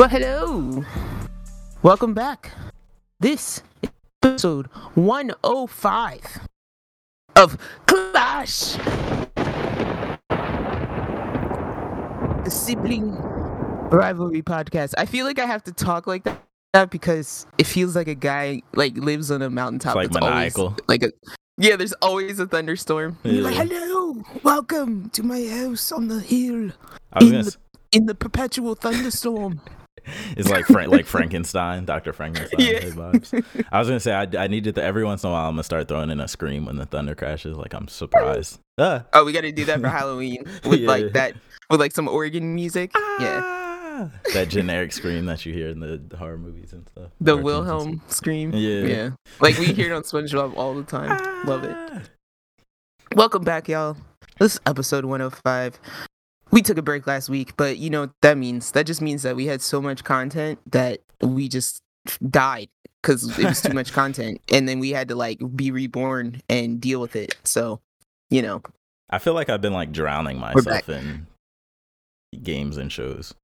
Well, hello. Welcome back. This is episode 105 of Clash. The sibling rivalry podcast. I feel like I have to talk like that because it feels like a guy like lives on a mountaintop. It's like that's always, maniacal. like a yeah, there's always a thunderstorm. You're like, hello, welcome to my house on the hill in the in the perpetual thunderstorm. It's like Frank, like Frankenstein, Doctor Frankenstein Yeah. vibes. I was gonna say I, I needed to every once in a while I'm gonna start throwing in a scream when the thunder crashes. Like I'm surprised. Ah. Oh, we got to do that for Halloween with Yeah. like that, with like some organ music. Yeah, Ah. That generic scream that you hear in the horror movies and stuff. the Wilhelm scream. Yeah. yeah. Like we hear it on SpongeBob all the time. stuff. Love it. Ah. Welcome back, y'all. This is episode 105. We took a break last week, but you know that means? That just means that we had so much content that we just died because it was too much content, and then we had to like be reborn and deal with it. So, you know, I feel like I've been like drowning myself in games and shows.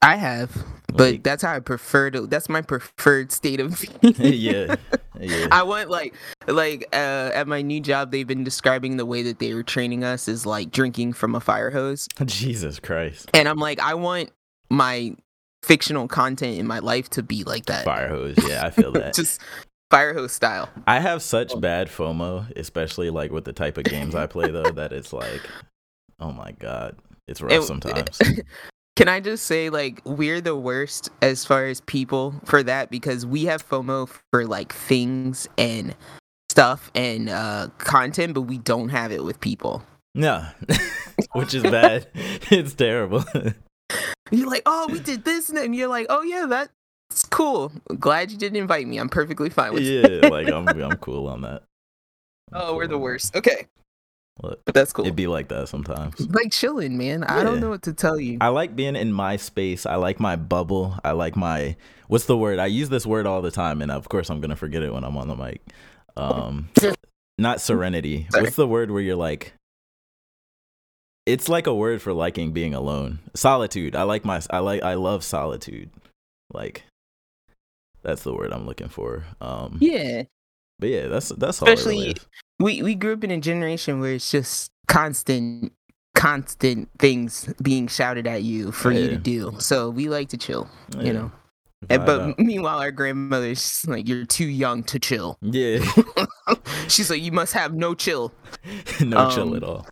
I have, but Like- that's how I prefer to. That's my preferred state of being. yeah. Yeah. I want like like uh at my new job they've been describing the way that they were training us is like drinking from a fire hose. Jesus Christ. And I'm like I want my fictional content in my life to be like that. Fire hose. Yeah, I feel that. Just fire hose style. I have such bad FOMO, especially like with the type of games I play though, that it's like, oh my god, it's rough And- sometimes. Can I just say like we're the worst as far as people for that because we have FOMO for like things and stuff and uh content but we don't have it with people. No, which is bad. it's terrible. You're like, oh, we did this, and then you're like, oh yeah, that's cool. Glad you didn't invite me. I'm perfectly fine with it. yeah, like I'm, I'm cool on that. I'm Oh, we're the worst. Okay, Look, but that's cool. It'd be like that sometimes. like chilling, man. I don't know what to tell you. I like being in my space. I like my bubble. I like my what's the word? I use this word all the time, and of course I'm gonna forget it when I'm on the mic. Um, not serenity. Sorry. What's the word where you're like? It's like a word for liking being alone. Solitude. I like my. I like. I love solitude. Like, that's the word I'm looking for. Um, yeah, but yeah, that's that's all. Especially- really. We we grew up in a generation where it's just constant, constant things being shouted at you for you to do. So we like to chill, Yeah, you know. And, but out. meanwhile, our grandmother's like, "You're too young to chill." yeah, She's like, "You must have no chill." no chill Um, at all.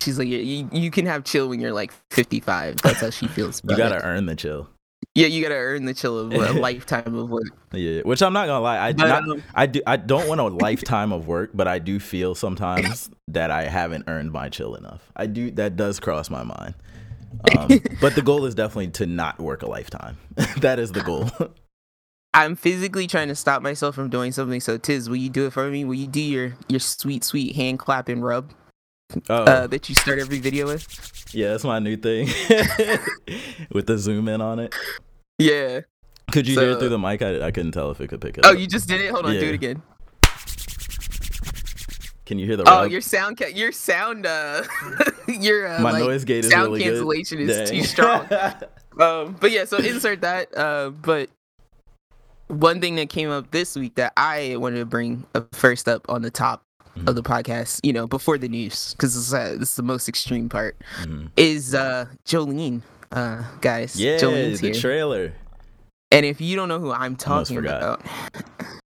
She's like, "You you, can have chill when you're like 55." That's how she feels. You about it. gotta earn the chill. Yeah, you gotta earn the chill of a lifetime of work. Yeah, which I'm not gonna lie. I But, not, um, I do I don't want a lifetime of work, but I do feel sometimes that I haven't earned my chill enough. I do that does cross my mind. Um, but the goal is definitely to not work a lifetime. that is the goal. I'm physically trying to stop myself from doing something. So Tiz, will you do it for me? Will you do your your sweet sweet hand clap and rub uh, that you start every video with? yeah, that's my new thing with the zoom in on it. Yeah. Could you hear it through the mic? I, I couldn't tell if it could pick it Oh, up. Oh, you just did it. Hold on, do it again. Can you hear the Oh, your sound ca- your sound uh your uh, my like, noise gate is sound really cancellation good. is too strong. um, but yeah, so insert that. Uh, but one thing that came up this week that I wanted to bring first up on the top Mhm. of the podcast, you know, before the news, because this, is, uh, this is the most extreme part, Mhm. is uh, Jolyne, uh, guys. Yeah, Jolyne's the here. trailer. and if you don't know who I'm talking about,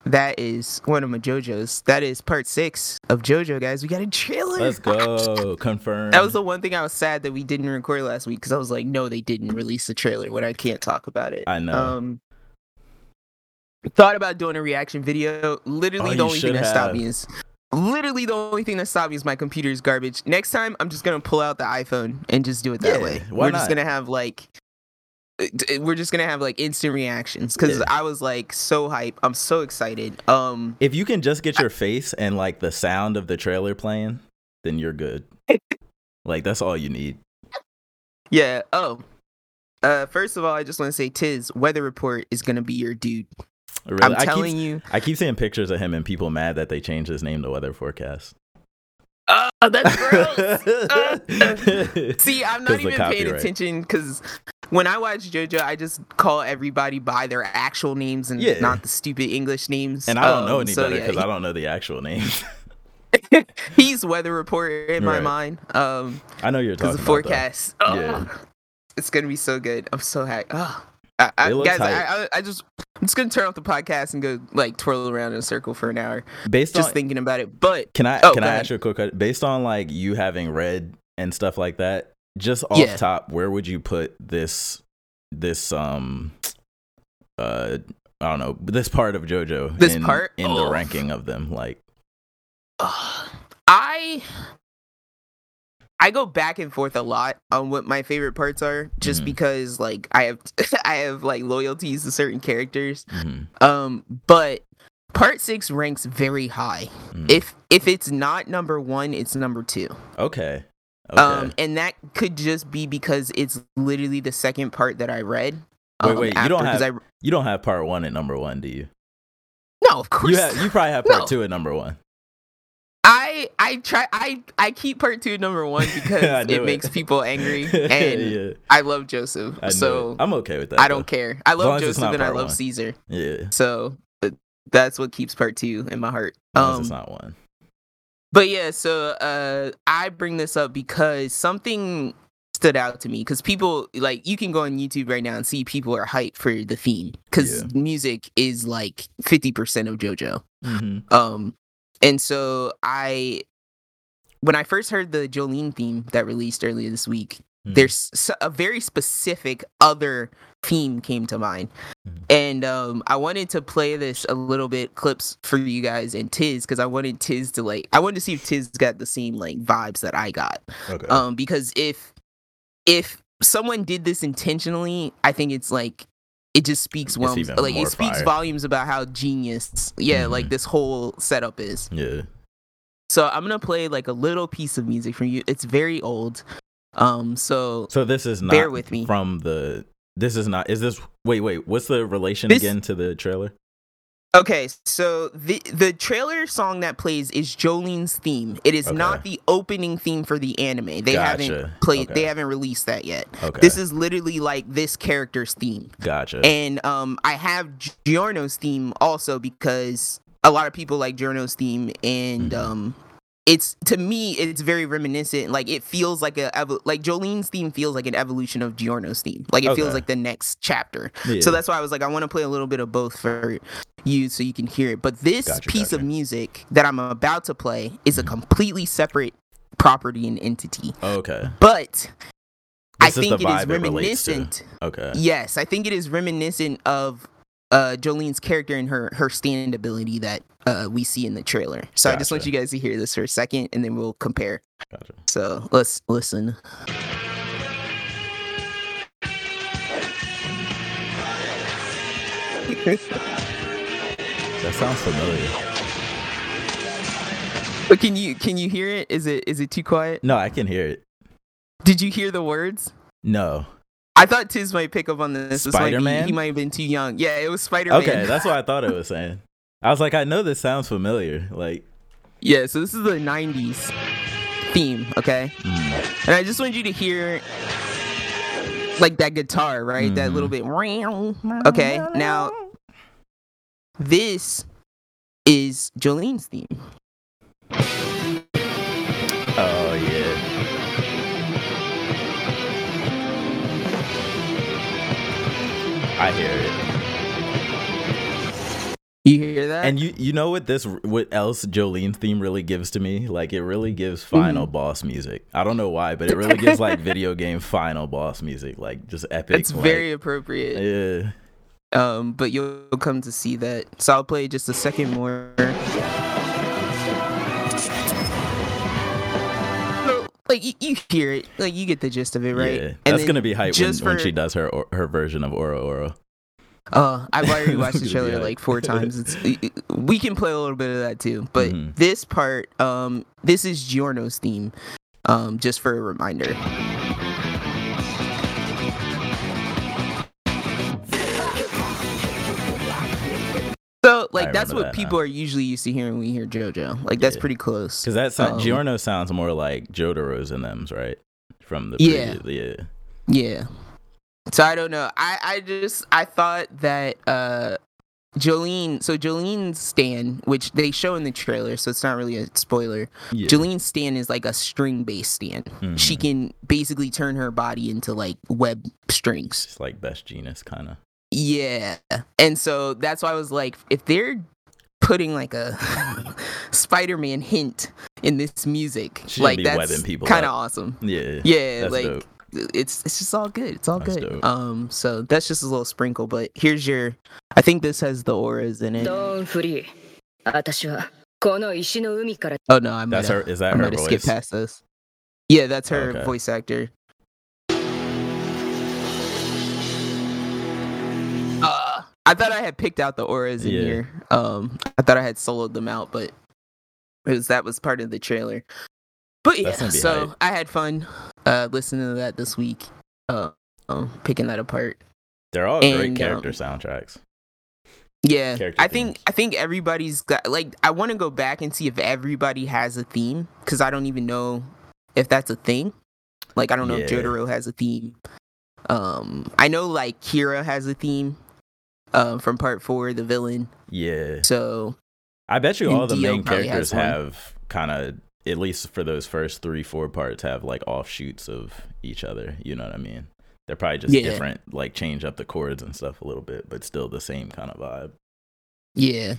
that is one of my JoJo's. That is part six of JoJo, guys. We got a trailer. Let's go. Confirm. That was the one thing I was sad that we didn't record last week because I was like, no, they didn't release the trailer when I can't talk about it. I know. Um, thought about doing a reaction video. Literally, Oh, the only thing that stopped me is literally the only thing that stopped me is my computer's garbage. Next time, I'm just gonna pull out the iPhone and just do it that Yeah, way. We're just gonna have like. uh, We're just gonna have like instant reactions because Yeah. I was like so hype. I'm so excited. Um, If you can just get your face and like the sound of the trailer playing, then you're good. like that's all you need. yeah. Oh, uh, first of all, I just want to say, Tiz, weather report is gonna be your dude. Really. I'm I telling keep, you. I keep seeing pictures of him and people mad that they changed his name to Weather Forecast. Oh, that's gross. Uh, See, I'm not even paying attention because when I watch JoJo, I just call everybody by their actual names and Yeah. not the stupid English names. And I don't know Um, any so, better yeah, because I don't know the actual names. he's weather reporter in my Right. mind. Um, I know you're talking because the about forecast. Oh, Yeah. it's gonna be so good. I'm so happy. Oh. I, I, guys. I, I, just I'm just gonna turn off the podcast and go like twirl around in a circle for an hour. Based just on thinking about it. But Can I Oh, can I ahead. ask you a quick question? Based on like you having read and stuff like that, just off Yeah. top, where would you put this this um uh I don't know this part of JoJo This in, part? in the Oh. ranking of them? Like uh, I I go back and forth a lot on what my favorite parts are, just Mhm. because like I have I have like loyalties to certain characters. mhm, Um, but part six ranks very high. mhm. If if it's not number one, it's number two. okay, okay. Um, and that could just be because it's literally the second part that I read. Wait, um, wait, you don't after- 'cause have- you don't have part one at number one, do you? No, of course. You have you probably have part No. two at number one. I I try I I keep part two number one because it, it. makes people angry, and yeah, I love Joseph, I so it. I'm okay with that. I don't care. I love Joseph and I love one. Caesar. Yeah, so that's what keeps part two in my heart. Um, it's not one. But yeah, so uh I bring this up because something stood out to me because people like you can go on YouTube right now and see people are hyped for the theme because Yeah. music is like 50% of JoJo. Mhm. Um and so I when I first heard the Jolyne theme that released earlier this week, Mhm. there's a very specific other theme came to mind. Mhm. And um I wanted to play this a little bit clips for you guys and Tiz because I wanted Tiz to like I wanted to see if Tiz got the same like vibes that I got. okay. Um because if if someone did this intentionally, I think it's like it just speaks well like it speaks fire. volumes about how genius yeah like Mhm. this whole setup is. yeah. So I'm gonna play like a little piece of music from you. It's very old. Um so So this is not bear with me. from the. This is not. Is this? Wait, wait. What's the relation This- again to the trailer? Okay, so the the trailer song that plays is Jolyne's theme. It is Okay. not the opening theme for the anime. They Gotcha. haven't played. Okay. They haven't released that yet. Okay. This is literally like this character's theme. gotcha. And um, I have Giorno's theme also because a lot of people like Giorno's theme, and Mhm. um, it's to me it's very reminiscent. Like it feels like a like Jolyne's theme feels like an evolution of Giorno's theme. Like it feels like the next chapter. Yeah. So that's why I was like, I want to play a little bit of both for you so you can hear it. But this Gotcha, piece of music that I'm about to play is a completely separate property and entity. okay. But I This is think it is vibe it reminiscent. Okay. Yes, I think it is reminiscent of uh, Jolyne's character and her her stand ability that uh, we see in the trailer. So I just want you guys to hear this for a second, and then we'll compare. Gotcha. So let's listen. That sounds familiar. But can you can you hear it? Is it is it too quiet? No, I can hear it. Did you hear the words? No. I thought Tiz might pick up on this. This might be- Spider-Man? He might have been too young. Yeah, it was Spider Man. Okay, that's what I thought it was saying. I was like, I know this sounds familiar. Like, yeah. So this is the '90s theme. Okay. mm, And I just want you to hear like that guitar, right? That Mhm. little bit. Okay, now this is Jolyne's theme. I hear it. You hear that? And you you know what this what else Jolyne theme really gives to me? Like it really gives final Mm-hmm. boss music. I don't know why, but it really gives like video game final boss music, like just epic. it's like- very appropriate. yeah. Um, but you'll come to see that. So I'll play just a second more. Like you, you hear it, like you get the gist of it, right? Yeah, And that's gonna be hype when, just when for- she does her or- her version of Ora Ora. Uh, I've already watched the That's gonna be trailer like four times. It's we can play a little bit of that too, but Mhm. this part, um, this is Giorno's theme, um, just for a reminder. Like, that's what that people now. are usually used to hearing when we hear JoJo. Like, that's Yeah. pretty close. Because that sound, Um, Giorno sounds more like Jotaro's and them's, right? From the Yeah. previous, yeah. Yeah. So I don't know. I I just I thought that uh Jolyne, so Jolyne's Stand, which they show in the trailer, so it's not really a spoiler. Yeah. Jolyne's Stand is like a string based Stand. She Mhm. can basically turn her body into like web strings. It's like best genus kind of. Yeah. And so that's why I was like, if they're putting like a Spider Man hint in this music, She gonna like be that's webbing people kind of up. awesome. Yeah. Yeah, That's like dope. it's it's just all good. It's all That's good. dope. Um, so that's just a little sprinkle. But here's your. I think this has the auras in it. ドーンフリー私はこの石の海から Oh no, I might That's her. have, Is I that her might have skipped voice? past this. Yeah, that's her Okay. voice actor. I thought I had picked out the auras in Yeah. here. Um, I thought I had soloed them out, but it was that was part of the trailer. But yeah, That's gonna be so hype. I had fun uh listening to that this week. Uh, um, picking that apart. They're all great character um, soundtracks. Yeah, character I think themes. I think everybody's got like I want to go back and see if everybody has a theme because I don't even know if that's a thing. Like I don't know if Yeah. Jotaro has a theme. Um, I know like Kira has a theme. Um, from part four, the villain. Yeah. So I bet you all the Dio main characters have kind of, at least for those first three, four parts, have like offshoots of each other. You know what I mean? They're probably just Yeah. different, like change up the chords and stuff a little bit, but still the same kind of vibe. yeah,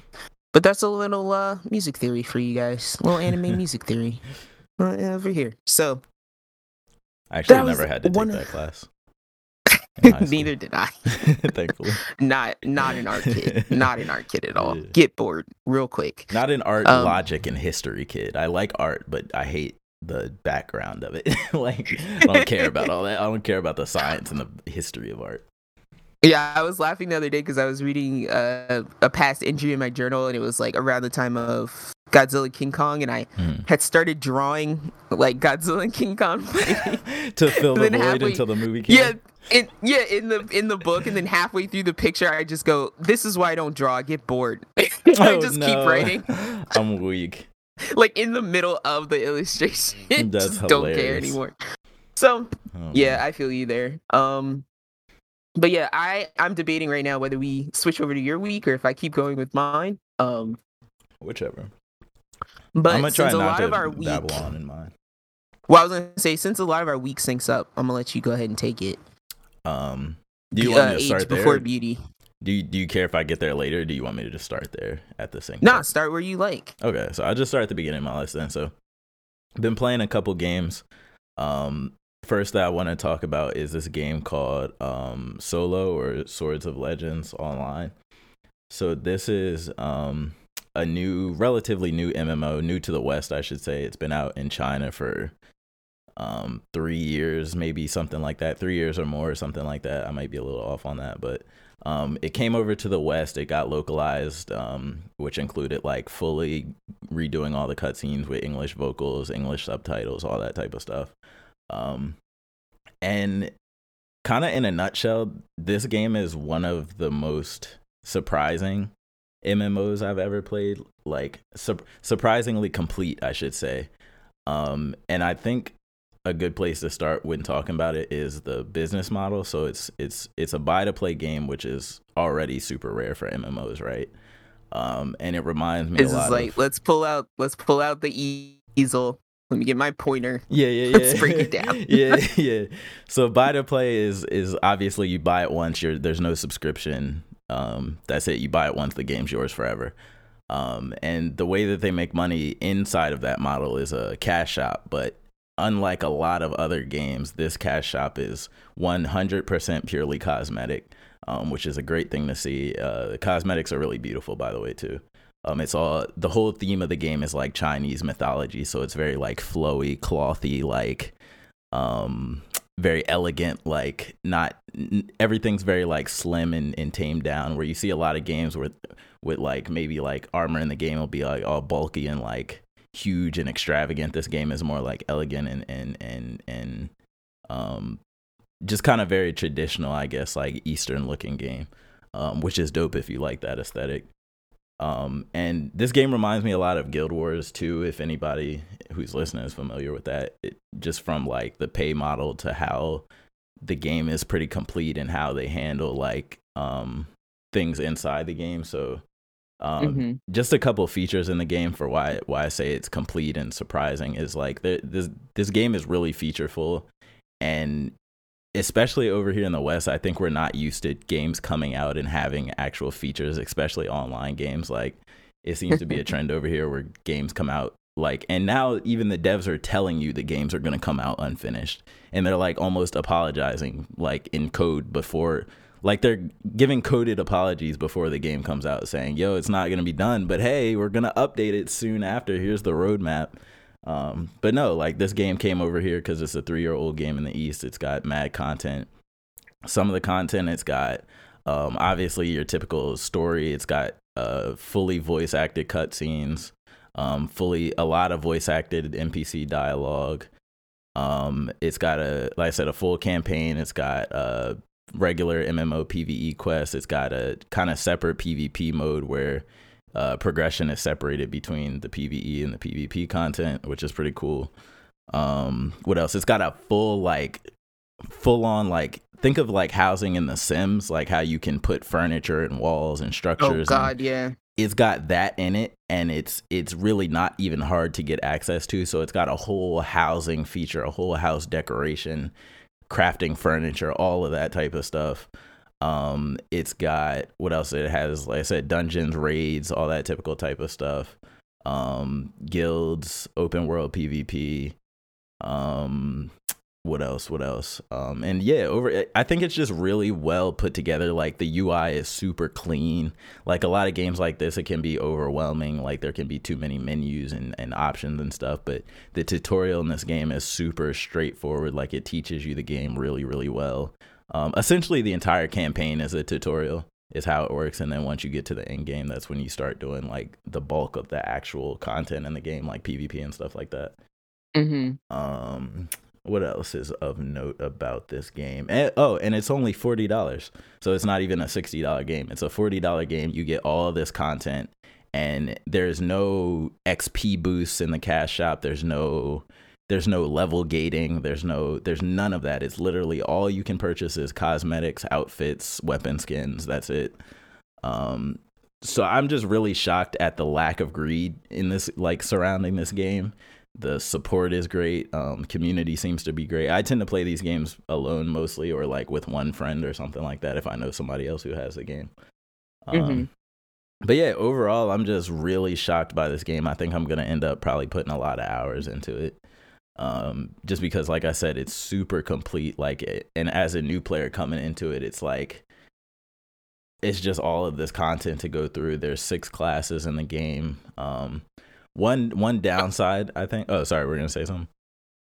but that's a little uh music theory for you guys. A little anime music theory uh, over here. So I actually never had to take one- that class. In high school. neither did I. Thankfully. not not an art kid. Not an art kid at all. Yeah. Get bored real quick. Not an art, Um, logic, and history kid. I like art, but I hate the background of it. like, I don't care about all that. I don't care about the science and the history of art. Yeah, I was laughing the other day because I was reading uh, a past entry in my journal, and it was like around the time of Godzilla King Kong, and I Mhm. had started drawing like Godzilla and King Kong to fill the void halfway- until the movie came. yeah, in yeah in the in the book, and then halfway through the picture, I just go, "This is why I don't draw. I get bored. I Oh, just keep writing, I'm weak. like in the middle of the illustration. Just don't care anymore." So Oh, yeah, man. I feel you there. Um, but yeah, I I'm debating right now whether we switch over to your week or if I keep going with mine. Um, whichever. but I'm gonna try since a lot to of our week, dabble on in mine. well, I was gonna say since a lot of our week syncs up, I'm gonna let you go ahead and take it. Um, do you Uh, want me to age start there? before beauty. Do you, do you care if I get there later? Or do you want me to just start there at the same? Nah, time? start where you like. Okay, so I'll just start at the beginning of my list then. So, been playing a couple games. Um, first that I want to talk about is this game called um, Solo or Swords of Legends Online. So this is um, a new, relatively new MMO, new to the West, I should say. It's been out in China for um, three years, maybe something like that, three years or more, something like that. I might be a little off on that, but um, it came over to the West. It got localized, um, which included like fully redoing all the cutscenes with English vocals, English subtitles, all that type of stuff. Um, and kind of in a nutshell, this game is one of the most surprising MMOs I've ever played. Like sur- surprisingly complete, I should say. Um, and I think a good place to start when talking about it is the business model. So it's it's it's a buy to play game, which is already super rare for MMOs, right? Um, and it reminds me This a is lot like of let's pull out let's pull out the easel. Let me get my pointer. yeah, yeah, yeah. Let's break it down. yeah, yeah. So buy to play is is obviously you buy it once. You're there's no subscription. Um, that's it. You buy it once. The game's yours forever. Um, and the way that they make money inside of that model is a cash shop. But unlike a lot of other games, this cash shop is 100% purely cosmetic, um, which is a great thing to see. Uh, the cosmetics are really beautiful, by the way, too. Um, it's all the whole theme of the game is like Chinese mythology, so it's very like flowy, clothy, like um, very elegant. Like not everything's very like slim and, and tamed down. Where you see a lot of games with with like maybe like armor in the game will be like all bulky and like huge and extravagant. This game is more like elegant and and and and um, just kind of very traditional, I guess, like Eastern looking game, um, which is dope if you like that aesthetic. Um, and this game reminds me a lot of Guild Wars 2. If anybody who's listening is familiar with that, it, just from like the pay model to how the game is pretty complete and how they handle like um things inside the game. So um, Mhm. just a couple features in the game for why why I say it's complete and surprising is like there, this this game is really featureful and especially over here in the west I think we're not used to games coming out and having actual features especially online games like it seems to be a trend over here where games come out like and now even the devs are telling you the games are going to come out unfinished and they're like almost apologizing like in code before like they're giving coded apologies before the game comes out saying yo it's not to be done but hey we're to update it soon after. Here's the roadmap. Um, but no like this game came over here because it's a three year old game in the east. It's got mad content. Some of the content it's got um, obviously your typical story. It's got uh, fully voice acted cutscenes um, fully a lot of voice acted npc dialogue. Um, it's got a like i said a full campaign. It's got uh, regular mmo pve quest. it's got a kind of separate pvp mode where uh, progression is separated between the pve and the pvp content which is pretty cool um, what else it's got a full like full on like think of like housing in the sims like how you can put furniture and walls and Oh structures and God, yeah. it's got that in it and it's it's really not even hard to get access to so it's got a whole housing feature a whole house decoration crafting furniture all of that type of stuff. Um it's got what else? It has like i said dungeons raids all that typical type of stuff. Um guilds open world pvp um what else what else? Um and yeah over i think it's just really well put together. Like the ui is super clean. Like a lot of games like this it can be overwhelming. Like there can be too many menus and, and options and stuff but the tutorial in this game is super straightforward. Like it teaches you the game really really well. Um essentially the entire campaign is a tutorial is how it works. And then once you get to the end game that's when you start doing like the bulk of the actual content in the game like pvp and stuff like that. Mm-hmm. um, what else is of note about this game? And, oh, and it's only forty dollars, so it's not even a sixty dollar game. It's a forty dollar game. You get all this content, and there's no XP boosts in the cash shop. There's no there's no level gating. There's no there's none of that. It's literally all you can purchase is cosmetics, outfits, weapon skins. That's it. Um, so I'm just really shocked at the lack of greed in this like surrounding this game the support is great. Um community seems to be great. I tend to play these games alone mostly or like with one friend or something like that if i know somebody else who has the game. Um Mhm. but yeah overall i'm just really shocked by this game. I think i'm gonna end up probably putting a lot of hours into it um just because like i said it's super complete like it, and as a new player coming into it it's like it's just all of this content to go through. There's six classes in the game um one one downside i think oh sorry we're gonna say something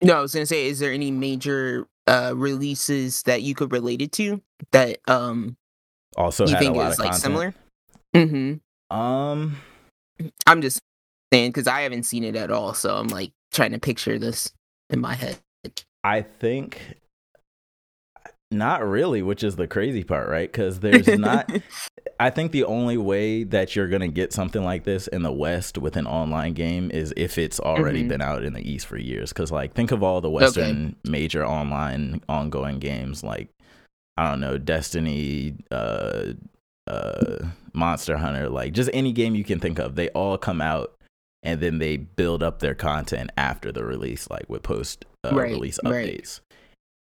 No, I was gonna say, is there any major uh releases that you could relate it to that um also you think is like content. similar? Mm-hmm. um I'm just saying because I haven't seen it at all, so I'm like trying to picture this in my head. i think not really which is the crazy part right because there's not I think the only way that you're gonna get something like this in the West with an online game is if it's already Mhm. been out in the East for years. Because like, think of all the Western major online ongoing games like I don't know, Destiny, uh, uh, Monster Hunter, like just any game you can think of. They all come out and then they build up their content after the release, like with post uh, Right, release right.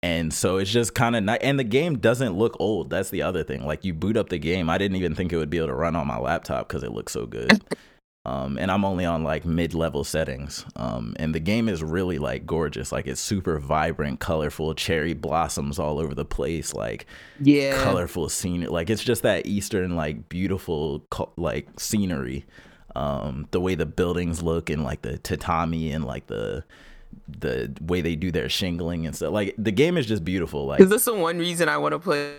And so it's just kind of not, and the game doesn't look old. That's the other thing. Like you boot up the game, I didn't even think it would be able to run on my laptop because it looks so good. um, and I'm only on like mid-level settings. Um, and the game is really like gorgeous. Like it's super vibrant, colorful, cherry blossoms all over the place. Like Yeah. colorful scenery. Like it's just that eastern like beautiful like scenery. Um, the way the buildings look and like the tatami and like the the way they do their shingling and stuff. Like the game is just beautiful. Like Is this the one reason I want to play,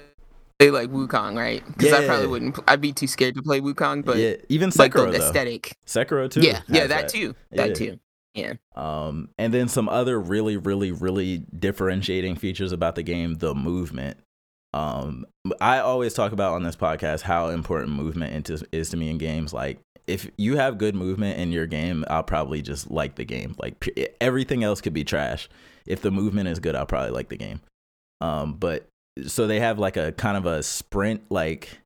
play like Wukong, right? Because I probably wouldn't. I'd be too scared to play Wukong, but yeah, even like Sekiro the though. aesthetic. Sekiro too. Yeah, yeah, has that, too. That Yeah. too. Yeah. Um, and then some other really, really, really differentiating features about the game: the movement. Um, I always talk about on this podcast how important movement is to me in games. Like, if you have good movement in your game, I'll probably just like the game. Like, everything else could be trash. If the movement is good, I'll probably like the game. Um, but so they have like a kind of a sprint, like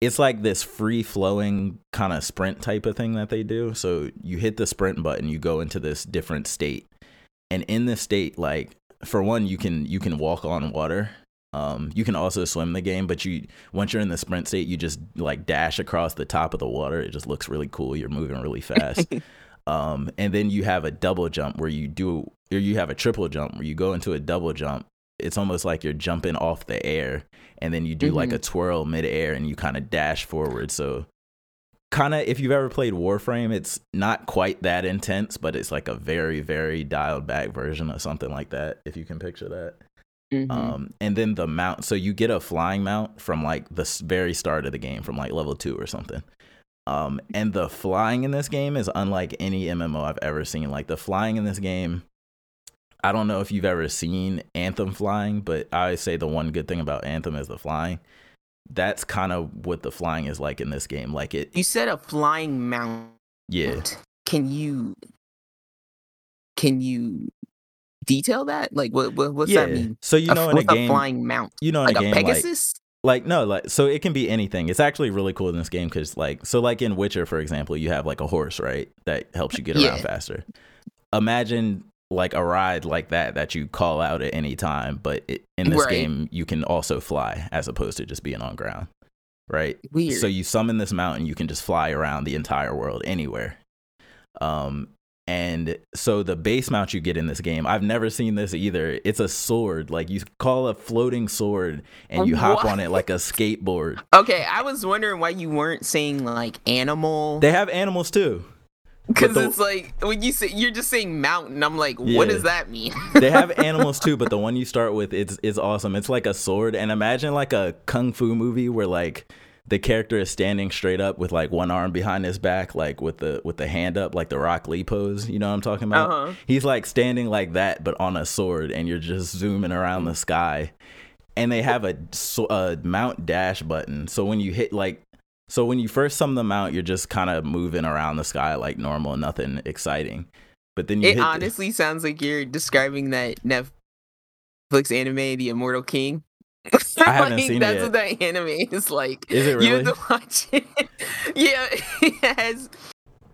it's like this free flowing kind of sprint type of thing that they do. So you hit the sprint button, you go into this different state, and in this state, like for one, you can you can walk on water. Um, you can also swim the game, but you once you're in the sprint state, you just like dash across the top of the water. It just looks really cool. You're moving really fast. um, and then you have a double jump where you do, or you have a triple jump where you go into a double jump. It's almost like you're jumping off the air, and then you do like a twirl midair, and you kind of dash forward. So kind of if you've ever played Warframe, it's not quite that intense, but it's like a very very dialed back version of something like that. If you can picture that. Mhm. Um, and then the mount, so you get a flying mount from like the very start of the game, from like level two or something. Um, and the flying in this game is unlike any MMO I've ever seen. Like the flying in this game, I don't know if you've ever seen Anthem flying, but I say the one good thing about Anthem is the flying. That's kind of what the flying is like in this game. Like it, you said a flying mount. yeah. Can you can you detail that? Like what, what what's yeah. that mean? So you A- know in a game, flying mount? you know in Like a a game like Pegasus? like no like so it can be anything it's actually really cool in this game because like so like in witcher for example you have like a horse right that helps you get around Yeah. faster imagine like a ride like that that you call out at any time but it, in this Right. game you can also fly as opposed to just being on ground right Weird. so you summon this mountain you can just fly around the entire world anywhere um and so the base mount you get in this game i've never seen this either. It's a sword. Like you call a floating sword and you hop on it like a skateboard. Okay, I was wondering why you weren't saying like animal. they have animals too. Because it's like when you say you're just saying mountain, I'm like, Yeah. what does that mean? they have animals too but the one you start with it's it's awesome. It's like a sword. And imagine like a kung fu movie where like the character is standing straight up with like one arm behind his back like with the with the hand up like the rock lee pose you know what i'm talking about Uh-huh. he's like standing like that but on a sword and you're just zooming around the sky and they have a, a mount dash button so when you hit like so when you first summon them out you're just kind of moving around the sky like normal nothing exciting but then you it hit the- honestly sounds like you're describing that Netflix anime, The Immortal King. I haven't Like, seen it That's what that anime is like. Is it You really? have to watch it. yeah, it has.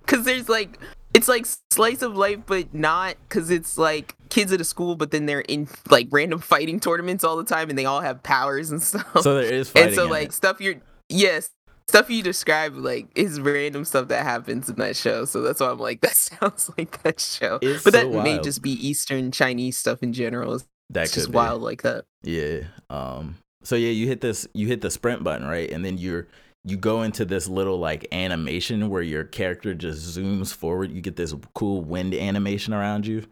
Because there's like, it's like slice of life, but not because it's like kids at a school, but then they're in like random fighting tournaments all the time, and they all have powers and stuff. so there is fighting and so like it. stuff you're yes stuff you describe like is random stuff that happens in that show so that's why i'm like that sounds like that show It's but so that may just be eastern chinese stuff in general it's that just could be. wild like that Yeah. Um so yeah, you hit this you hit the sprint button, right? And then you're you go into this little like animation where your character just zooms forward. You get this cool wind animation around you.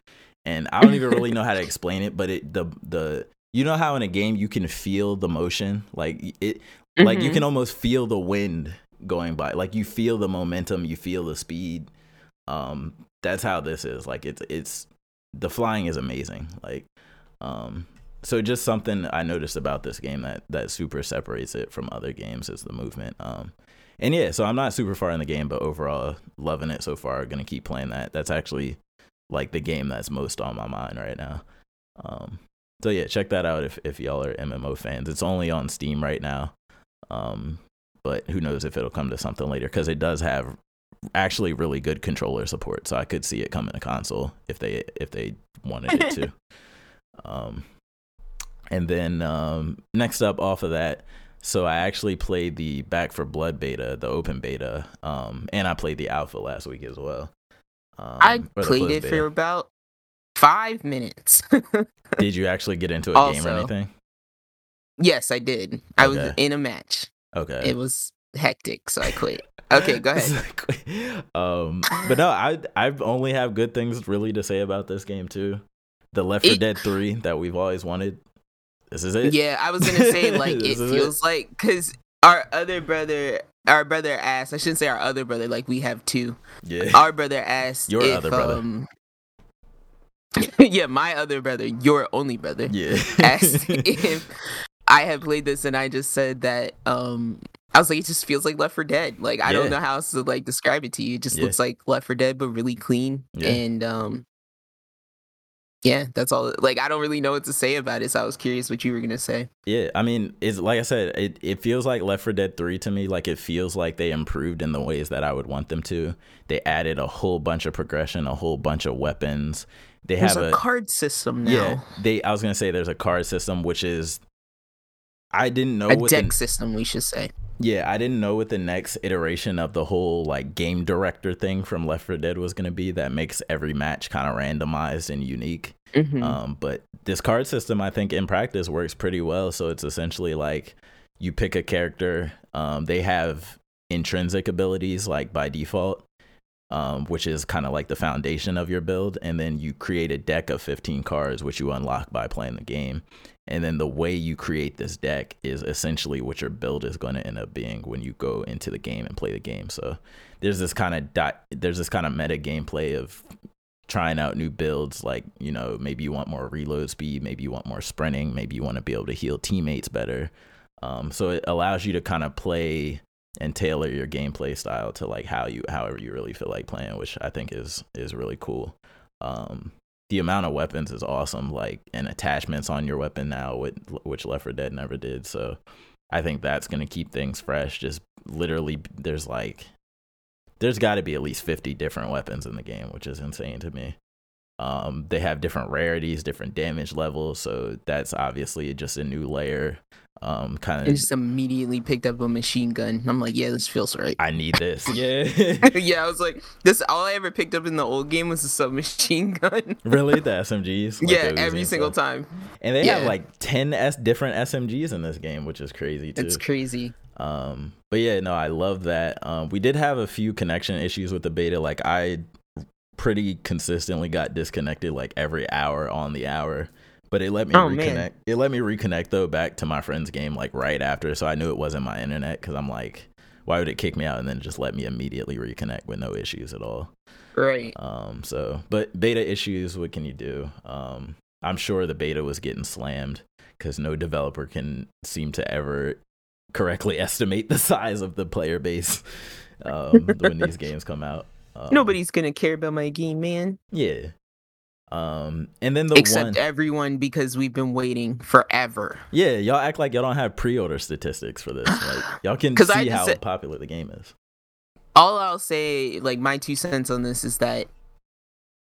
And I don't even really know how to explain it, but it the the you know how in a game you can feel the motion? Like it like you can almost feel the wind going by. Like you feel the momentum, you feel the speed. Um that's how this is. Like it's it's the flying is amazing. Like um so just something I noticed about this game that that super separates it from other games is the movement. Um and yeah, so I'm not super far in the game, but overall loving it so far. Gonna keep playing that. That's actually like the game that's most on my mind right now. Um so yeah, check that out if if y'all are MMO fans. It's only on Steam right now. Um but who knows if it'll come to something later because it does have actually really good controller support. So I could see it coming to console if they if they wanted it to. um and then um, next up off of that, so I actually played the Back 4 Blood beta, the open beta, um, and I played the alpha last week as well. Um, i played it beta. for about five minutes Did you actually get into a game or anything? yes i did i was in a match Okay. it was hectic so i quit okay go ahead um, but no, I I've only have good things really to say about this game too. The Left 4 It- Dead 3 that we've always wanted. This is it. yeah i was gonna say like it it feels like because our other brother our brother asked i shouldn't say our other brother like we have two Yeah. our brother asked Your if, other brother. um, yeah my other brother your only brother yeah. asked if i had played this and i just said that um i was like it just feels like Left 4 Dead like i Yeah. don't know how else to like describe it to you it just Yeah. looks like Left 4 Dead but really clean Yeah. and um yeah, that's all. Like, I don't really know what to say about it, so I was curious what you were gonna say. Yeah, I mean, it's like I said, it, it feels like Left 4 Dead 3 to me. Like it feels like they improved in the ways that I would want them to. They added a whole bunch of progression, a whole bunch of weapons. They There's have a, a, card system now. yeah. They I was gonna say there's a card system, which is I didn't know a what deck the, system, we should say. yeah I didn't know what the next iteration of the whole like game director thing from Left 4 Dead was gonna be. That makes every match kind of randomized and unique. Mhm. Um, but this card system, I think, in practice works pretty well. So it's essentially like you pick a character. Um, they have intrinsic abilities like by default, um, which is kind of like the foundation of your build, and then you create a deck of 15 cards, which you unlock by playing the game. And then the way you create this deck is essentially what your build is going to end up being when you go into the game and play the game. So there's this kind of dot, there's this kind of meta gameplay of trying out new builds like you know maybe you want more reload speed maybe you want more sprinting maybe you want to be able to heal teammates better um, so it allows you to kind of play and tailor your gameplay style to like how you however you really feel like playing which i think is is really cool. Um, the amount of weapons is awesome like and attachments on your weapon now with, which left 4 dead never did. So i think that's to keep things fresh. Just literally there's like there's got to be at least 50 different weapons in the game, which is insane to me. Um, they have different rarities, different damage levels, so that's obviously just a new layer. Um, kind I of, just immediately picked up a machine gun. I'm like, yeah, this feels right. I need this. Yeah, yeah, I was like, this. All I ever picked up in the old game was a submachine gun. really, the SMGs. like yeah, every single stuff. time. And they have Yeah. like 10 S different SMGs in this game, which is crazy too. It's crazy. Um, but yeah, no, I love that. Um, we did have a few connection issues with the beta. Like I pretty consistently got disconnected like every hour on the hour. But it let me Oh, reconnect. man. It let me reconnect though back to my friend's game like right after, so I knew it wasn't my internet because I'm like, why would it kick me out and then just let me immediately reconnect with no issues at all? Right. Um, so, but beta issues, what can you do? Um, I'm sure the beta was getting slammed because no developer can seem to ever correctly estimate the size of the player base um, when these games come out. Um, Nobody's gonna care about my game, man. yeah. Um, and then the Except one, everyone because we've been waiting forever. yeah, y'all act like y'all don't have pre-order statistics for this. Like y'all can see I how said- popular the game is. All I'll say, like my two cents on this, is that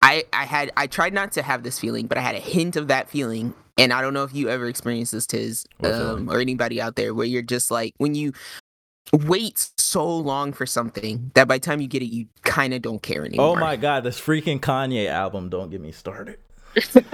I I had I tried not to have this feeling, but I had a hint of that feeling, and I don't know if you ever experienced this, Tiz, um, or anybody out there, where you're just like when you wait so long for something that by the time you get it, you kind of don't care oh anymore. Oh my god, this freaking Kanye album! Don't get me started.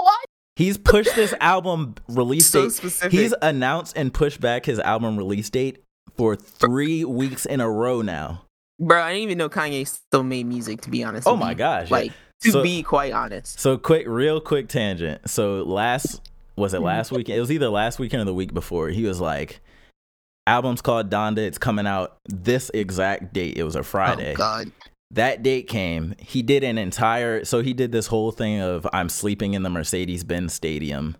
What? He's pushed this album release So date. specific. He's announced and pushed back his album release date for three weeks in a row now. Bro, I didn't even know Kanye still made music. To be honest. Oh my you. gosh! yeah. Like to So- be quite honest. So quick, real quick tangent. So last was it mm-hmm. last weekend? It was either last weekend or the week before. He was like, "Album's called Donda. It's coming out this exact date. It was a Friday. Oh God. that date came. He did an entire. So he did this whole thing of I'm sleeping in the Mercedes Benz Stadium,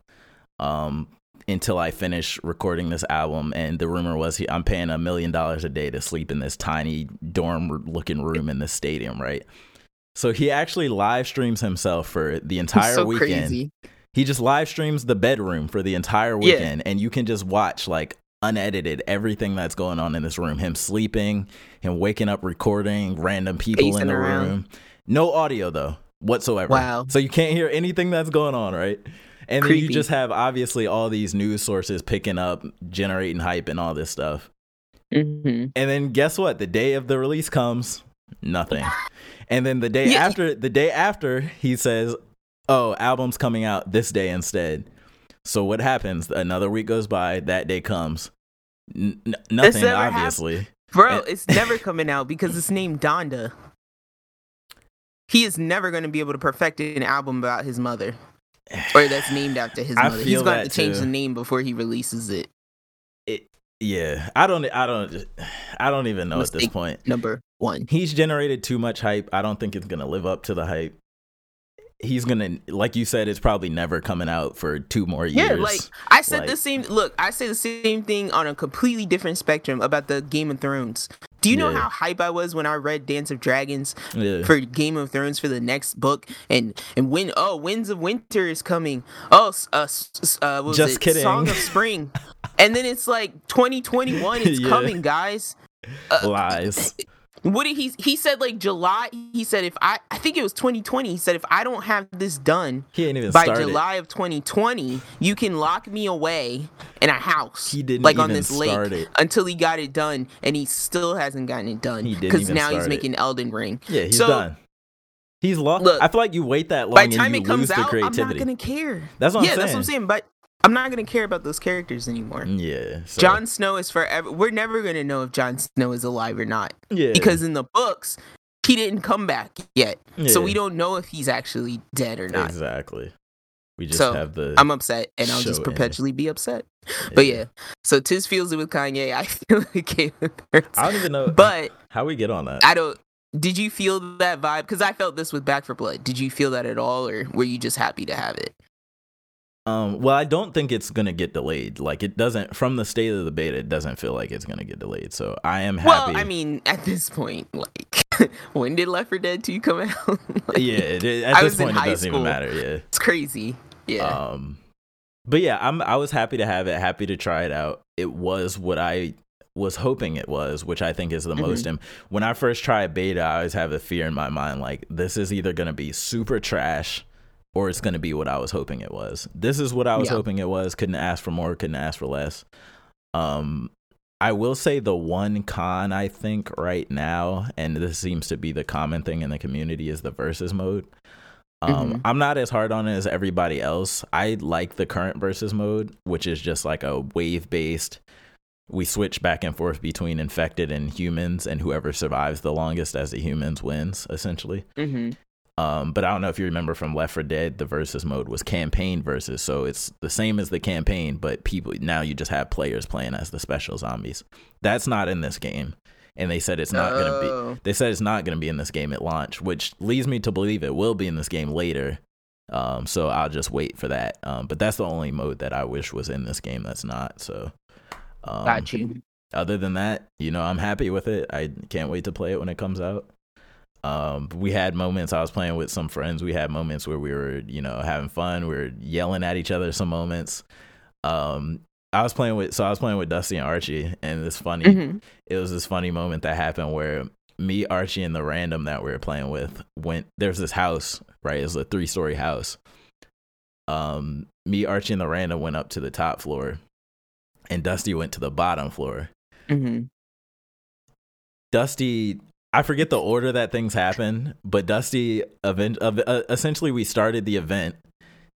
um, until I finish recording this album. And the rumor was he, I'm paying a million dollars a day to sleep in this tiny dorm looking room in this stadium, right? So he actually live streams himself for the entire so weekend. crazy. He just live streams the bedroom for the entire Yeah. weekend, and you can just watch like unedited everything that's going on in this room. Him sleeping, him waking up, recording, random people in the around. room. No audio though whatsoever. Wow. So you can't hear anything that's going on, right? And then you just have obviously all these news sources picking up, generating hype and all this stuff. hmm And then guess what? The day of the release comes, nothing. And then the day Yeah. after, the day after, he says, "Oh, album's coming out this day instead." So what happens? Another week goes by. That day comes. N- nothing, happened. obviously. Bro, And- it's never coming out because it's named Donda. He is never going to be able to perfect an album about his mother, or that's named after his mother. He's going to change too. the name before he releases it. It, yeah, I don't, I don't, I don't even know at this point. Number one. He's generated too much hype. I don't think it's gonna live up to the hype. He's gonna, like you said, it's probably never coming out for two more years. Yeah, like I said Like- the same. Look, I say the same thing on a completely different spectrum about the Game of Thrones. Do you know Yeah. how hype I was when I read Dance of Dragons Yeah. for Game of Thrones for the next book, and and when oh Winds of Winter is coming, oh uh, uh what was Just it? kidding. Song of Spring, and then it's like 2021, it's Yeah. coming, guys. uh, Lies. What did he he said like July? He said if I I think it was 2020. He said if I don't have this done He ain't even by started. July of 2020, you can lock me away in a house. He didn't like on this lake it. until he got it done, and he still hasn't gotten it done He didn't because now he's it. making Elden Ring. Yeah, he's So, done. He's lost. Look, I feel like you wait that long By the time it comes out, I'm not gonna care. That's what I'm yeah, that's what I'm saying. saying. But I'm not gonna care about those characters anymore. Yeah. so- Jon Snow is forever. We're never gonna know if Jon Snow is alive or not Yeah. because in the books he didn't come back yet, so we don't know if he's actually dead or not. exactly. We just So, have the. I'm upset, and I'll just ending. perpetually be upset. But yeah, so Tiz feels it with Kanye. I feel of Thrones. I don't even know. But how we get on that. I don't. Did you feel that vibe? Because I felt this with Back 4 Blood. Did you feel that at all, or were you just happy to have it? Um, well, I don't think it's gonna get delayed. Like it doesn't from the state of the beta. It doesn't feel like it's gonna get delayed. So I am happy. Well, I mean, at this point, like, when did Left 4 Dead 2 come out? Like, yeah. It, at I this point, it doesn't even matter. Yeah. it's crazy. Yeah. Um, but yeah, I'm. I was happy to have it. Happy to try it out. It was what I was hoping it was, which I think is the Mhm. most. And when I first tried beta, I always have a fear in my mind like this is either gonna be super trash. Or it's gonna be what I was hoping it was. This is what I was Yeah. hoping it was. Couldn't ask for more. Couldn't ask for less. Um, I will say the one con I think right now, and this seems to be the common thing in the community, is the versus mode. Um, Mhm. I'm not as hard on it as everybody else. I like the current versus mode, which is just like a wave based. We switch back and forth between infected and humans, and whoever survives the longest as the humans wins, essentially. hmm Um, but I don't know if you remember from Left 4 Dead, the versus mode was campaign versus, so it's the same as the campaign, but people now you just have players playing as the special zombies. That's not in this game, and they said it's not gonna Oh. be. They said it's not gonna be in this game at launch, which leads me to believe it will be in this game later. Um, so I'll just wait for that. Um, but that's the only mode that I wish was in this game that's not. So, um, Got you. other than that, you know, I'm happy with it. I can't wait to play it when it comes out. Um, we had moments I was playing with some friends. We had moments where we were, you know, having fun. We were yelling at each other some moments. Um, I was playing with so I was playing with Dusty and Archie, and it's funny. hmm It was this funny moment that happened where me, Archie, and the random that we were playing with went. There's this house, right? It's a three story house. Um, me, Archie, and the random went up to the top floor, and Dusty went to the bottom floor. hmm Dusty, I forget the order that things happen, but Dusty, event, uh, essentially, we started the event.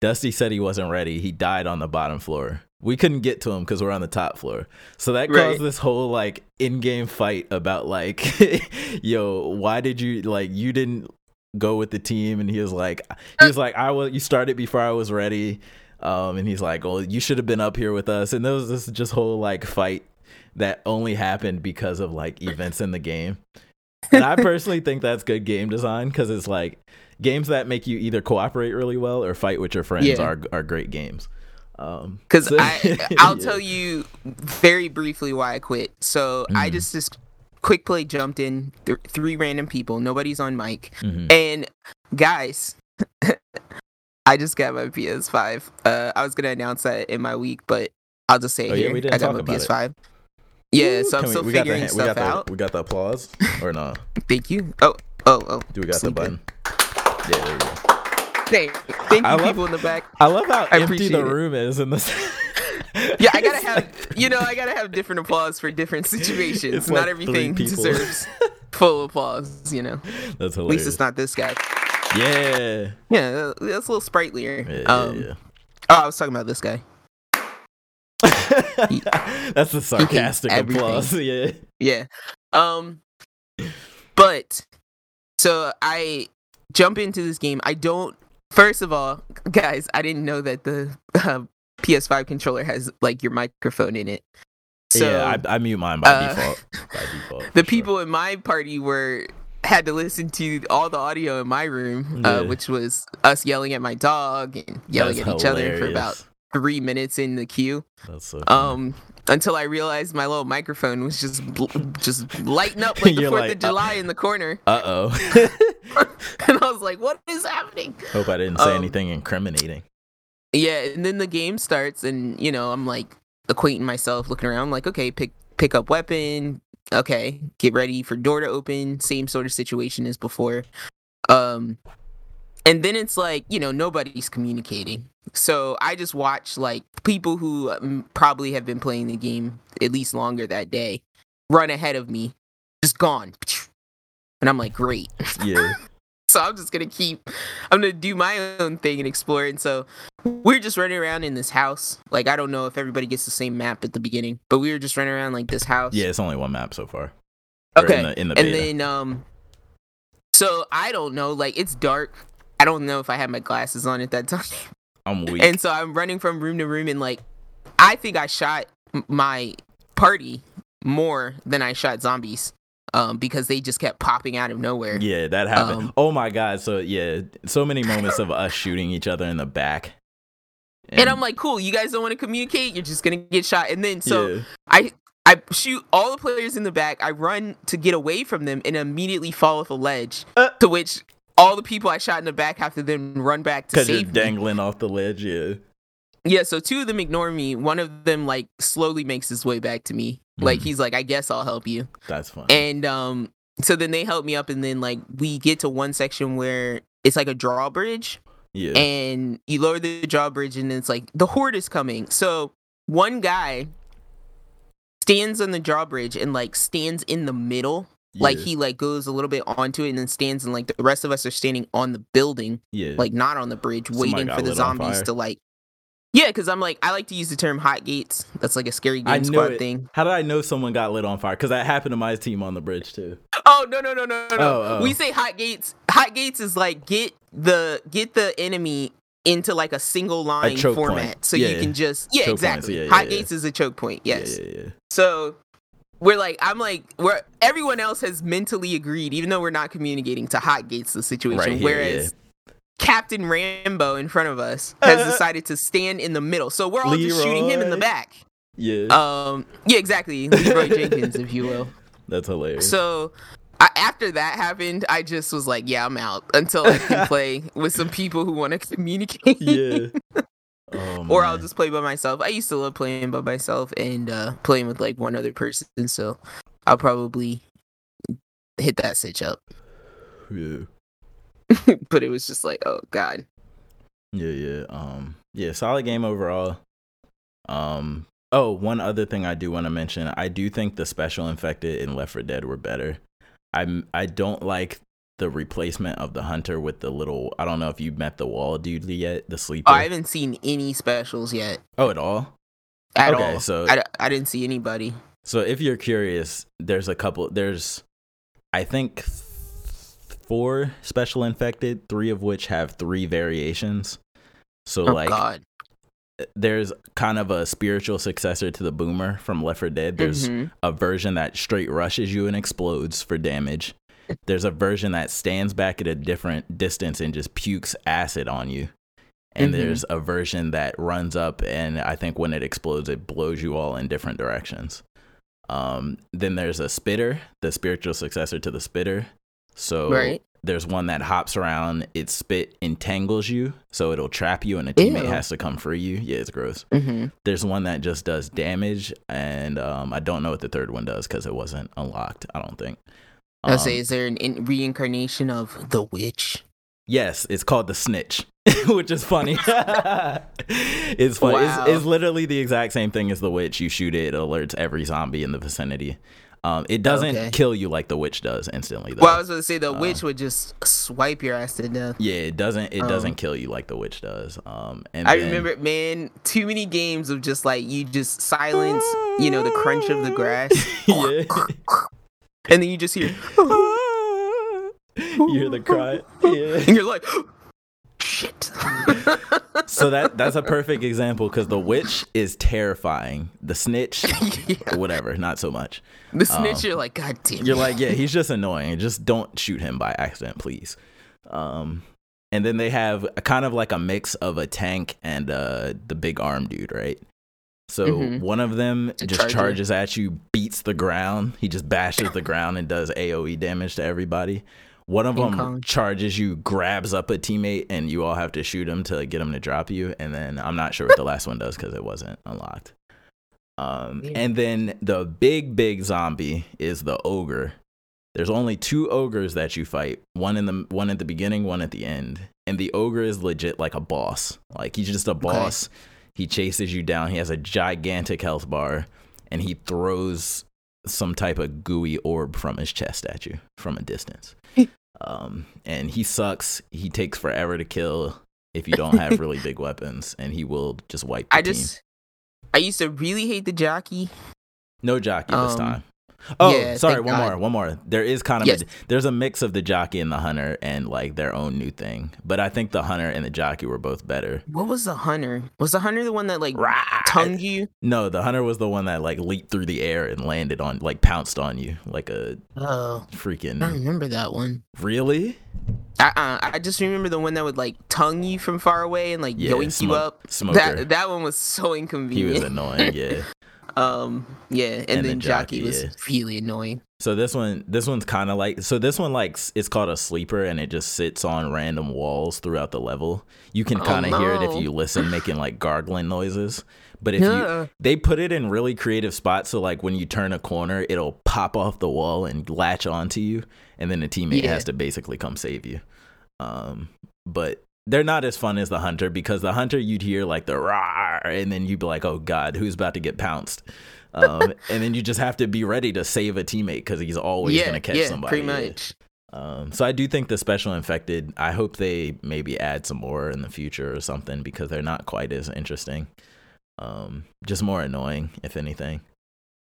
Dusty said he wasn't ready. He died on the bottom floor. We couldn't get to him because we're on the top floor. So that Right. caused this whole like in-game fight about like, yo, why did you like you didn't go with the team? And he was like, he was like, I was. You started before I was ready. Um, and he's like, well, you should have been up here with us. And there was this just whole like fight that only happened because of like events in the game. And I personally think that's good game design because it's like games that make you either cooperate really well or fight with your friends Yeah. are are great games. Um, Because so- I, I'll yeah. tell you very briefly why I quit. So I Mhm. just just quick play jumped in th- three random people. Nobody's on mic, Mhm. and guys. I just got my PS5. Uh, I was gonna announce that in my week, but I'll just say it Oh, yeah, here. we didn't I got my about it. PS5. Yeah, so I'm Can we- still we got the figuring we stuff got the- out. We got the applause or no? Thank you. Oh, oh, oh. Do we got Sleep the in. button? Yeah, there you go. Thank, thank you, I love- people in the back. I love how I empty the it. room is in this. Yeah, I gotta have, you know, I gotta have different applause for different situations. It's not like everything deserves full applause, you know. That's At least it's not this guy. Yeah. Yeah, that's a little sprightlier. Yeah, um, yeah, Oh, I was talking about this guy. That's the sarcastic applause. Yeah. Yeah. Um, but so I jump into this game. I don't. First of all, guys, I didn't know that the uh, PS5 controller has like your microphone in it. So yeah, I, I mute mine by uh, default. By default. the people in my party were had to listen to all the audio in my room, uh, Yeah. which was us yelling at my dog and yelling That's at each other for about three minutes in the queue. That's so. Um, until I realized my little microphone was just bl- just lighting up like the Fourth like, of July in the corner, Uh oh. and I was like, "What is happening?" Hope I didn't say Um, anything incriminating. Yeah, and then the game starts, and you know, I'm like acquainting myself, looking around, like, okay, pick pick up weapon. Okay, get ready for door to open. Same sort of situation as before. Um, and then it's like you know nobody's communicating. So I just watch like people who um, probably have been playing the game at least longer that day run ahead of me, just gone. And I'm like, great. Yeah. So I'm just gonna keep. I'm gonna do my own thing and explore. And so we're just running around in this house. Like I don't know if everybody gets the same map at the beginning, but we were just running around like this house. Yeah, it's only one map so far. Or Okay. In the, in the and then um, so I don't know. Like it's dark. I don't know if I had my glasses on at that time. I'm weak. And so I'm running from room to room, and like I think I shot my party more than I shot zombies. Um, because they just kept popping out of nowhere. yeah, that happened. Um, oh my god. So yeah, so many moments of us shooting each other in the back. And I'm like, cool, you guys don't want to communicate, you're just gonna get shot. And then so yeah. I I shoot all the players in the back, I run to get away from them and immediately fall off a ledge. Uh. to which all the people I shot in the back have to then run back to Because you're save me. dangling off the ledge. Yeah. Yeah, so two of them ignore me. One of them like slowly makes his way back to me. Like Mhm. he's like, I guess I'll help you. That's fine. And um so then they help me up and then like we get to one section where it's like a drawbridge yeah. and you lower the drawbridge and it's like the horde is coming so one guy stands on the drawbridge and like stands in the middle like he like goes a little bit onto it and then stands and like the rest of us are standing on the building yeah. like not on the bridge Somebody waiting for the zombies to like yeah because i'm like i like to use the term hot gates that's like a scary game squad it. thing How did I know someone got lit on fire? Because that happened to my team on the bridge too. oh no no no no no no Oh, oh. we say hot gates hot gates is like get the get the enemy into like a single line choke format point. so Yeah. you can just yeah Choke exactly yeah, yeah, hot yeah. gates is a choke point yes Yeah, yeah, yeah. so we're like i'm like where everyone else has mentally agreed even though we're not communicating to hot gates the situation Right here, whereas captain rambo in front of us has decided to stand in the middle so we're all just shooting him in the back Yeah. um yeah exactly leroy jenkins if you will That's hilarious. so I, after that happened, I just was like, "Yeah, I'm out until I can play with some people who want to communicate." yeah. Oh, or I'll just play by myself. I used to love playing by myself and uh, playing with like one other person, so I'll probably hit that stitch up. Yeah. but it was just like, oh god. Yeah, yeah. Um yeah, solid game overall. Um oh, one other thing I do want to mention. I do think the special infected in Left 4 Dead were better. I'm I don't like the replacement of the hunter with the little I don't know if you met the wall dude yet, the sleeper. Oh, I haven't seen any specials yet oh, at all? at Okay, all. so i didn't see anybody. So if you're curious, there's a couple there's I think four special infected, three of which have three variations. So Oh like god. there's kind of a spiritual successor to the boomer from Left 4 Dead. There's Mhm. a version that straight rushes you and explodes for damage. There's a version that stands back at a different distance and just pukes acid on you. And Mhm. there's a version that runs up and I think when it explodes it blows you all in different directions. Um, then there's a spitter, the spiritual successor to the spitter. So Right. there's one that hops around, its spit entangles you, so it'll trap you and a teammate Ew. has to come free you. Yeah, it's gross. hmm There's one that just does damage, and um, I don't know what the third one does because it wasn't unlocked. I don't think. I'll Um, say, is there an in- reincarnation of the witch? yes, it's called the snitch, which is funny. it's funny. Wow. It's, it's literally the exact same thing as the witch. You shoot it, it alerts every zombie in the vicinity. Um, it doesn't Okay. kill you like the witch does instantly. Though. Well, I was going to say the Uh, witch would just swipe your ass to death. yeah, it doesn't. It Um, doesn't kill you like the witch does. Um, and I then- remember, man, too many games of just like you just silence, you know, the crunch of the grass, yeah. And then you just hear, you hear the cry. Yeah. and you're like, shit. So that that's a perfect example because the witch is terrifying. The snitch, yeah. whatever, not so much. The snitch, you're like, God damn. You're like, yeah, he's just annoying. Just don't shoot him by accident, please. Um, and then they have a kind of like a mix of a tank and uh the big arm dude, right? So Mhm. one of them just charge charges at you, beats the ground. He just bashes the ground and does AoE damage to everybody. One of King them Kong. charges you, grabs up a teammate, and you all have to shoot him to get him to drop you. And then I'm not sure what the last one does because it wasn't unlocked. Um, Weird. and then the big, big zombie is the ogre. There's only two ogres that you fight. One in the one at the beginning, one at the end. And the ogre is legit like a boss. Like he's just a boss. He chases you down. He has a gigantic health bar, and he throws some type of gooey orb from his chest at you from a distance. um, and he sucks. He takes forever to kill if you don't have really big weapons, and he will just wipe. The I team. just I used to really hate the jockey. No jockey this Um, time. Oh, yeah, sorry. One God. more. One more. There is kind of Yes. a, there's a mix of the jockey and the hunter and like their own new thing. But I think the hunter and the jockey were both better. What was the hunter? Was the hunter the one that like tongued you? No, the hunter was the one that like leaped through the air and landed on like pounced on you like a Oh, freaking. I remember that one. really. I uh, I just remember the one that would like tongue you from far away and like Yeah, yoink you up. smoker. That that one was so inconvenient. He was annoying. Yeah. Um, yeah, and, And then the jockey, jockey, was yeah. really annoying. So this one, this one's kind of like so. This one like it's called a sleeper, and it just sits on random walls throughout the level. You can Oh, kind of hear it if you listen, making like gargling noises. But if Yeah. you, they put it in really creative spots, so like when you turn a corner, it'll pop off the wall and latch onto you, and then the teammate Yeah. has to basically come save you. Um, but they're not as fun as the hunter because the hunter you'd hear like the rah, and then you'd be like, oh god, who's about to get pounced? Um, and then you just have to be ready to save a teammate because he's always yeah, gonna catch yeah, somebody. pretty much. Um, so I do think the special infected. I hope they maybe add some more in the future or something because they're not quite as interesting. Um, just more annoying, if anything.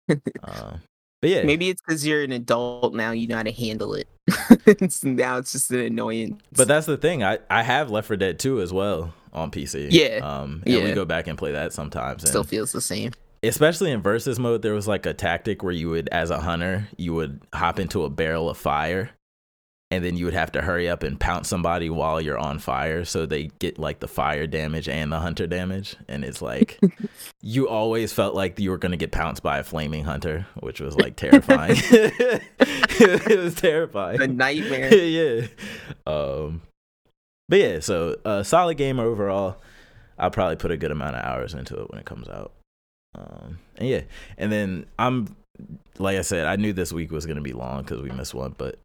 um, but yeah, Maybe it's because you're an adult now. You know how to handle it. Now it's just an annoyance. But that's the thing. I, I have Left 4 Dead 2 as well on PC. Yeah. Um, and we go back and play that sometimes. And still feels the same. especially in versus mode, there was like a tactic where you would, as a hunter, you would hop into a barrel of fire, and then you would have to hurry up and pounce somebody while you're on fire, so they get like the fire damage and the hunter damage. And it's like you always felt like you were gonna get pounced by a flaming hunter, which was like terrifying. it was terrifying. The nightmare. yeah. Um, but yeah, so uh, solid game overall. I'll probably put a good amount of hours into it when it comes out. Um, and yeah, and then I'm like I said, I knew this week was gonna be long because we missed one, but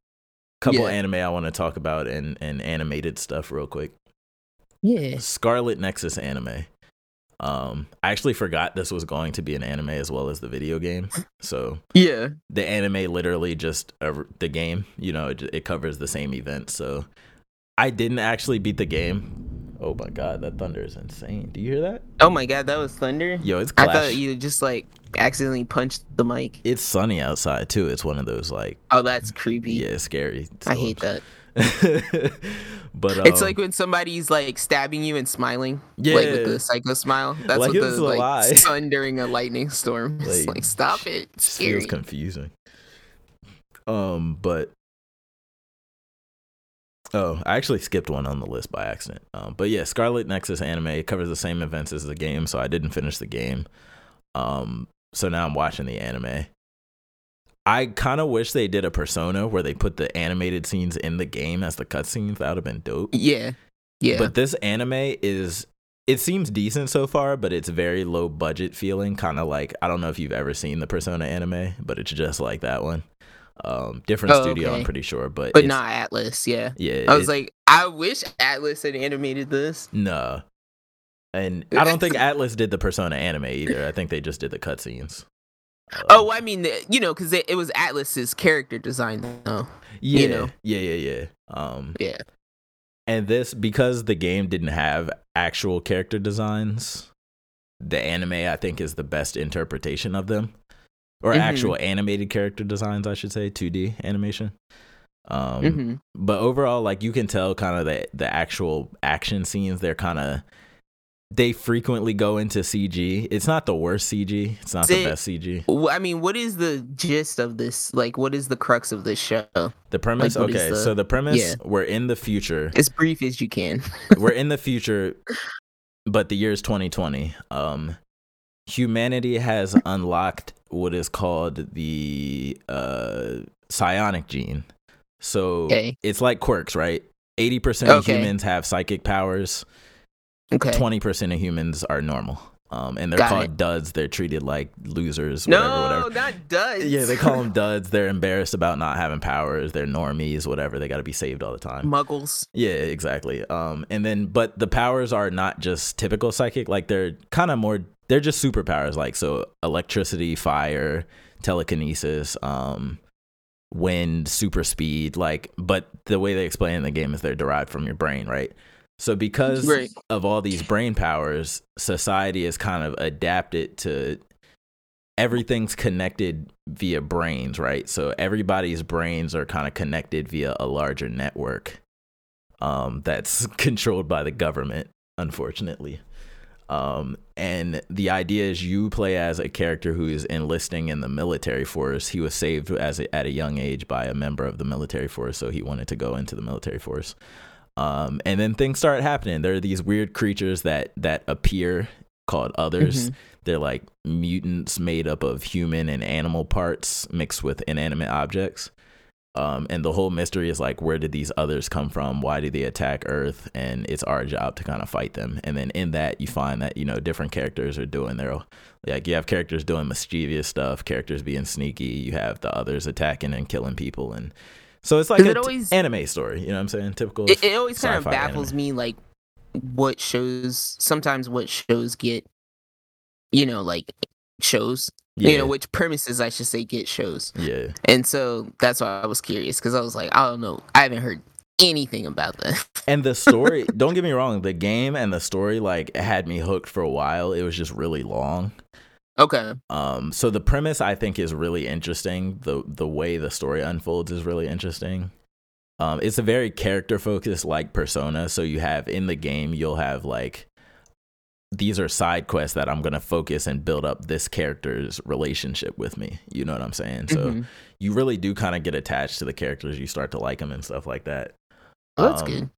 couple Yeah. anime I want to talk about and and animated stuff real quick. Yeah. Scarlet Nexus anime. Um, I actually forgot this was going to be an anime as well as the video game. So Yeah. the anime literally just uh, the game you know it, it covers the same event so i didn't actually beat the game oh my god that thunder is insane do you hear that Oh my god, that was thunder. yo it's I thought you just like accidentally punched the mic. it's sunny outside too it's one of those like Oh, that's creepy. yeah it's scary I hate that. but um, it's like when somebody's like stabbing you and smiling, like Yeah. with the psycho smile. That's Like what the like lie. sun during a lightning storm. It's Like, like stop it. It's feels confusing um but Oh, I actually skipped one on the list by accident. Um, but yeah, Scarlet Nexus anime it covers the same events as the game, so I didn't finish the game. Um, so now I'm watching the anime. I kind of wish they did a persona where they put the animated scenes in the game as the cutscenes. That would have been dope. yeah. Yeah. But this anime is it seems decent so far, but it's very low budget feeling, kind of like I don't know if you've ever seen the Persona anime, but it's just like that one. Um, different Oh, studio, I'm pretty sure, but but not Atlus, yeah. Yeah, I was like, I wish Atlus had animated this. no, and I don't think Atlus did the Persona anime either. I think they just did the cutscenes. Um, Oh, I mean, you know, because it, it was Atlus's character design, though. yeah, you know. yeah, yeah, yeah. Um, Yeah. and this because the game didn't have actual character designs the anime i think is the best interpretation of them or Mhm. actual animated character designs i should say 2d animation um hmm but overall like you can tell kind of the the actual action scenes they're kind of they frequently go into cg it's not the worst cg it's not Is the it- best cg I mean, what is the gist of this? Like, what is the crux of this show? the premise Like, okay the- so the premise yeah. we're in the future As brief as you can. we're in the future, but the year is 2020. Um, humanity has unlocked what is called the uh, psionic gene. So Okay. it's like quirks, right? 80% of Okay. humans have psychic powers, Okay. 20% of humans are normal. Um, and they're Got called it. duds. They're treated like losers, whatever, no, whatever. not duds. Yeah, they call them duds. They're embarrassed about not having powers. They're normies, whatever. They got to be saved all the time. muggles. Yeah, exactly. Um, and then, but the powers are not just typical psychic. Like they're kind of more. They're just superpowers. Like so, electricity, fire, telekinesis, um, wind, super speed. Like, but the way they explain in the game is they're derived from your brain, right? So because Right. of all these brain powers, society is kind of adapted to everything's connected via brains, right? So everybody's brains are kind of connected via a larger network um, that's controlled by the government, unfortunately. Um, and the idea is you play as a character who is enlisting in the military force. He was saved as a, at a young age by a member of the military force, so he wanted to go into the military force. Um, and then things start happening. There are these weird creatures that that appear called others. They're like mutants made up of human and animal parts mixed with inanimate objects. Um, and the whole mystery is like, where did these others come from? Why did they attack Earth? And it's our job to kind of fight them. And then in that, you find that you know different characters are doing their like you have characters doing mischievous stuff, characters being sneaky. You have the others attacking and killing people, and so it's like an it always- anime story. You know what I'm saying? Typical. It, it always kind of baffles anime. me, like what shows. Sometimes what shows get, you know, like shows. yeah, You know, which premises I should say get shows. yeah. And so that's why I was curious because I was like, I don't know, I haven't heard anything about that. And the story, don't get me wrong, the game and the story like had me hooked for a while. It was just really long. okay. Um, so the premise I think is really interesting. The the way the story unfolds is really interesting. Um, it's a very character focused like persona. So you have in the game, you'll have like these are side quests that I'm gonna focus and build up this character's relationship with me. You know what I'm saying? So Mhm. you really do kind of get attached to the characters. You start to like them and stuff like that. Well, that's Um, good.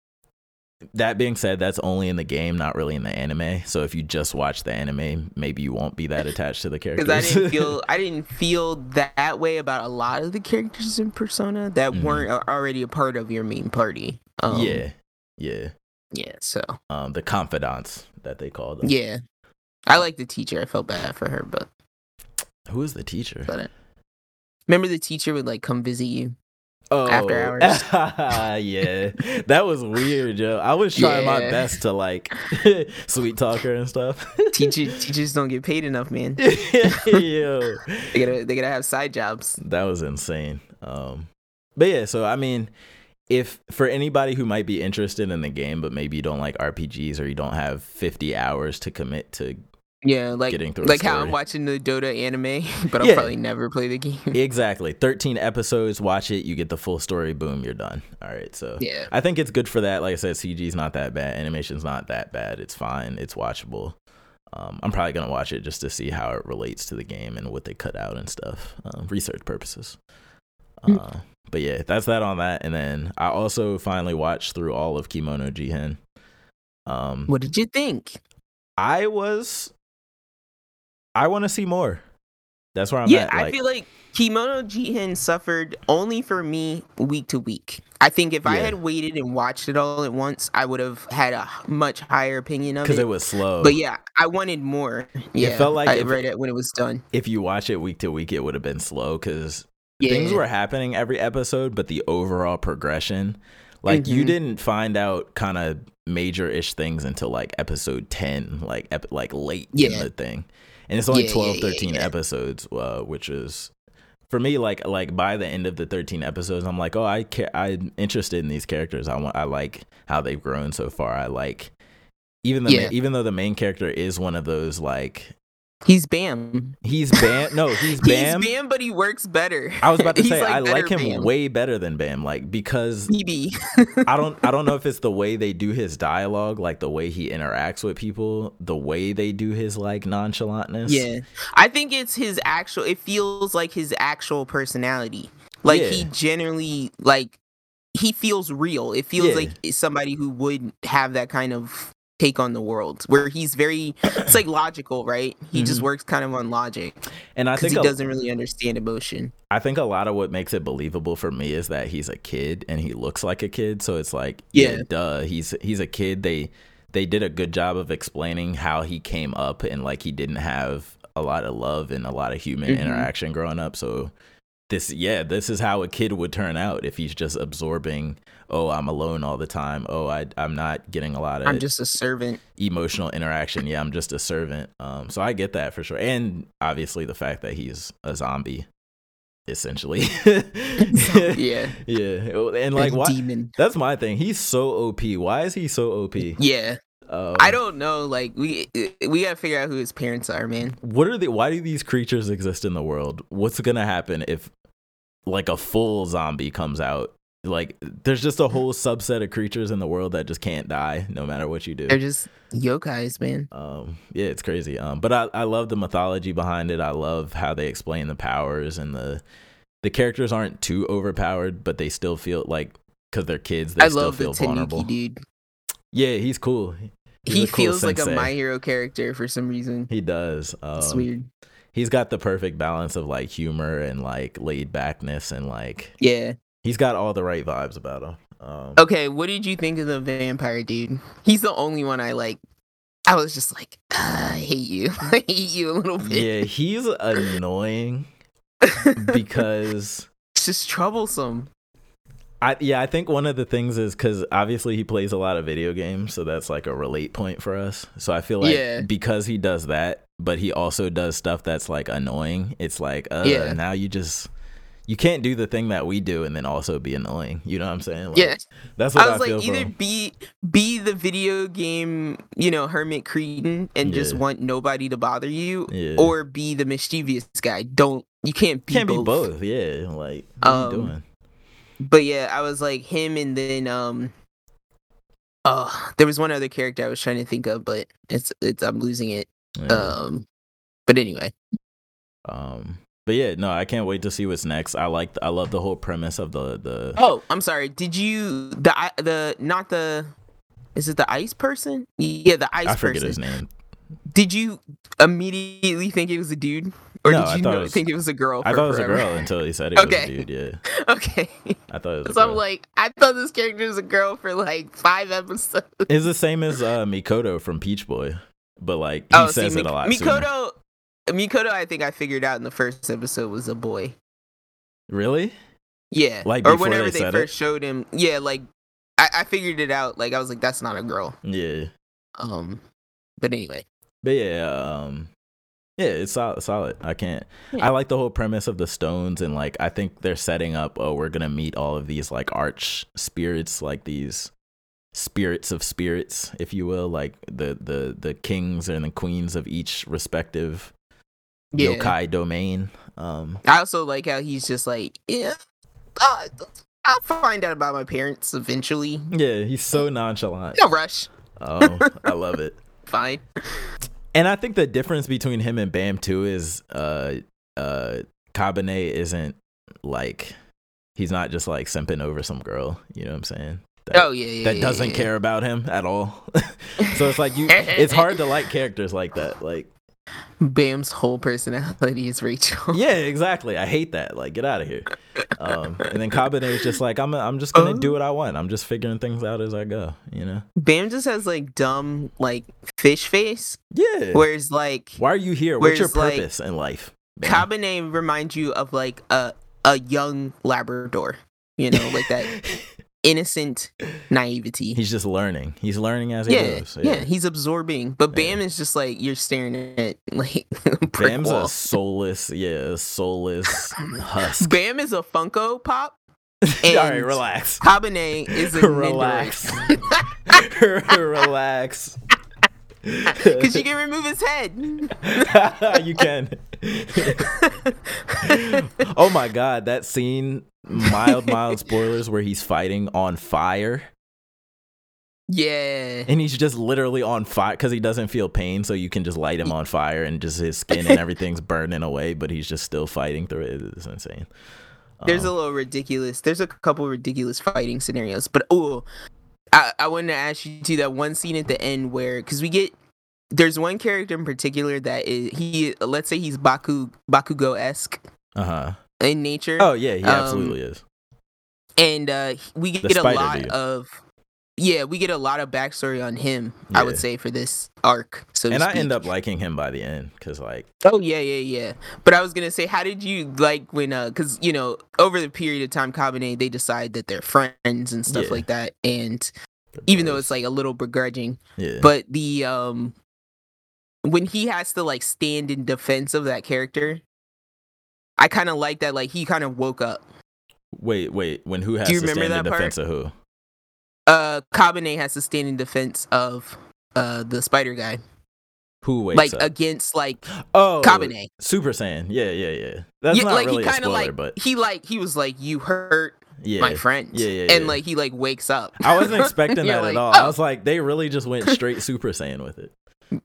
That being said, that's only in the game, not really in the anime. So if you just watch the anime, maybe you won't be that attached to the characters. Because I didn't feel I didn't feel that way about a lot of the characters in Persona that Mhm. weren't already a part of your main party. Um, yeah, yeah. Yeah. So Um, the confidants that they call them. yeah, I like the teacher. I felt bad for her, but Who is the teacher? but uh, remember the teacher would like come visit you. Oh, after hours. yeah, that was weird, yo. I was trying my best to like sweet talk her and stuff. Teacher teachers don't get paid enough, man. yo, They gotta they gotta have side jobs. that was insane. Um, but yeah, so I mean, if for anybody who might be interested in the game, but maybe you don't like RPGs or you don't have 50 hours to commit to Yeah, like Getting through a like how I'm watching the Dota anime, but I'll Yeah. probably never play the game. exactly 13 episodes, watch it, you get the full story, boom, you're done. All right, so yeah. I think it's good for that. Like I said, CG's not that bad, animation's not that bad. It's fine, it's watchable. Um, I'm probably gonna watch it just to see how it relates to the game and what they cut out and stuff, um, research purposes. Uh, but yeah, that's that on that. And then I also finally watched through all of Kemono Jihen. Um, What did you think? I was, I want to see more. That's where I'm yeah, at. I like- feel like Kemono Jihen suffered only for me week to week. I think if I had waited and watched it all at once, I would have had a much higher opinion of it. because it. it was slow. but yeah, I wanted more. Yeah, it felt like I, if- right at when it was done. if you watch it week to week, it would have been slow because Yeah, things were happening every episode, but the overall progression, like you Mhm. didn't find out kind of major ish things until like episode 10, like ep- like late in Yeah. the thing. And it's only Yeah, yeah, 12, yeah, 13 yeah. episodes, uh, which is for me like like by the end of the 13 episodes, I'm like, "Oh, I ca- I'm interested in these characters. I want I like how they've grown so far. I like even though Yeah. even though the main character is one of those like he's Bam. he's Bam. No, he's Bam. He's Bam, but he works better. I was about to say I like him Bam. way better than Bam, like because Maybe. I don't I don't know if it's the way they do his dialogue, like the way he interacts with people, the way they do his like nonchalantness. Yeah. I think it's his actual it feels like his actual personality. Like he Yeah. generally like he feels real. It feels Yeah. like somebody who would have that kind of take on the world where he's very it's like logical right he just Mhm. works kind of on logic And I think he a- doesn't really understand emotion I think a lot of what makes it believable for me is that he's a kid and he looks like a kid. So it's like, yeah, Yeah. duh, he's he's a kid. They they did a good job of explaining how he came up and like he didn't have a lot of love and a lot of human Mhm. interaction growing up. So this, yeah, this is how a kid would turn out if he's just absorbing. Oh, I'm alone all the time. Oh, I I'm not getting a lot of i'm just a servant emotional interaction. Yeah, I'm just a servant. Um, so I get that for sure, and obviously the fact that he's a zombie, essentially. yeah yeah, and like why? demon That's my thing. He's so OP. Why is he so OP? yeah Um, i don't know like we we gotta figure out who his parents are man What are the? Why do these creatures exist in the world? What's gonna happen if, like, a full zombie comes out? Like, there's just a whole subset of creatures in the world that just can't die, no matter what you do. they're just yokais man. Um yeah it's crazy. Um but i i love the mythology behind it. I love how they explain the powers and the the characters aren't too overpowered but they still feel like because they're kids they i still love the feel tanuki vulnerable dude. Yeah he's cool. He's he cool feels like a my hero character for some reason. He does um, it's weird. he's got the perfect balance of like humor and like laid backness and like yeah he's got all the right vibes about him um Okay, what did you think of the vampire dude? He's the only one I like. I was just like, "Ah, I hate you. I hate you a little bit. yeah he's annoying because it's just troublesome. I yeah, I think one of the things is because obviously he plays a lot of video games, so that's like a relate point for us. So I feel like Yeah. because he does that, but he also does stuff that's like annoying. It's like, uh, Yeah. now you just you can't do the thing that we do and then also be annoying. You know what I'm saying? Like, Yeah. that's what I I, was feel like, either from. be be the video game, you know, Hermit Creedon and just Yeah. want nobody to bother you, Yeah. or be the mischievous guy. Don't you can't be Can't both. be both. Yeah, like what are you Um, doing? But yeah, I was like him, and then um, oh, there was one other character I was trying to think of, but it's it's I'm losing it. Yeah. Um, but anyway, um, but yeah, no, I can't wait to see what's next. I like, I love the whole premise of the the. Oh, I'm sorry. Did you the i- the not the is it the ice person? Yeah, the ice I forget person. his name. Did you immediately think it was a dude, or No, did you know, it was- think it was a girl? I thought it was a girl until he said it was a dude. Yeah, okay, I thought it was. A so I'm like, I thought this character was a girl for like five episodes. It's the same as uh, Mikoto from Peach Boy, but like he oh, says see, it a lot. Mikoto. sooner. Mikoto. I think I figured out in the first episode was a boy. Really? Yeah, Like, or whenever they they, first it? showed him. Yeah, like I, I figured it out. Like I was like, that's not a girl. Yeah. Um, but anyway, But yeah, um, yeah, it's solid. solid. I can't. Yeah. I like the whole premise of the stones, and like I think they're setting up. Oh, we're gonna meet all of these like arch spirits, like these spirits of spirits, if you will, like the the the kings and the queens of each respective yeah. yokai domain. Um, I also like how he's just like, yeah, uh, I'll find out about my parents eventually. yeah, he's so nonchalant. No rush. Oh, I love it. Fine. And I think the difference between him and Bam too is uh uh Kabane isn't like he's not just like simping over some girl, you know what I'm saying? That, oh yeah, yeah. that yeah, doesn't yeah. care about him at all. so it's like you it's hard to like characters like that. Like Bam's whole personality is Rachel. yeah, exactly. I hate that. Like get out of here. Um and then Kabane is just like I'm I'm just going to do what I want. I'm just figuring things out as I go, you know? Bam just has like dumb like fish face, Yeah. whereas like Why are you here? What's your Whereas, like, purpose in life? Bam? Kabane reminds you of like a a young Labrador. You know, like that innocent naivety. He's just learning. He's learning as he yeah, goes. yeah, he's absorbing. But Bam is just like you're staring at like Bam's wall. a soulless, yeah, a soulless husk. Bam is a Funko Pop. All right, relax. Kabane is a Relax. Relax. relax. Because you can remove his head. you can. oh my god, that scene, mild, mild spoilers where he's fighting on fire. Yeah. And he's just literally on fire because he doesn't feel pain, so you can just light him on fire and just his skin and everything's burning away, but he's just still fighting through it. It's insane. There's Um, a little ridiculous. There's a couple ridiculous fighting scenarios, but oh, I, I wanted to ask you to that one scene at the end where because we get there's one character in particular that is he let's say he's Baku Bakugo esque Uh huh. In nature. Oh yeah, he Um, absolutely is. and uh we get a lot dude. of yeah we get a lot of backstory on him i would say for this arc so And I end up liking him by the end because like oh yeah yeah yeah but i was gonna say how did you like when uh because you know over the period of time Kabane, they decide that they're friends and stuff Yeah. like that and even though it's like a little begrudging yeah, but the um when he has to like stand in defense of that character i kind of like that like he kind of woke up wait, wait, when who has Do you to remember stand in that part? defense of who? uh Kabane has to stand in defense of uh the spider guy Who wakes like up? against like oh, Kabane. Super Saiyan. Yeah, yeah, yeah. That's yeah, not like really he a kind of spoiler, like but he like he was like you hurt yeah, my friend Yeah, yeah, and like he like wakes up I wasn't expecting that like, at all. I "Oh." was like, they really just went straight Super Saiyan with it.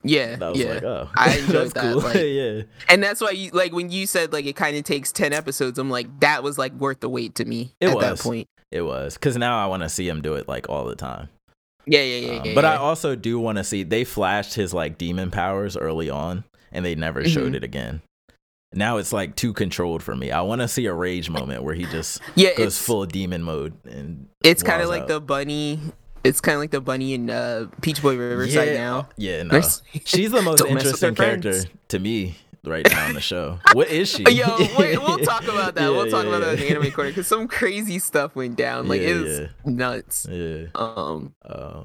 Yeah That was yeah like, oh, I enjoyed that, cool. like- yeah, and that's why you like when you said like it kind of takes 10 episodes i'm like that was like worth the wait to me It at that was. point it was because now I want to see him do it like all the time. yeah yeah yeah, Um, yeah but I also do want to see they flashed his like demon powers early on, and they never Mm-hmm. showed it again. Now it's like too controlled for me. I want to see a rage moment where he just yeah goes full demon mode and it's kind of like out. the bunny it's kind of like the bunny in uh peach boy riverside yeah, now Yeah, no. She's the most Don't mess with her interesting character friends. to me right now on the show. What is she? Yo, wait, we'll talk about that. we'll talk yeah, about that in the anime corner because some crazy stuff went down. Like Yeah, it was nuts. Yeah. Um, Uh,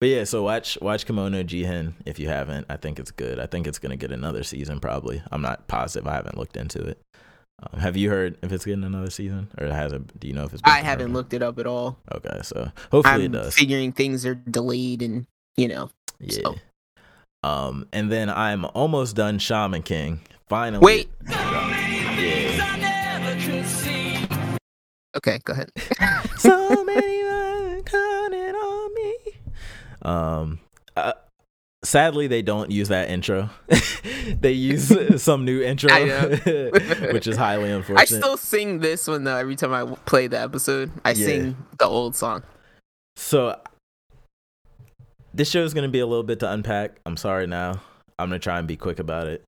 but yeah, so watch watch Kemono Jihen if you haven't. I think it's good. I think it's gonna get another season probably. I'm not positive. I haven't looked into it. Um, have you heard if it's getting another season or has it? Do you know if it's? I haven't looked it up at all. Okay, so hopefully I'm it does. figuring things are delayed and you know. Yeah. so. Um, and then I'm almost done Shaman King. Finally. Wait. Yeah. Okay, go ahead. so many counting on me. Um, uh, sadly, they don't use that intro. they use some new intro, which is highly unfortunate. I still sing this one though. Every time I play the episode, I Yeah. sing the old song. So this show is going to be a little bit to unpack. I'm sorry now. I'm going to try and be quick about it.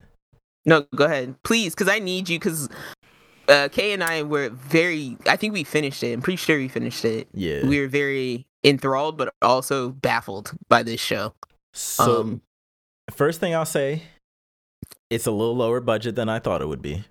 No, go ahead, please, because I need you. Because uh, Kay and I were very. I think we finished it. I'm pretty sure we finished it. Yeah. We were very enthralled, but also baffled by this show. So um, first thing I'll say, it's a little lower budget than I thought it would be.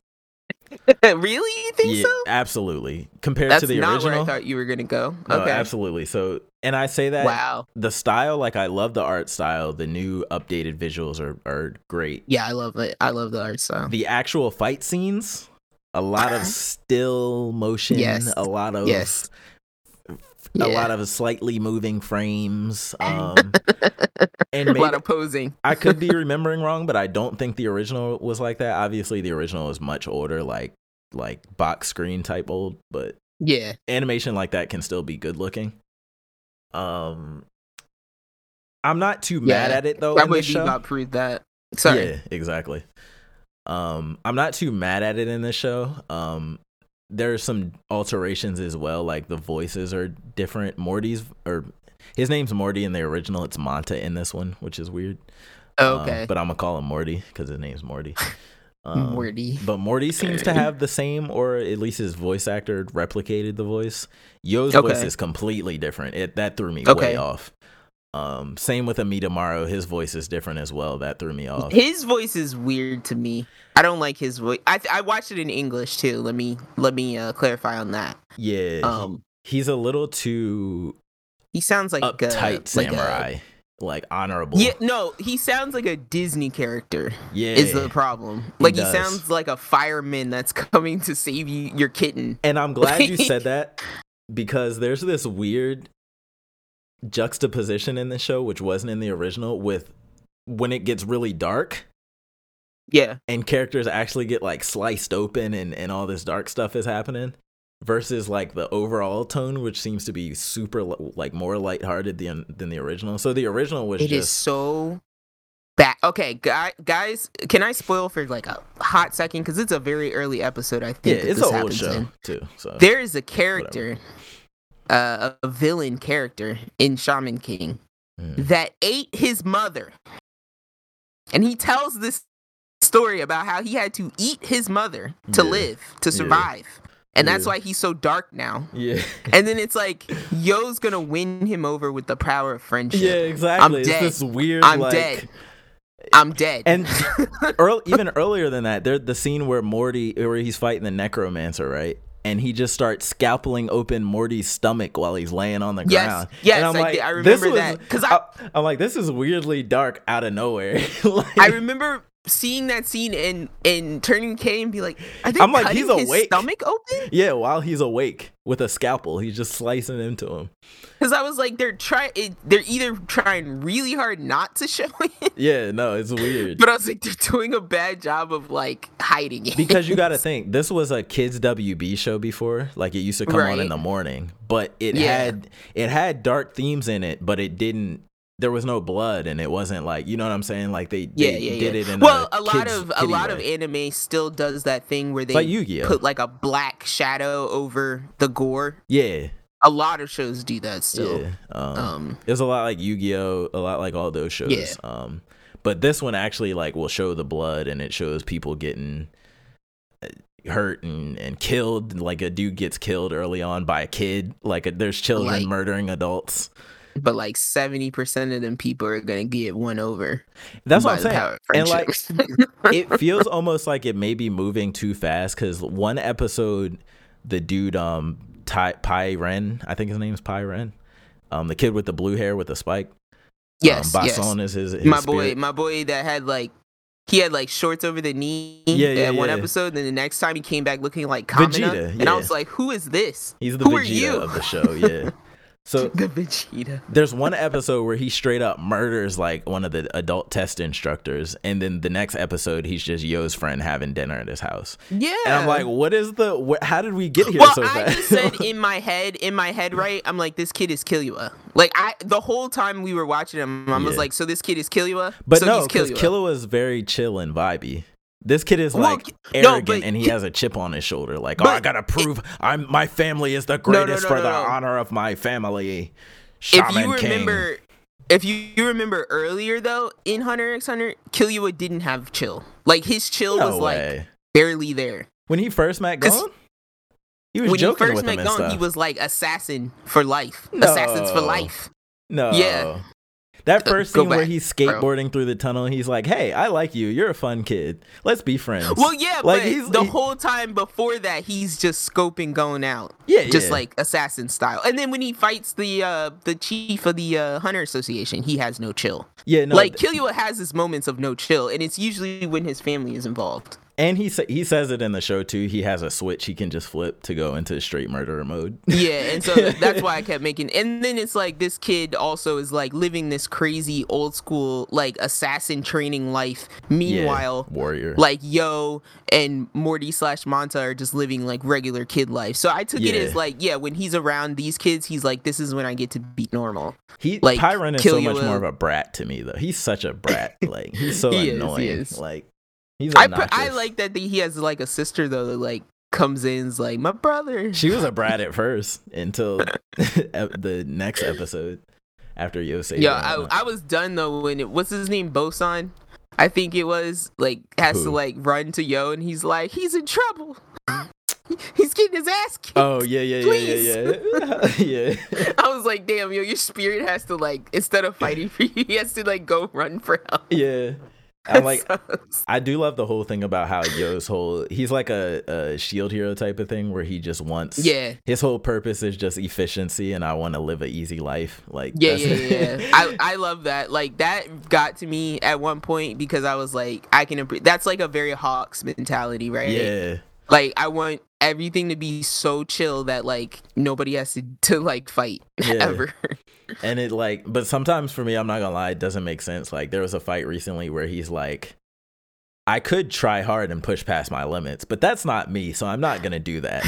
really, you think yeah, so? absolutely. Compared That's to the not original. where I thought you were gonna go. No, okay. absolutely. So, and I say that Wow. the style, like I love the art style. The new updated visuals are are great. Yeah, I love it. I love the art style. The actual fight scenes, a lot of still motion, Yes. a lot of Yes. A lot of slightly moving frames. Um, and a lot of posing. I could be remembering wrong, but I don't think the original was like that. Obviously, the original is much older, like like box screen type old, but Yeah. animation like that can still be good looking. Um, I'm not too mad at it though. I in would this show. not prove that. Sorry. Yeah, exactly. Um, I'm not too mad at it in this show. Um, there are some alterations as well, like the voices are different. Morty's or his name's Morty in the original. It's Monta in this one, which is weird. Um, Okay. but I'm gonna call him Morty because his name's Morty. Um, Morty. But Morty seems to have the same, or at least his voice actor replicated the voice. Yo's voice is completely different. It that threw me Okay. way off. Um, same with Amidamaru. His voice is different as well. That threw me off. His voice is weird to me. I don't like his voice. I I watched it in English too. Let me let me uh, clarify on that. Yeah, Um, he's a little too he sounds like uptight a, like a- samurai, like honorable. yeah, no, he sounds like a Disney character. yeah. Is the problem? Like he, does. sounds like a fireman that's coming to save you, your kitten. And I'm glad you said that because there's this weird juxtaposition in the show, which wasn't in the original, with when it gets really dark Yeah, and characters actually get like sliced open and, and all this dark stuff is happening versus like the overall tone, which seems to be super like more lighthearted than, than the original. So the original was it is just so bad. Okay, guys, can I spoil for like a hot second because it's a very early episode. I yeah, think that it's an old show in. too. So There is a character uh, a villain character in Shaman King Mm. that ate his mother. And he tells this story about how he had to eat his mother to Yeah. live, to Yeah. survive. And that's Yeah. why he's so dark now. Yeah. And then it's like Yo's gonna win him over with the power of friendship. Yeah, exactly. it's dead. this weird I'm like dead. I'm dead. and earl even earlier than that, there the scene where Morty where he's fighting the necromancer, right? And he just starts scalping open Morty's stomach while he's laying on the Yes, ground. yes, and I'm I like, I this remember was- that, 'cause I- I'm like, this is weirdly dark out of nowhere. like, I remember seeing that scene and and turning K and be like, I think I'm like, he's his awake. stomach open yeah, while he's awake with a scalpel, he's just slicing into him. because I was like, they're trying. They're either trying really hard not to show it, Yeah, no, it's weird. but I was like, they're doing a bad job of like hiding it. because you got to think this was a kids WB show before, like it used to come on in the morning, but it Yeah. had it had dark themes in it, but it didn't. There was no blood, and it wasn't like you know what I'm saying. Like they, yeah, they yeah, did yeah. it in well, a, a lot kids of a lot of anime still does that thing where they like put like a black shadow over the gore. yeah, A lot of shows do that still. yeah. Um, Um, it was a lot like Yu-Gi-Oh, a lot like all those shows. Yeah. Um, but this one actually like will show the blood, and it shows people getting uh, hurt and, and killed. Like a dude gets killed early on by a kid. Like a, there's children Like- murdering adults. But like seventy percent of them people are gonna get won over. That's what I'm saying. And like it feels almost like it may be moving too fast because one episode, the dude um Ty Pai Ren, I think his name is Pai Ren, um the kid with the blue hair with the spike. yes, um, yes. Is his, his my spirit. boy, my boy that had like he had like shorts over the knee Yeah, yeah, at one yeah. episode. Then the next time he came back looking like Kamina, Vegeta, and I was like, "Who is this? He's the Who Vegeta of the show. Yeah. So Vegeta." there's one episode where he straight up murders like one of the adult test instructors, and then the next episode he's just Yoh's friend having dinner at his house. Yeah, And I'm like, what is the? Wh- how did we get here well, so I fast? just said in my head, in my head, right? I'm like, this kid is Killua. Like I, the whole time we were watching him, I was Yeah. like, so this kid is Killua. But so no, because Killua. Killua is very chill and vibey. This kid is Well, like no, arrogant, but and he has a chip on his shoulder. Like, oh, I gotta prove I'm my family is the No, no, greatest no, for no, the no. honor of my family. if Shaman you King. remember, if you, you remember earlier though, in Hunter x Hunter, Killua didn't have chill. Like his chill no was like barely there. when he first met Gon, he was when he first with met him Gon, he was like assassin for life. Assassins for life. no, Yeah. That first scene where back, he's bro. skateboarding through the tunnel, he's like, "Hey, I like you. You're a fun kid. Let's be friends." Well, yeah, Like, but he's- the he- whole time before that, he's just scoping going out, yeah, just yeah. like assassin style. And then when he fights the uh the chief of the uh, Hunter Association, he has no chill. yeah, no, like th- Killua has his moments of no chill, and it's usually when his family is involved. And he sa- he says it in the show too. He has a switch he can just flip to go into straight murderer mode. Yeah, and so that's why I kept making. And then it's like this kid also is like living this crazy old school like assassin training life. Meanwhile, yeah, warrior. like Yoh and Morty slash Manta are just living like regular kid life. So I took it as like, yeah, when he's around these kids, he's like, this is when I get to be normal. He like, Pyron is so much more of a brat to me though. He's such a brat. Like he's so He is, he annoying. is. Like he's I put, I like that he has like a sister though that like comes in is like my brother. She was a brat at first until the next episode after Yoh saved Yeah. I, I was done though when it what's his name Bason, I think it was like has to like run to Yoh and he's like he's in trouble. he's getting his ass kicked. Oh yeah, yeah, yeah, yeah, yeah. yeah. I was like, damn, yo, your spirit has to like instead of fighting for you, he has to like go run for help. Yeah. I'm like I do love the whole thing about how Yoh's whole he's like a, a shield hero type of thing where he just wants yeah, his whole purpose is just efficiency and I want to live an easy life. Like yeah, yeah, yeah. I I love that. Like that got to me at one point because I was like, I can. appre- That's like a very Hawks mentality, right? yeah. Like I want everything to be so chill that like nobody has to to like fight Yeah. ever. And it like, but sometimes for me, I'm not gonna lie, it doesn't make sense. Like there was a fight recently where he's like, I could try hard and push past my limits, but that's not me, so I'm not gonna do that.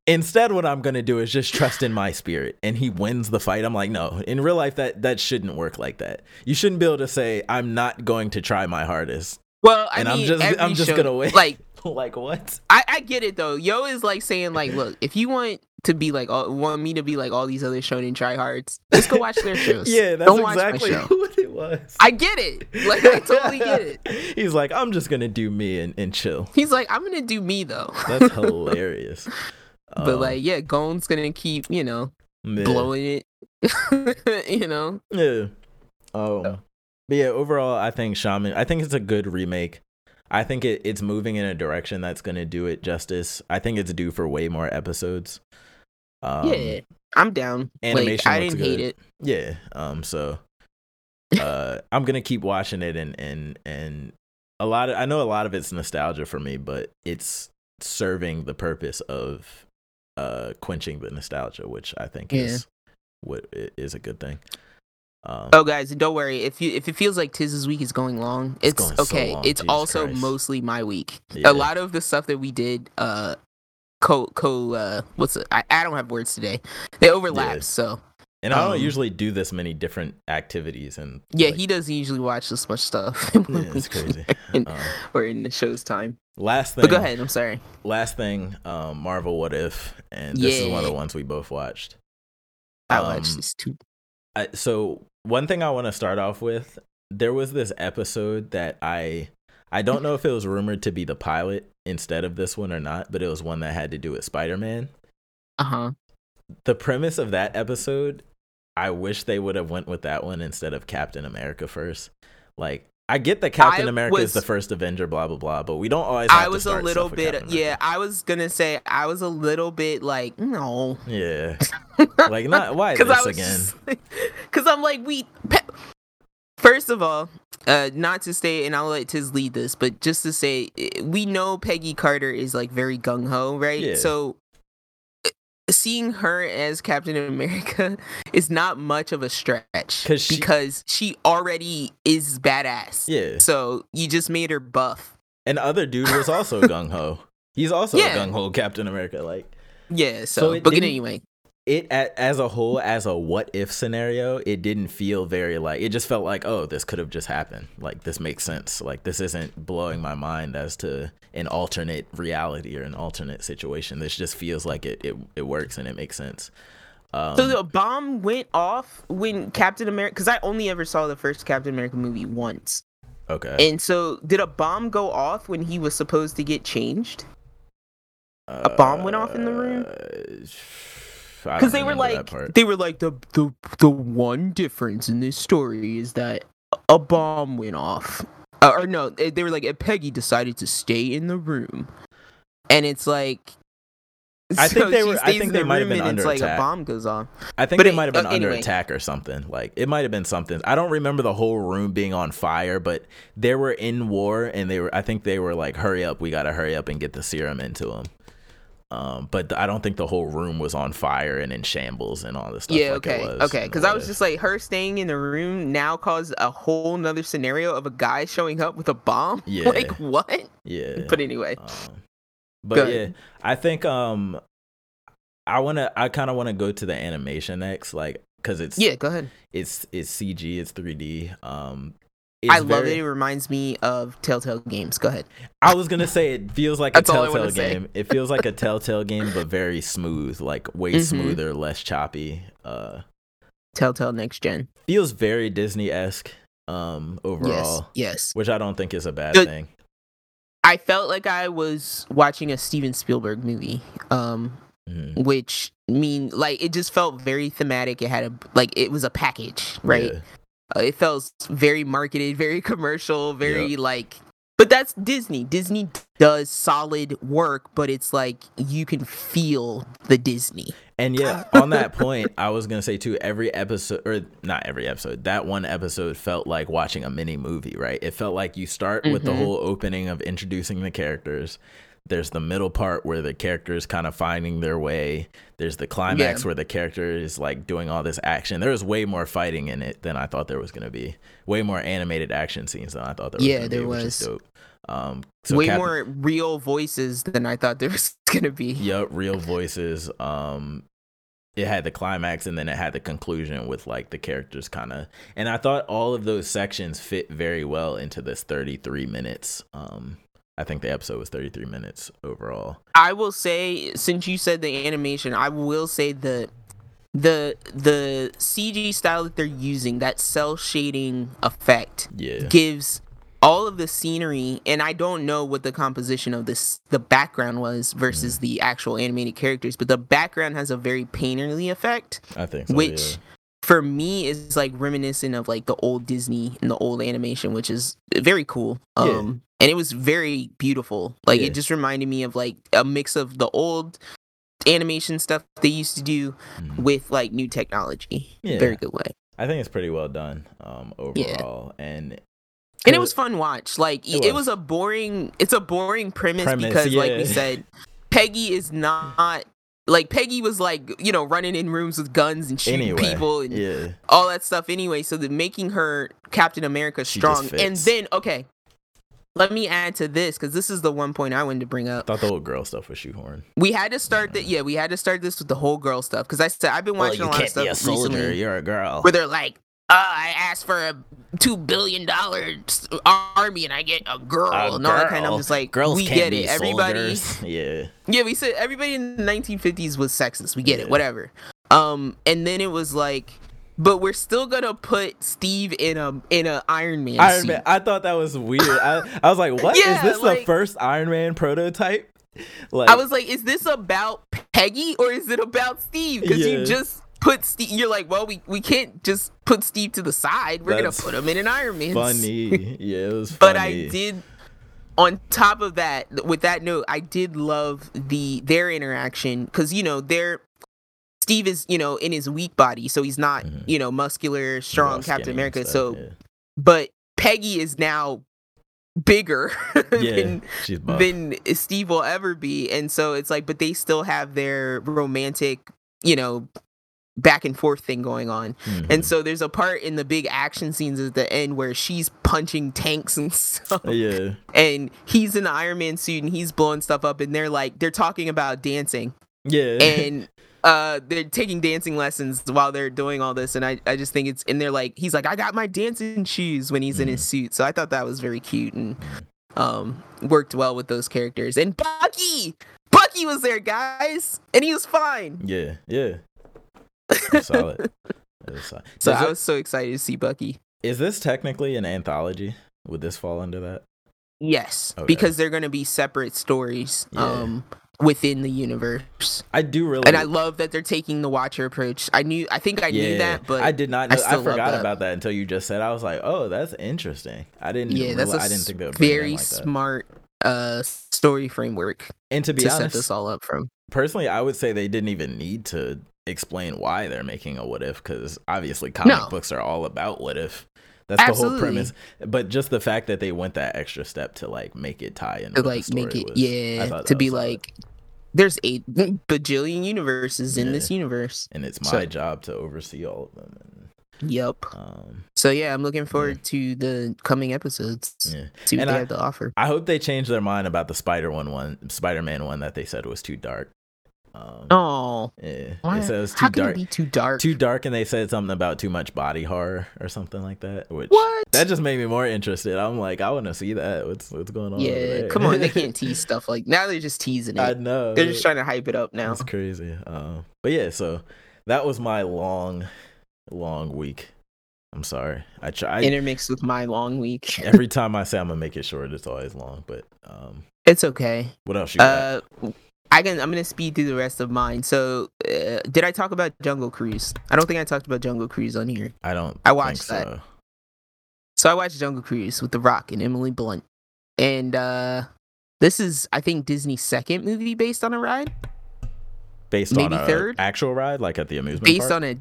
Instead, what I'm gonna do is just trust in my spirit, and he wins the fight. I'm like, no, in real life, that that shouldn't work like that. You shouldn't be able to say, I'm not going to try my hardest, Well, I and mean, I'm just I'm just show- gonna win. Like like what? I, I get it though. Yoh is like saying like, look, if you want to be like all, want me to be like all these other shonen tryhards. Let's go watch their shows. yeah, that's Don't exactly what it was. I get it. Like I totally get it. He's like, I'm just gonna do me and, and chill. He's like, I'm gonna do me though. That's hilarious. but Um, like, yeah, Gon's gonna keep, you know, yeah. blowing it. you know. Yeah. Um, but yeah, overall, I think Shaman. I think it's a good remake. I think it, it's moving in a direction that's going to do it justice. I think it's due for way more episodes. Um, yeah, I'm down. animation like, I didn't hate it. Yeah. Um. So, uh, I'm gonna keep watching it, and and and a lot of I know a lot of it's nostalgia for me, but it's serving the purpose of uh quenching the nostalgia, which I think Yeah. is what is a good thing. Um, Oh, guys, and don't worry if you if it feels like Tiz's week is going long. It's It's, going so okay. long, it's Jesus also Christ. mostly my week. Yeah. A lot of the stuff that we did, uh, co co uh, what's it? I, I don't have words today. They overlap. Yeah. So And I don't Um, usually do this many different activities, and yeah, like, he doesn't usually watch this much stuff. yeah, it's crazy. in, Um, or in the show's time. last thing, But go ahead. I'm sorry. Last thing, um, Marvel What If, and this is one of the ones we both watched. I Um, watched this too. I, so one thing I want to start off with, there was this episode that I, I don't know if it was rumored to be the pilot instead of this one or not, but it was one that had to do with Spider Man. Uh huh. The premise of that episode, I wish they would have went with that one instead of Captain America first. Like I get that Captain I America is the first Avenger, blah blah blah, but we don't always. Have I was a little bit. Yeah, I was gonna say I was a little bit like no. yeah. Like not why Because this was again? Because I'm like, we. Pe- First of all, uh, not to say, and I'll let Tiz lead this, but just to say, eh, we know Peggy Carter is like very gung ho, right? Yeah. So seeing her as Captain America is not much of a stretch she- because she already is badass. Yeah. So you just made her buff. And other dude was also gung ho. He's also Yeah. a gung ho Captain America. Like Yeah. So, So it but anyway, it as a whole, as a what if scenario, it didn't feel very like it just felt like oh this could have just happened. Like this makes sense. Like this isn't blowing my mind as to an alternate reality or an alternate situation. This just feels like it it, it works and it makes sense. Um, so the bomb went off when Captain America, because I only ever saw the first Captain America movie once. okay. And so, did a bomb go off when he was supposed to get changed? a bomb went off in the room? Because they were like, they were like the the the one difference in this story is that a bomb went off, uh, or no, they were like, Peggy decided to stay in the room, and it's like. I think they were- I think they the might have been under like attack. a bomb goes off. I think But they might have been uh, under anyway. attack or something. Like it might have been something. I don't remember the whole room being on fire, but they were in war and they were. I think they were like, "Hurry up, we gotta hurry up and get the serum into them." Um, but I don't think the whole room was on fire and in shambles and all this stuff. Yeah, like okay, okay. Because I was just like, her staying in the room now caused a whole nother scenario of a guy showing up with a bomb. Yeah. like what? yeah. But anyway, Um, but yeah. I think um, I wanna, I kind of want to go to the animation next, like, cause it's yeah, go ahead. it's it's CG, it's 3D. Um, I love very- it. It reminds me of Telltale games. Go ahead. I was gonna say it feels like a That's all I wanna Telltale game. It feels like a Telltale game, but very smooth, like way Mhm. smoother, less choppy. Uh, Telltale Next Gen. feels very Disney esque. Um, overall, Yes, yes. which I don't think is a bad Good. thing. I felt like I was watching a Steven Spielberg movie. Um, Mhm. which mean like it just felt very thematic. It had a like it was a package, right? Yeah. Uh, it felt very marketed, very commercial, very like. But that's Disney. Disney does solid work, but it's like you can feel the Disney. And yeah, on that point, I was gonna say too. Every episode, or not every episode, that one episode felt like watching a mini movie. Right? It felt like you start with the Mhm. whole opening of introducing the characters. There's the middle part where the characters kind of finding their way. There's the climax Yeah. where the character is like doing all this action. There was way more fighting in it than I thought there was gonna be. Way more animated action scenes than I thought there was. Yeah, there be, is was. dope. Um, so Way Cap- more real voices than I thought there was gonna be. Yup, real voices. Um it had the climax and then it had the conclusion with like the characters kind of and I thought all of those sections fit very well into this 33 minutes. Um I think the episode was 33 minutes overall. I will say, since you said the animation, I will say the the the CG style that they're using, that cell shading effect, Yeah. gives all of the scenery and i don't know what the composition of this the background was versus the actual animated characters but the background has a very painterly effect I think so. which yeah. for me is like reminiscent of like the old disney and the old animation which is very cool Yeah. um and it was very beautiful like Yeah. it just reminded me of like a mix of the old animation stuff they used to do Mhm. with like new technology Yeah. very good way I think it's pretty well done um, overall. And and it was fun watch like It it, was. was. a boring it's a boring premise, Premise, because like we said peggy is not like peggy was like you know running in rooms with guns and shooting anyway, people and yeah. all that stuff anyway so the making her captain america strong and then okay let me add to this because this is the one point i wanted to bring up. I thought the whole girl stuff was shoehorn. we had to start that yeah we had to start this with the whole girl stuff because i said i've been watching a lot of stuff recently You're a girl. where they're like, uh, I asked for a two billion dollar army and I get a girl A and all that kind. of. girl. I'm just like, Girls we get it. Everybody. Yeah. yeah, we said everybody in the 1950s was sexist. We get Yeah. it, whatever. Um, and then it was like, but we're still gonna put Steve in a in a Iron Man Iron suit. Man. I thought that was weird. I, I was like, what is Yeah, this the first Iron Man prototype? Like I was like, is this about Peggy or is it about Steve? Because Yeah. you just put Steve. You're like, well, we we can't just put Steve to the side. We're That's gonna put him in an Iron Man suit. funny. yeah, it was funny. but I did. On top of that, with that note, I did love the their interaction because you know they're Steve is you know in his weak body, so he's not Mhm. you know muscular, strong Captain America. stuff, So, yeah. but Peggy is now bigger yeah, than than Steve will ever be, and so it's like, but they still have their romantic, you know, back and forth thing going on. Mhm. And so there's a part in the big action scenes at the end where she's punching tanks and stuff. yeah, And he's in the Iron Man suit and he's blowing stuff up and they're like they're talking about dancing yeah, and uh they're taking dancing lessons while they're doing all this and I, I just think it's and they're like he's like I got my dancing shoes when he's in his suit. So I thought that was very cute and um worked well with those characters. And Bucky Bucky was there, guys, and he was fine. yeah, yeah. Solid. Solid. So I it- was so excited to see Bucky. is this technically an anthology? Would this fall under that? Yes, Okay. because they're going to be separate stories Yeah. um within the universe. I do really. And I love that they're taking the Watcher approach. I knew I think I knew that, but I did not. I Know, I, love forgot that. about that until you just said. I was like, oh, that's interesting. I didn't. yeah, that's reali- a I didn't think they would very like that. smart uh story framework And to be to set this all up from. personally, I would say they didn't even need to explain why they're making a what if because obviously comic No. books are all about what if. That's the whole premise. But just the fact that they went that extra step to like make it tie in, To like make it yeah, to be solid. like there's eight bajillion universes in this universe. and it's my so- job to oversee all of them. Yep. Um, So yeah, I'm looking forward to the coming episodes. yeah. See what And they I- have to offer. I hope they change their mind about the Spider one one Spider Man one that they said was too dark. Um, Oh, yeah, why? it was too how can dark. it be too dark? too dark and they said something about too much body horror or something like that which What? that just made me more interested i'm like i want to see that what's what's going on yeah, there? come on, they can't tease stuff like now. They're just teasing it. i know They're just trying to hype it up now. it's crazy um but yeah so that was my long long week i'm sorry i try Intermixed with my long week. every time i say i'm gonna make it short it's always long but um It's okay. what else you got Uh, I can. I'm gonna speed through the rest of mine. So, uh, did I talk about Jungle Cruise? I don't think I talked about Jungle Cruise on here. i don't I watched that. so. So I watched Jungle Cruise with The Rock and Emily Blunt, and uh, this is I think Disney's second movie based on a ride, based Maybe on a third? actual ride like at the amusement based park? on a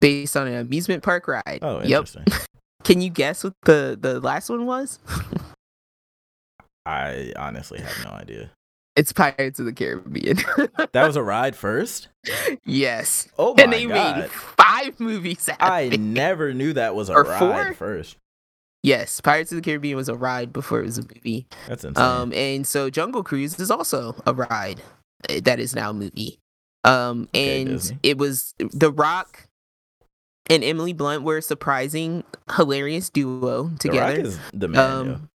based on an amusement park ride. oh yep. interesting Can you guess what the the last one was? i honestly have no idea it's Pirates of the Caribbean. that was a ride first yes. oh my god. and they god made five movies I it. never knew that was a Or ride four? first. Yes, Pirates of the Caribbean was a ride before it was a movie. That's insane. Um, and so Jungle Cruise is also a ride uh, that is now a movie. Um, and it was The Rock and Emily Blunt were a surprising, hilarious duo the Rock together. is the man. Um,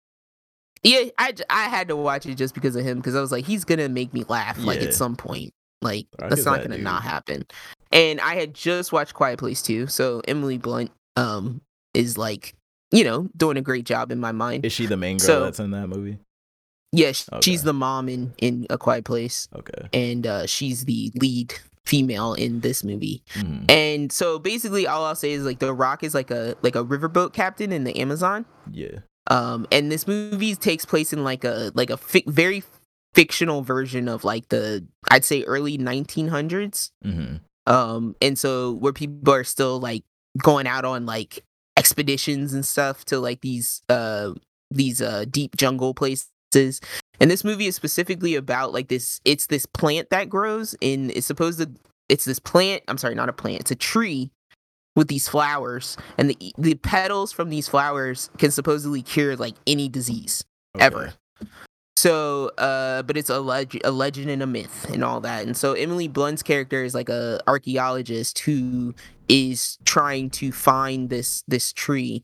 Yeah, I, I had to watch it just because of him because I was like, he's gonna make me laugh like Yeah. at some point. Like I that's not that, gonna dude. not happen. And I had just watched Quiet Place too, so Emily Blunt um is like you know doing a great job in my mind. Is she the main girl So- that's in that movie? Yeah, Okay. she's the mom in in A Quiet Place, Okay. and uh, she's the lead female in this movie. Mhm. And so basically, all I'll say is like The Rock is like a like a riverboat captain in the Amazon. Yeah. Um and this movie takes place in like a like a fic- very fictional version of like the i'd say early 1900s hmm um and so where people are still like going out on like expeditions and stuff to like these uh these uh deep jungle places. And this movie is specifically about like this it's this plant that grows in it's supposed to it's this plant i'm sorry not a plant it's a tree with these flowers and the the petals from these flowers can supposedly cure like any disease ever. So, uh, but it's a, leg- a legend and a myth and all that. And so Emily Blunt's character is like a archaeologist who is trying to find this this tree,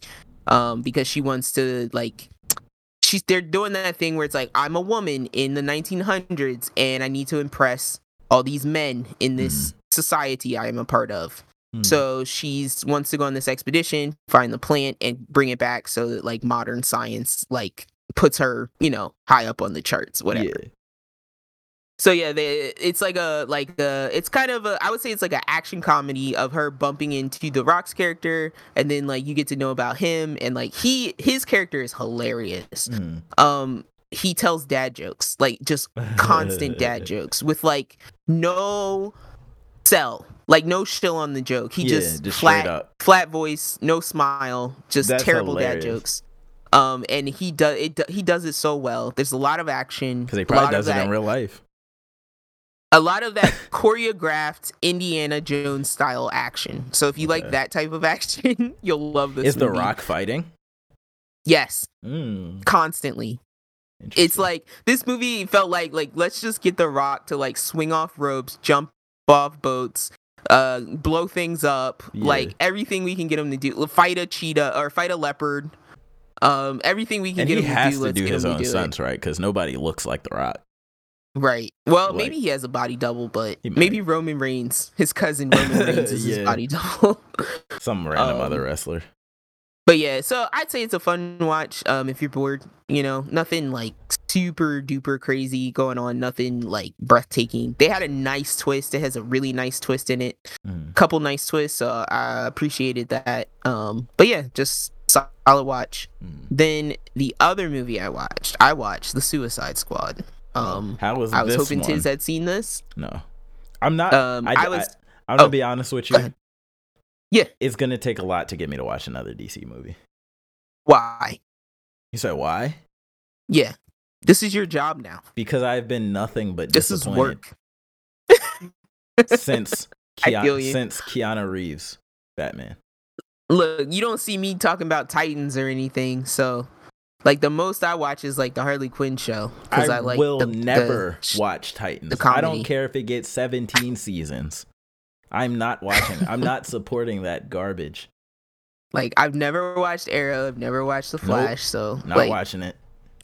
um, because she wants to like. She's they're doing that thing where it's like I'm a woman in the 1900s and I need to impress all these men in this society I am a part of. Hmm. So she's wants to go on this expedition, find the plant, and bring it back so that like modern science like puts her, you know, high up on the charts, whatever. Yeah. So yeah, they, it's like a like a it's kind of a I would say it's like an action comedy of her bumping into the Rock's character, and then like you get to know about him, and like he his character is hilarious. Mhm. Um, he tells dad jokes, like just constant dad jokes with like no sell, like no shill on the joke. He Yeah, just, just flat flat voice, no smile, just That's terrible hilarious. dad jokes. Um, and he does it. He does it so well. There's a lot of action. Because he probably does it that- in real life. a lot of that choreographed Indiana Jones style action. So if you like that type of action, you'll love this. Is The. Rock fighting? Yes, Mm, constantly. It's like this movie felt like like let's just get The Rock to like swing off ropes, jump off boats, uh, blow things up, Yeah. like everything we can get him to do. Fight a cheetah or fight a leopard. Um, everything we can and get him to do. to do his own stunts, right? Because nobody looks like The Rock. Right. Well, Like- maybe he has a body double, but maybe Roman Reigns, his cousin Roman Reigns, is his body double. Some random Um, other wrestler. But yeah, so I'd say it's a fun watch. Um, if you're bored, you know, nothing like super duper crazy going on, nothing like breathtaking. They had a nice twist. It has a really nice twist in it. Mm. Couple nice twists, so I appreciated that. Um, but yeah, just solid watch. Mm. Then the other movie I watched, I watched The Suicide Squad. Um, How was I was hoping one? Tiz had seen this. No, I'm not. Um, I, I was- I, am gonna oh, be honest with you. Yeah. It's gonna take a lot to get me to watch another DC movie. Why? You said why? Yeah, this is your job now. Because I've been nothing but This is disappointed work. since I Keanu, since Keanu Reeves Batman. Look, you don't see me talking about Titans or anything, so like the most I watch is like the Harley Quinn show I, because I, like will the- never the- watch Titans. I don't care if it gets 17 seasons. I'm not watching. I'm not supporting that garbage. like I've never watched Arrow, I've never watched The Nope. Flash, so Not like watching it.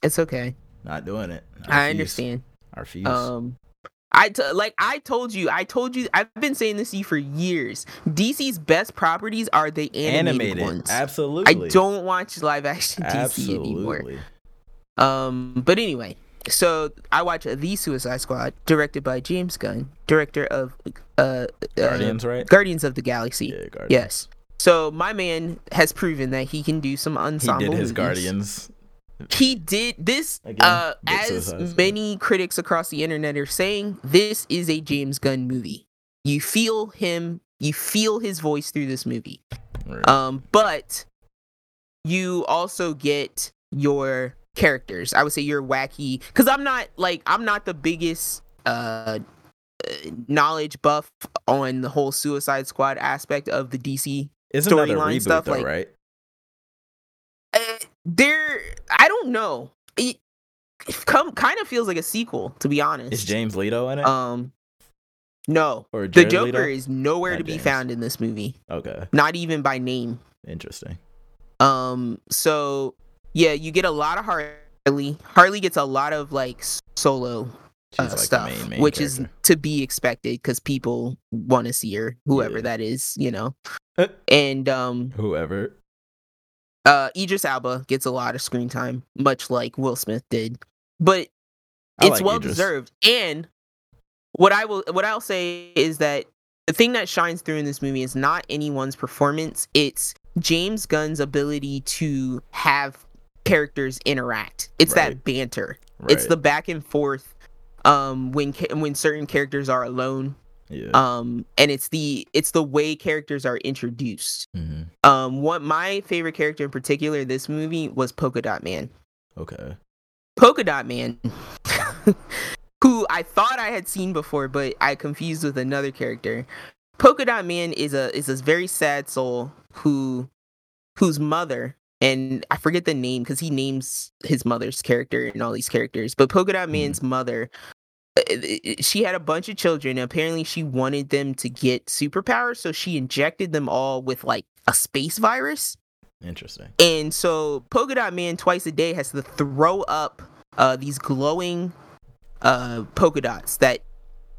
it's okay. Not doing it. I refuse. understand. I refuse. Um, I t- like I told you, I told you, I've been saying this to you for years. DC's best properties are the animated, Animated. ones. Absolutely. I don't watch live action DC anymore. Um, but anyway, so I watch The Suicide Squad, directed by James Gunn, director of uh, Guardians, uh, right? Guardians of the Galaxy. Yeah, Guardians. Yes. So my man has proven that he can do some ensemble. He did his movies. Guardians. He did this. Again, uh, as many critics across the internet are saying, this is a James Gunn movie. You feel him. You feel his voice through this movie. Right. Um, but you also get your characters. I would say you're wacky because I'm not like I'm not the biggest uh knowledge buff on the whole Suicide Squad aspect of the DC. Storyline stuff, though, like- right? Uh, there, I don't know. It, it come kind of feels like a sequel, to be honest. Is Jared Leto in it? Um, no, or the Joker Leto? is nowhere Not to be James. found in this movie. Okay, Not even by name. interesting. Um, so yeah, you get a lot of Harley. Harley gets a lot of like solo uh, like stuff, main- main which is to be expected because people want to see her, whoever Yeah. that is, you know. Uh. and um, whoever. uh, Idris Elba gets a lot of screen time, much like Will Smith did, but I it's like well Idris. deserved. And what I will, what I'll say is that the thing that shines through in this movie is not anyone's performance; it's James Gunn's ability to have characters interact. It's Right. that banter. It's the back and forth um when when certain characters are alone yeah. um and it's the it's the way characters are introduced hmm um what my favorite character in particular this movie was polka dot man Okay. polka dot man who i thought i had seen before but i confused with another character polka dot man is a is this very sad soul who whose mother and i forget the name because he names his mother's character and all these characters but polka dot man's mother uh, she had a bunch of children apparently she wanted them to get superpowers so she injected them all with like a space virus Interesting. and so polka dot man twice a day has to throw up uh these glowing uh polka dots that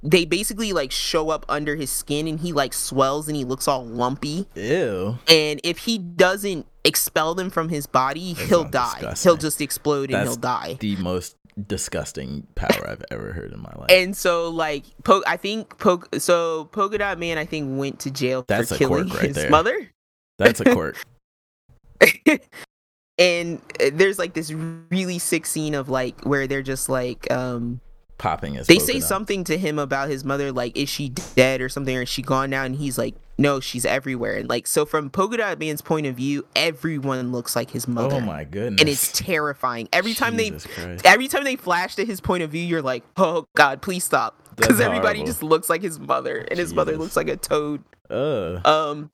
they basically like show up under his skin and he like swells and he looks all lumpy Ew. and if he doesn't expel them from his body That he'll die disgusting. he'll just explode and he'll die The most disgusting power I've ever heard in my life. and so like po- i think po- so polka dot man i think went to jail That's for killing right his there. mother That's a quirk. and uh, there's like this really sick scene of like where they're just like um Popping his. they say something to him about his mother like is she dead or something or is she gone now and he's like no she's everywhere and like so from polka dot man's point of view everyone looks like his mother Oh my goodness. and it's terrifying every time Jesus they Christ. every time they flash to his point of view you're like oh god please stop because everybody horrible. just looks like his mother and his mother looks like a toad Ugh. um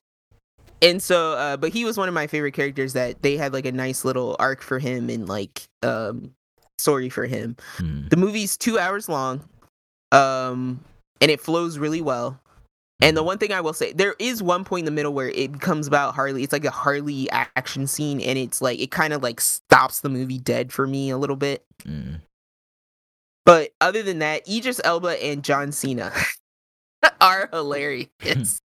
and so uh but he was one of my favorite characters that they had like a nice little arc for him and like um story for him. Hmm. the movie's two hours long um and it flows really well. And the one thing i will say there is one point in the middle where it becomes about harley. It's like a harley action scene and it's like it kind of like stops the movie dead for me a little bit. Mm. but other than that idris elba and john cena are hilarious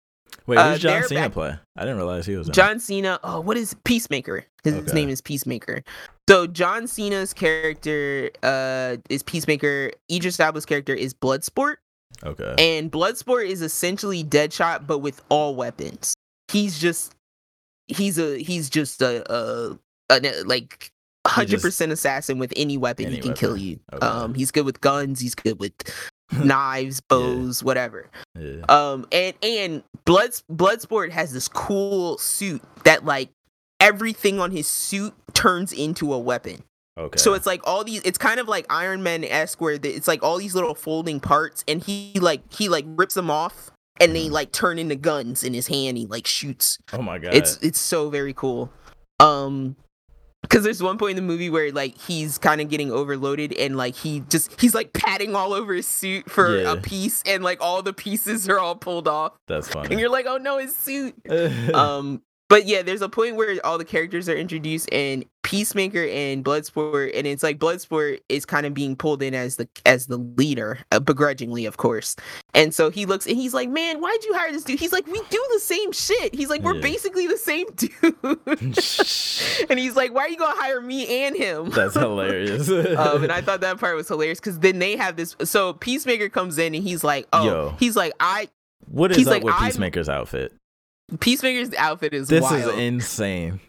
Wait, Uh, who's John Cena back- play? I didn't realize he was. John Cena. Oh, what is Peacemaker? His, his name is Peacemaker. So John Cena's character uh, is Peacemaker. Idris Elba's character is Bloodsport, Okay. and Bloodsport is essentially Deadshot, but with all weapons. He's just he's a he's just a, a, a like hundred percent assassin with any weapon Any he can kill you. Okay. Um, he's good with guns. He's good with knives, bows, whatever. yeah. Um, and and blood Bloodsport has this cool suit that like everything on his suit turns into a weapon. Okay. So it's like all these. It's kind of like Iron Man esque, where the- it's like all these little folding parts, and he like he like rips them off, and they Mhm. like turn into guns in his hand. He like shoots. oh my god. It's it's so very cool. Um because there's one point in the movie where like he's kind of getting overloaded and like he just he's like patting all over his suit for Yeah. a piece and like all the pieces are all pulled off That's funny. and you're like oh no his suit um but yeah there's a point where all the characters are introduced and peacemaker and bloodsport and it's like bloodsport is kind of being pulled in as the as the leader uh, begrudgingly of course and so he looks and he's like man why'd you hire this dude he's like we do the same shit he's like we're Yeah. basically the same dude and he's like why are you gonna hire me and him That's hilarious. um, and I thought that part was hilarious because then they have this. So Peacemaker comes in and he's like, "Oh, Yo. he's like, I what is he's up like, with I'm- Peacemaker's outfit? Peacemaker's outfit is This wild. is insane.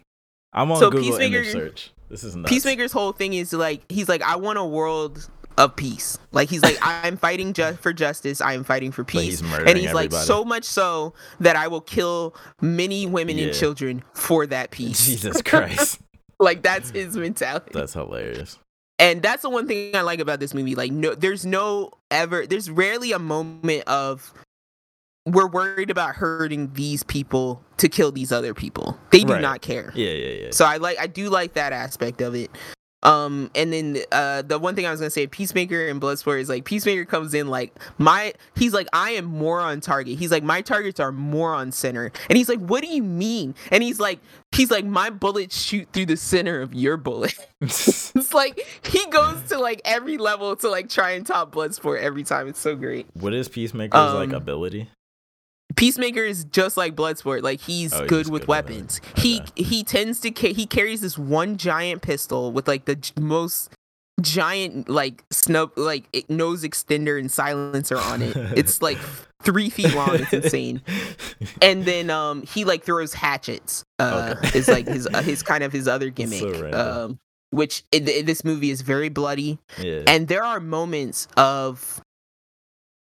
I'm on So Google Peacemaker- image search. This is nuts. Peacemaker's whole thing is like he's like I want a world of peace. Like he's like I'm fighting ju- for justice. I am fighting for peace. he's and he's like so much so that I will kill many women Yeah. and children for that peace. Jesus Christ. like that's his mentality. That's hilarious. and that's the one thing I like about this movie. Like, no, there's no ever, there's rarely a moment of we're worried about hurting these people to kill these other people. They do Right. not care. Yeah, yeah, yeah. So I like, I do like that aspect of it. Um, and then uh, the one thing I was gonna say, Peacemaker and Bloodsport is like Peacemaker comes in like my, he's like I am more on target. He's like my targets are more on center, and he's like, what do you mean? And he's like, he's like, my bullets shoot through the center of your bullet. it's like he goes to like every level to like try and top Bloodsport every time. It's so great. what is Peacemaker's like Um, ability? Peacemaker is just like Bloodsport. Like he's Oh, good with good it. weapons. He he tends to ca- he carries this one giant pistol with like the j- most giant like snub like nose extender and silencer on it. It's like three feet long. It's insane. And then um he like throws hatchets. Uh, Okay. is like his uh, his kind of his other gimmick. So um, which in, in this movie is very bloody yeah. and there are moments of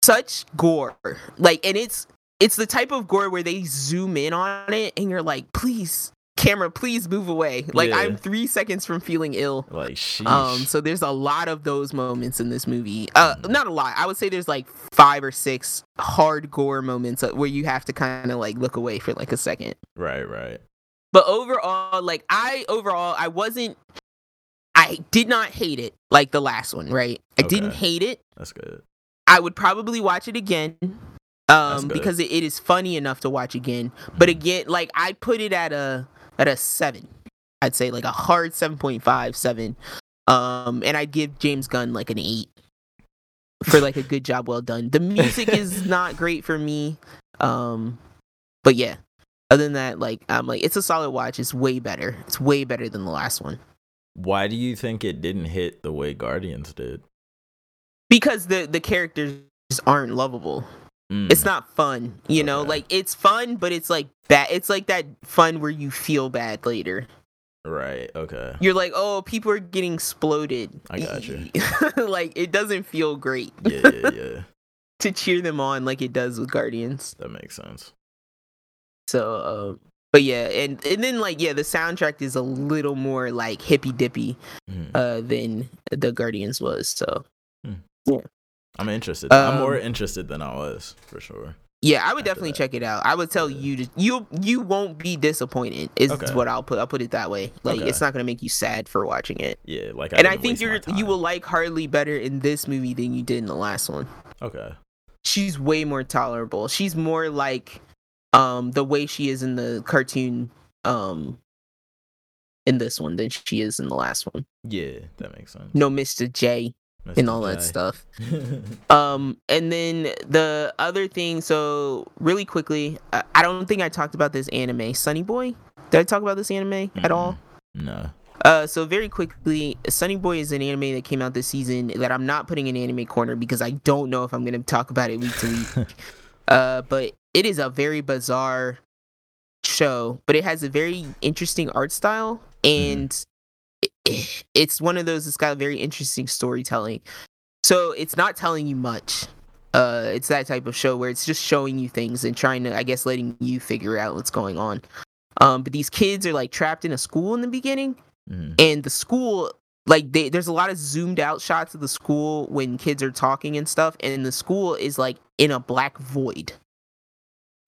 such gore like and it's it's the type of gore where they zoom in on it and you're like please camera please move away like Yeah. i'm three seconds from feeling ill like sheesh. um so there's a lot of those moments in this movie uh not a lot i would say there's like five or six hard gore moments uh, where you have to kind of like look away for like a second right, right. but overall like i overall i wasn't i did not hate it like the last one right i didn't hate it That's good. I would probably watch it again. Um, because it, it is funny enough to watch again. But again, like I put it at a at a seven. I'd say like a hard 7.5, 7. Um, and I'd give James Gunn like an eight for like a good job well done. The music is not great for me. Um, but yeah. Other than that, like I'm like it's a solid watch. It's way better. It's way better than the last one. Why do you think it didn't hit the way Guardians did? Because the the characters aren't lovable. Mm, it's not fun you know Okay. like it's fun but it's like bad it's like that fun where you feel bad later right. Okay. you're like oh people are getting exploded I got you. like it doesn't feel great Yeah, yeah, yeah. to cheer them on like it does with guardians that makes sense. so um but yeah and and then like yeah the soundtrack is a little more like hippy dippy Mhm. uh than the guardians was so I'm interested. I'm um, more interested than I was for sure. yeah i would definitely that. check it out i would tell Yeah. you to you you won't be disappointed is Okay. what i'll put i'll put it that way like Okay. it's not gonna make you sad for watching it Yeah, like and I think you're you will like Harley better in this movie than you did in the last one. Okay. She's way more tolerable. She's more like um the way she is in the cartoon um in this one than she is in the last one. Yeah, that makes sense. No Mr. J and Mr. all that stuff. Um and then the other thing so really quickly I, I don't think I talked about this anime Sunny Boy. Did I talk about this anime at all? No. Uh, so very quickly, Sunny Boy is an anime that came out this season that I'm not putting in anime corner because I don't know if I'm gonna talk about it week to week. uh, but it is a very bizarre show, but it has a very interesting art style, and it, it's one of those that's got very interesting storytelling. So it's not telling you much. Uh, it's that type of show where it's just showing you things and trying to, I guess, letting you figure out what's going on. Um, but these kids are like trapped in a school in the beginning, Mhm. and the school like they, there's a lot of zoomed out shots of the school when kids are talking and stuff and the school is like in a black void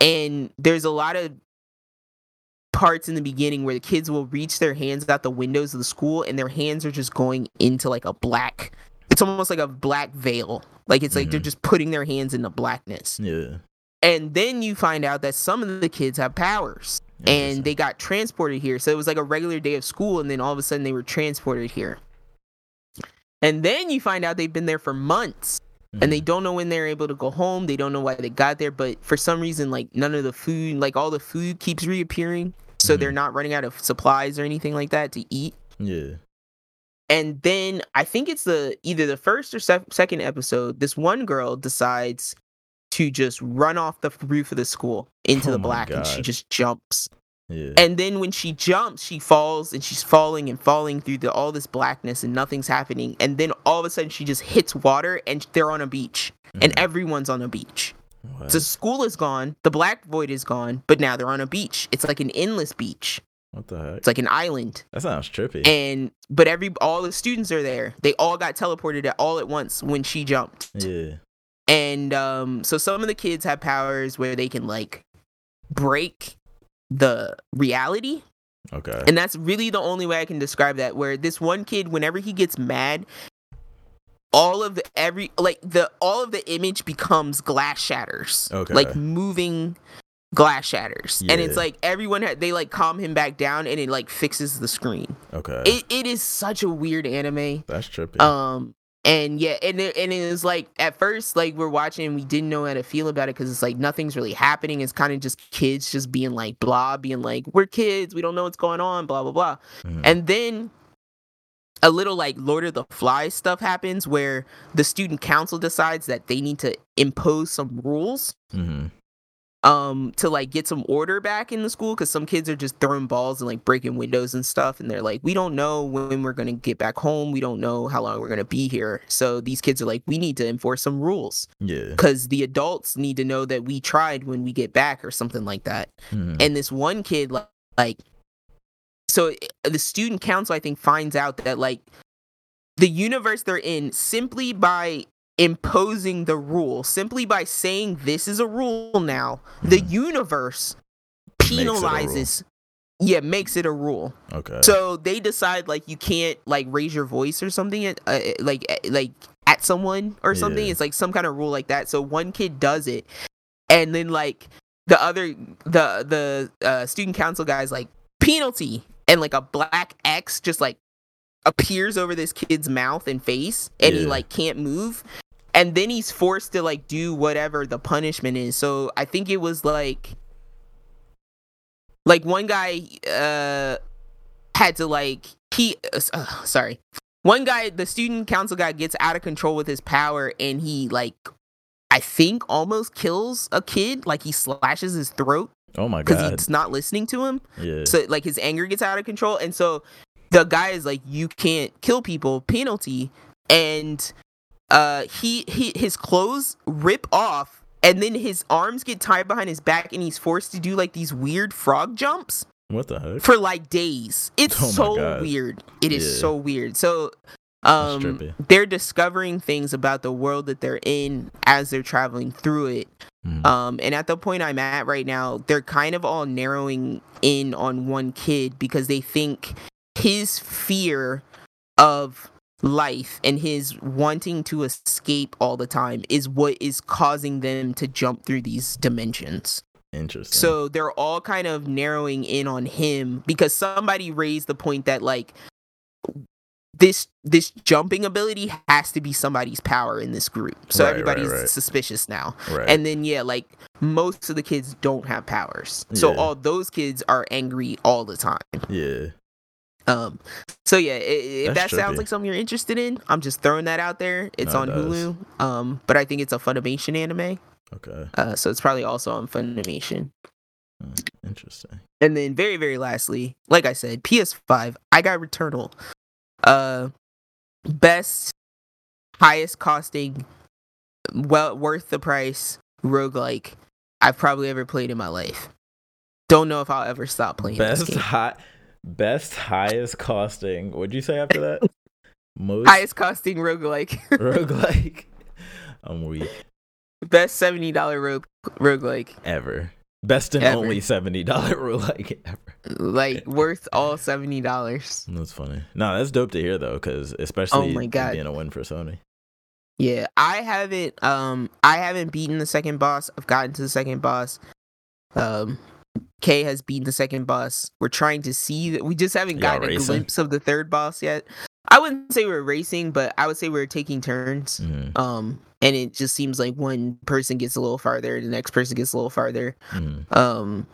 and there's a lot of parts in the beginning where the kids will reach their hands out the windows of the school and their hands are just going into like a black it's almost like a black veil like it's like they're Mhm. just putting their hands into blackness Yeah. and then you find out that some of the kids have powers and they got transported here. So it was like a regular day of school, and then all of a sudden they were transported here. And then you find out they've been there for months, and they Mhm. don't know when they're able to go home. They don't know why they got there, but for some reason, like none of the food, like all the food keeps reappearing. So they're Mhm. not running out of supplies or anything like that to eat. Yeah. And then I think it's the either the first or se- second episode. This one girl decides to just run off the roof of the school into Oh the black, and she just jumps. Yeah. And then when she jumps, she falls and she's falling and falling through the, all this blackness and nothing's happening. And then all of a sudden she just hits water and they're on a beach and Mhm. everyone's on a beach. What? The school is gone, the black void is gone, but now they're on a beach. It's like an endless beach. what the heck? It's like an island. That sounds trippy. And but every all the students are there. They all got teleported at all at once when she jumped. yeah. And um so some of the kids have powers where they can like break the reality Okay. and that's really the only way I can describe that. Where this one kid, whenever he gets mad, all of the every like the all of the image becomes glass shatters, Okay. like moving glass shatters and it's like everyone ha- they like calm him back down and it like fixes the screen Okay. it, it is such a weird anime That's trippy. um and yeah and it, and it was like at first like we're watching we didn't know how to feel about it because it's like nothing's really happening it's kind of just kids just being like blah being like we're kids we don't know what's going on blah blah blah Mhm. and then a little like Lord of the Flies stuff happens where the student council decides that they need to impose some rules Mhm. um to like get some order back in the school because some kids are just throwing balls and like breaking windows and stuff and they're like we don't know when we're gonna get back home we don't know how long we're gonna be here so these kids are like we need to enforce some rules Yeah. because the adults need to know that we tried when we get back or something like that Mhm. and this one kid like, like so the student council i think finds out that like the universe they're in simply by imposing the rule simply by saying this is a rule now the Mhm. universe Makes it a rule. penalizes yeah makes it a rule okay. so they decide like you can't like raise your voice or something at, uh, like uh, like at someone or something Yeah. it's like some kind of rule like that so one kid does it and then like the other the the uh, student council guys like penalty and like a black x just like appears over this kid's mouth and face and he like can't move and then he's forced to like do whatever the punishment is. So i think it was like like one guy uh had to like he uh, uh, sorry. One guy the student council guy gets out of control with his power and he like i think almost kills a kid like he slashes his throat oh my god! because he's not listening to him Yeah. so like his anger gets out of control and so the guy is like you can't kill people penalty and uh he, he his clothes rip off and then his arms get tied behind his back and he's forced to do like these weird frog jumps what the heck? for like days it's Oh so God. weird It is Yeah. so weird so um they're discovering things about the world that they're in as they're traveling through it Mhm. um, and at the point I'm at right now, they're kind of all narrowing in on one kid because they think his fear of life and his wanting to escape all the time is what is causing them to jump through these dimensions. Interesting. So they're all kind of narrowing in on him because somebody raised the point that like this this jumping ability has to be somebody's power in this group. So Right, right, everybody's right. suspicious now. right. And then yeah, like most of the kids don't have powers. So Yeah. all those kids are angry all the time. yeah. Um so yeah, if That's that sounds like something you're interested in, I'm just throwing that out there. It's No, on it. Hulu. Um but I think it's a Funimation anime. Okay. Uh so it's probably also on Funimation. Mm, Interesting. And then very very lastly, like I said, PS5, I got Returnal. Uh best highest costing well worth the price roguelike I've probably ever played in my life. Don't know if I'll ever stop playing Best high. Best highest costing. What'd you say after that? Most Highest costing roguelike. roguelike. I'm weak. Best $70 rogue roguelike. Ever. Best and Ever. only seventy dollar roguelike ever. Like worth all $70. That's funny. No, that's dope to hear though, because especially Oh my God. being a win for Sony. Yeah, I haven't um I haven't beaten the second boss. I've gotten to the second boss. Um Kay has beaten the second boss. We're trying to see that we just haven't Y'all gotten a glimpse of the third boss yet. I wouldn't say we're racing, but I would say we're taking turns. Mhm, Um and it just seems like one person gets a little farther, the next person gets a little farther. mhm. Um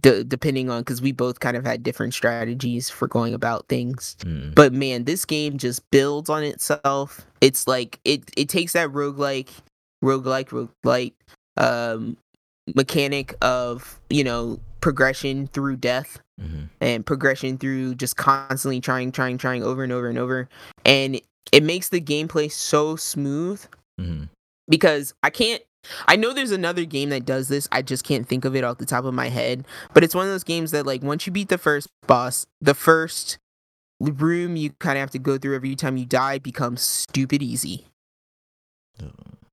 d- depending on cuz we both kind of had different strategies for going about things. Mhm. But man, this game just builds on itself. It's like it it takes that roguelike, roguelike, roguelike um mechanic of, you know, progression through death Mhm. and progression through just constantly trying, trying, trying over and over and over. And it makes the gameplay so smooth Mhm. because I can't I know there's another game that does this. I just can't think of it off the top of my head. But it's one of those games that like once you beat the first boss, the first room you kind of have to go through every time you die becomes stupid easy.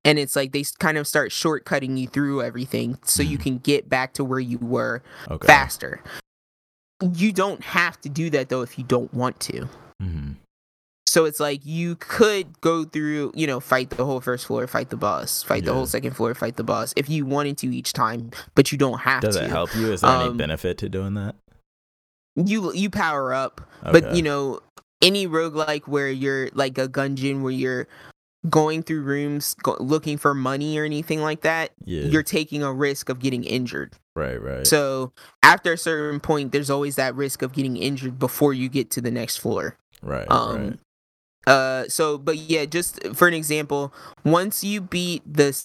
And it's like they kind of start shortcutting you through everything so you Mhm. can get back to where you were Okay. faster. You don't have to do that though if you don't want to. Mhm. So it's like you could go through, you know, fight the whole first floor, fight the boss, fight the whole second floor, fight the boss if you wanted to each time, but you don't have Does to. Does it help you? Is there any Um, benefit to doing that? You you power up, but you know, any roguelike where you're like a gungeon where you're going through rooms go- looking for money or anything like that, Yeah. you're taking a risk of getting injured. right, right. So after a certain point, there's always that risk of getting injured before you get to the next floor. right, Um, right. Uh, so but yeah, just for an example, once you beat the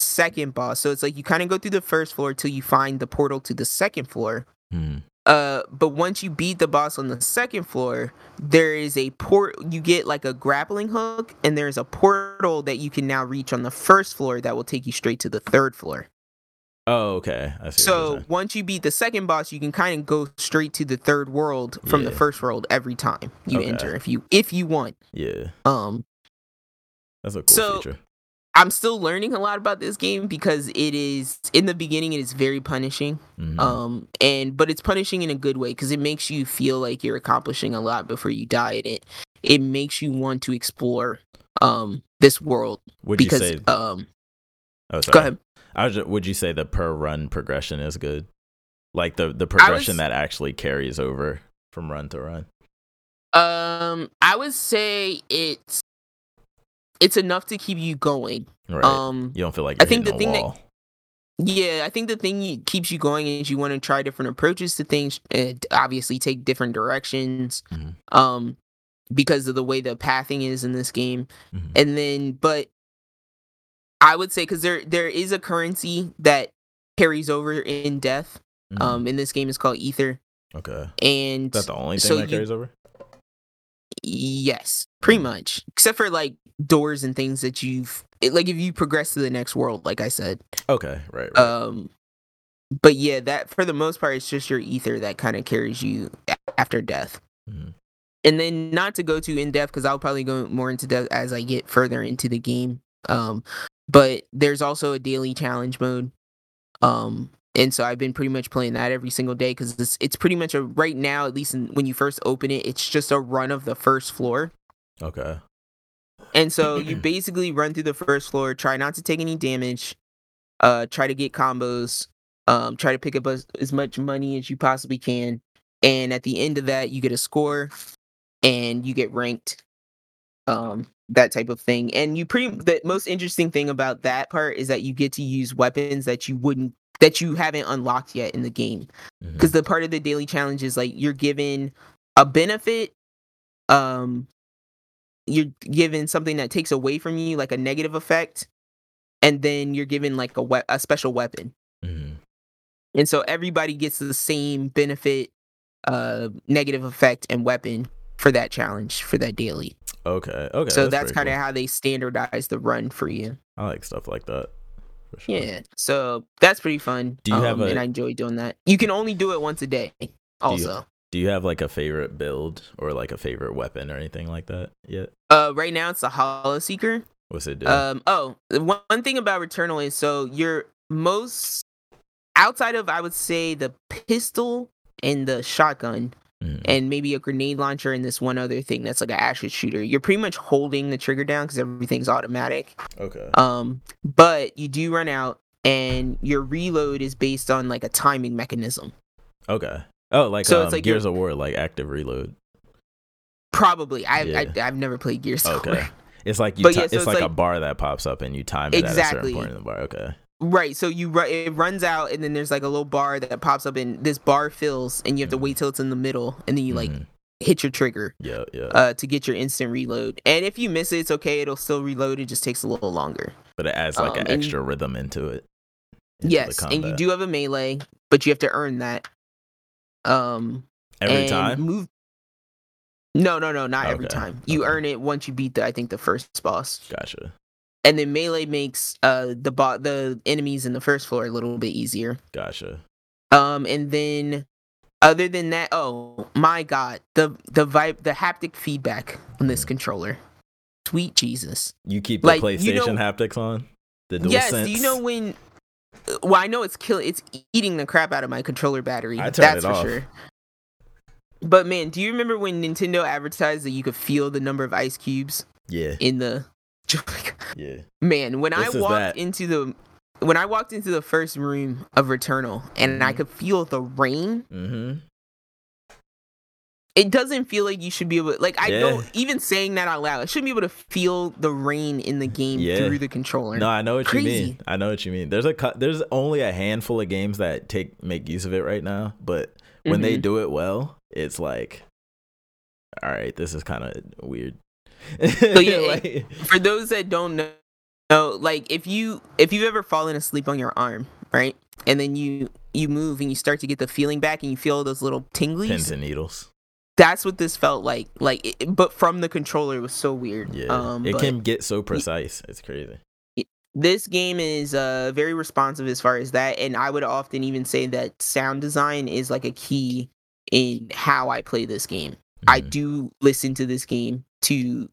second boss, so it's like you kind of go through the first floor till you find the portal to the second floor. Hmm. Uh, but once you beat the boss on the second floor, there is a port. You get like a grappling hook, and there's a portal that you can now reach on the first floor that will take you straight to the third floor. Oh, okay. I see. So once you beat the second boss, you can kind of go straight to the third world from the first world every time you Okay. enter if you if you want. yeah, Um, that's a cool So- feature. I'm still learning a lot about this game because it is in the beginning it is very punishing. Mhm. Um, and but it's punishing in a good way because it makes you feel like you're accomplishing a lot before you die. And it it makes you want to explore um this world would you because say? um oh, sorry. go ahead. I was would you say the per run progression is good? Like the the progression was- that actually carries over from run to run. Um, I would say it's it's enough to keep you going. Right. Um, you don't feel like I think the thing that- Yeah, I think the thing you, keeps you going is you want to try different approaches to things. And obviously, take different directions, Mhm. um, because of the way the pathing is in this game. Mhm. And then, but I would say because there there is a currency that carries over in death. Mhm. Um, in this game, is called ether, okay. and Is that the only thing so that you- carries over? yes, pretty Mhm. much, except for like doors and things that you've it, like if you progress to the next world, like I said. Okay. Right. right. Um, but yeah, that for the most part, it's just your ether that kind of carries you after death. Mhm. And then not to go too in depth because I'll probably go more into depth as I get further into the game. Um, but there's also a daily challenge mode. Um, and so I've been pretty much playing that every single day because it's it's pretty much a right now at least in, when you first open it, it's just a run of the first floor. Okay. And so you basically run through the first floor, try not to take any damage, uh, try to get combos, um, try to pick up as, as much money as you possibly can. And at the end of that, you get a score and you get ranked. Um, that type of thing. And you pretty the most interesting thing about that part is that you get to use weapons that you wouldn't that you haven't unlocked yet in the game Mhm. because the part of the daily challenge is like you're given a benefit um you're given something that takes away from you like a negative effect and then you're given like a we- a special weapon Mhm. and so everybody gets the same benefit uh negative effect and weapon for that challenge for that daily Okay. Okay. so that's, pretty kind of cool. how they standardize the run for you I like stuff like that. sure. yeah so that's pretty fun Do you have um, a- and i enjoy doing that you can only do it once a day also Do you have like a favorite build or like a favorite weapon or anything like that yet? Uh, right now it's a Hollow Seeker. What's it do? Um, oh, one one thing about Returnal is so you're most outside of I would say the pistol and the shotgun Mhm. and maybe a grenade launcher and this one other thing that's like an acid shooter. You're pretty much holding the trigger down because everything's automatic. Okay. Um, but you do run out and your reload is based on like a timing mechanism. Okay. Oh, like So um, it's like Gears of War, like active reload. Probably. I, Yeah. I I've never played Gears of Okay. War. It's like you. But yeah, so it's, it's like, a bar that pops up and you time it at a certain Exactly. point in the bar. Okay. Right, so you ru- it runs out, and then there's like a little bar that pops up, and this bar fills, and you have to Mhm. wait till it's in the middle, and then you like Mhm. hit your trigger Yeah. Yeah. uh, to get your instant reload. And if you miss it, it's okay; it'll still reload. It just takes a little longer. but it adds like um, an extra rhythm into it. into yes, and you do have a melee, but you have to earn that. Um, every time. Move. No, no, no, not every time. You okay. earn it once you beat the, I think, the first boss. Gotcha. And then melee makes uh the bo- the enemies in the first floor a little bit easier. Gotcha. Um, and then other than that, oh my god, the the vibe, the haptic feedback on this Mhm. controller, sweet Jesus. You keep the Like, PlayStation you know- haptics on. The dual yes, sense. do you know when? Well, I know it's kill. It's eating the crap out of my controller battery. That's it for off. sure. But man, do you remember when Nintendo advertised that you could feel the number of ice cubes Yeah, in the yeah. Man, when This I walked that. into the when I walked into the first room of Returnal and I Mhm. could feel the rain, Mm-hmm. it doesn't feel like you should be able like I Yeah. don't even saying that out loud, I shouldn't be able to feel the rain in the game Yeah. through the controller. No, I know what you mean. I know what you mean. There's a there's only a handful of games that take make use of it right now, but when they Mhm. do it well, it's like, all right, this is kind of weird. yeah, Like- For those that don't know, know, like if you if you've ever fallen asleep on your arm, right? And then you you move and you start to get the feeling back and you feel those little tinglies. pins and needles. That's what this felt like. Like it, but from the controller it was so weird. Yeah, Um it can get so precise. It's crazy. this game is uh very responsive as far as that and i would often even say that sound design is like a key in how i play this game i Mhm. do listen to this game to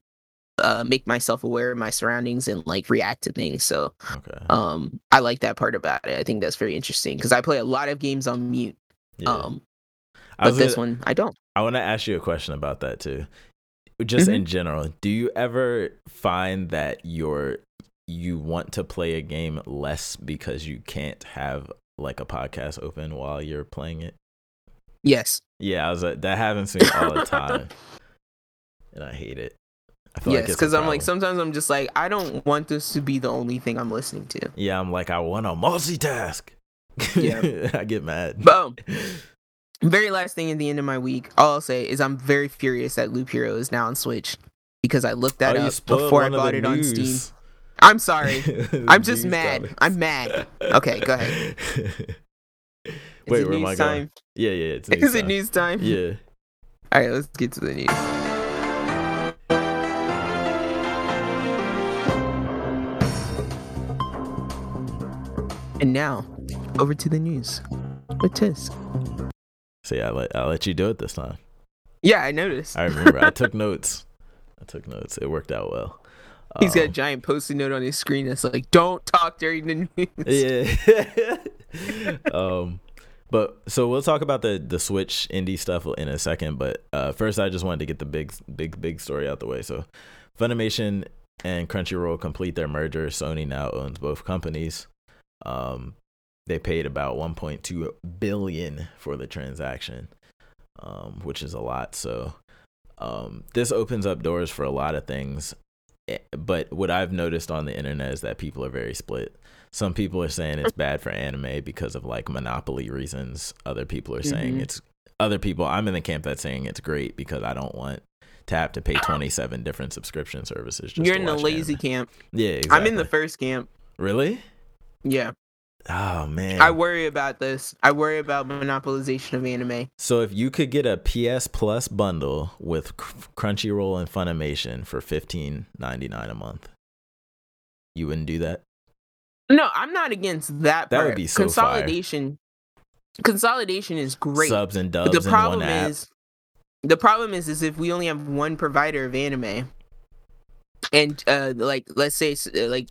uh make myself aware of my surroundings and like react to things so Okay. um i like that part about it i think that's very interesting because i play a lot of games on mute Yeah. um but this gonna- one i don't I want to ask you a question about that too. Just Mhm. in general, do you ever find that you're you want to play a game less because you can't have like a podcast open while you're playing it? yes Yeah, I was like, that happens to me all the time, and I hate it. I feel yes like because i'm like sometimes i'm just like i don't want this to be the only thing i'm listening to yeah, I'm like I want to multitask. Yeah. I get mad. boom very last thing at the end of my week, all I'll say is I'm very furious that Loop Hero is now on Switch because I looked that Oh, up before I bought it on Steam. I'm sorry. I'm just mad. comics. I'm mad. Okay, go ahead. Wait, it where am I going? time? Yeah, yeah, it's Is it news time? Yeah. All right, let's get to the news. And now, over to the news with Tisk. So yeah, I let I let you do it this time. Yeah, I noticed. I remember. I took notes. I took notes. It worked out well. He's got a Um, giant post-it note on his screen that's like, "Don't talk during the news." yeah. um, but so we'll talk about the the Switch indie stuff in a second. But uh, first, I just wanted to get the big big big story out the way. So, Funimation and Crunchyroll complete their merger. Sony now owns both companies. Um, they paid about 1.2 billion for the transaction, um, which is a lot. So, um, this opens up doors for a lot of things. Eh, But what I've noticed on the internet is that people are very split. Some people are saying it's bad for anime because of like monopoly reasons. Other people are saying Mhm. it's other people. I'm in the camp that's saying it's great because I don't want to have to pay 27 different subscription services. Just You're in the lazy anime. camp. Yeah, exactly. I'm in the first camp. really. Yeah, Oh man. I worry about this. I worry about monopolization of anime. So if you could get a PS Plus bundle with Crunchyroll and Funimation for fifteen ninety nine a month, you wouldn't do that. No, I'm not against that. That would be so fire. consolidation. Consolidation is great. Subs and but dubs the in problem one app. is, the problem is, is if we only have one provider of anime, and uh, like let's say like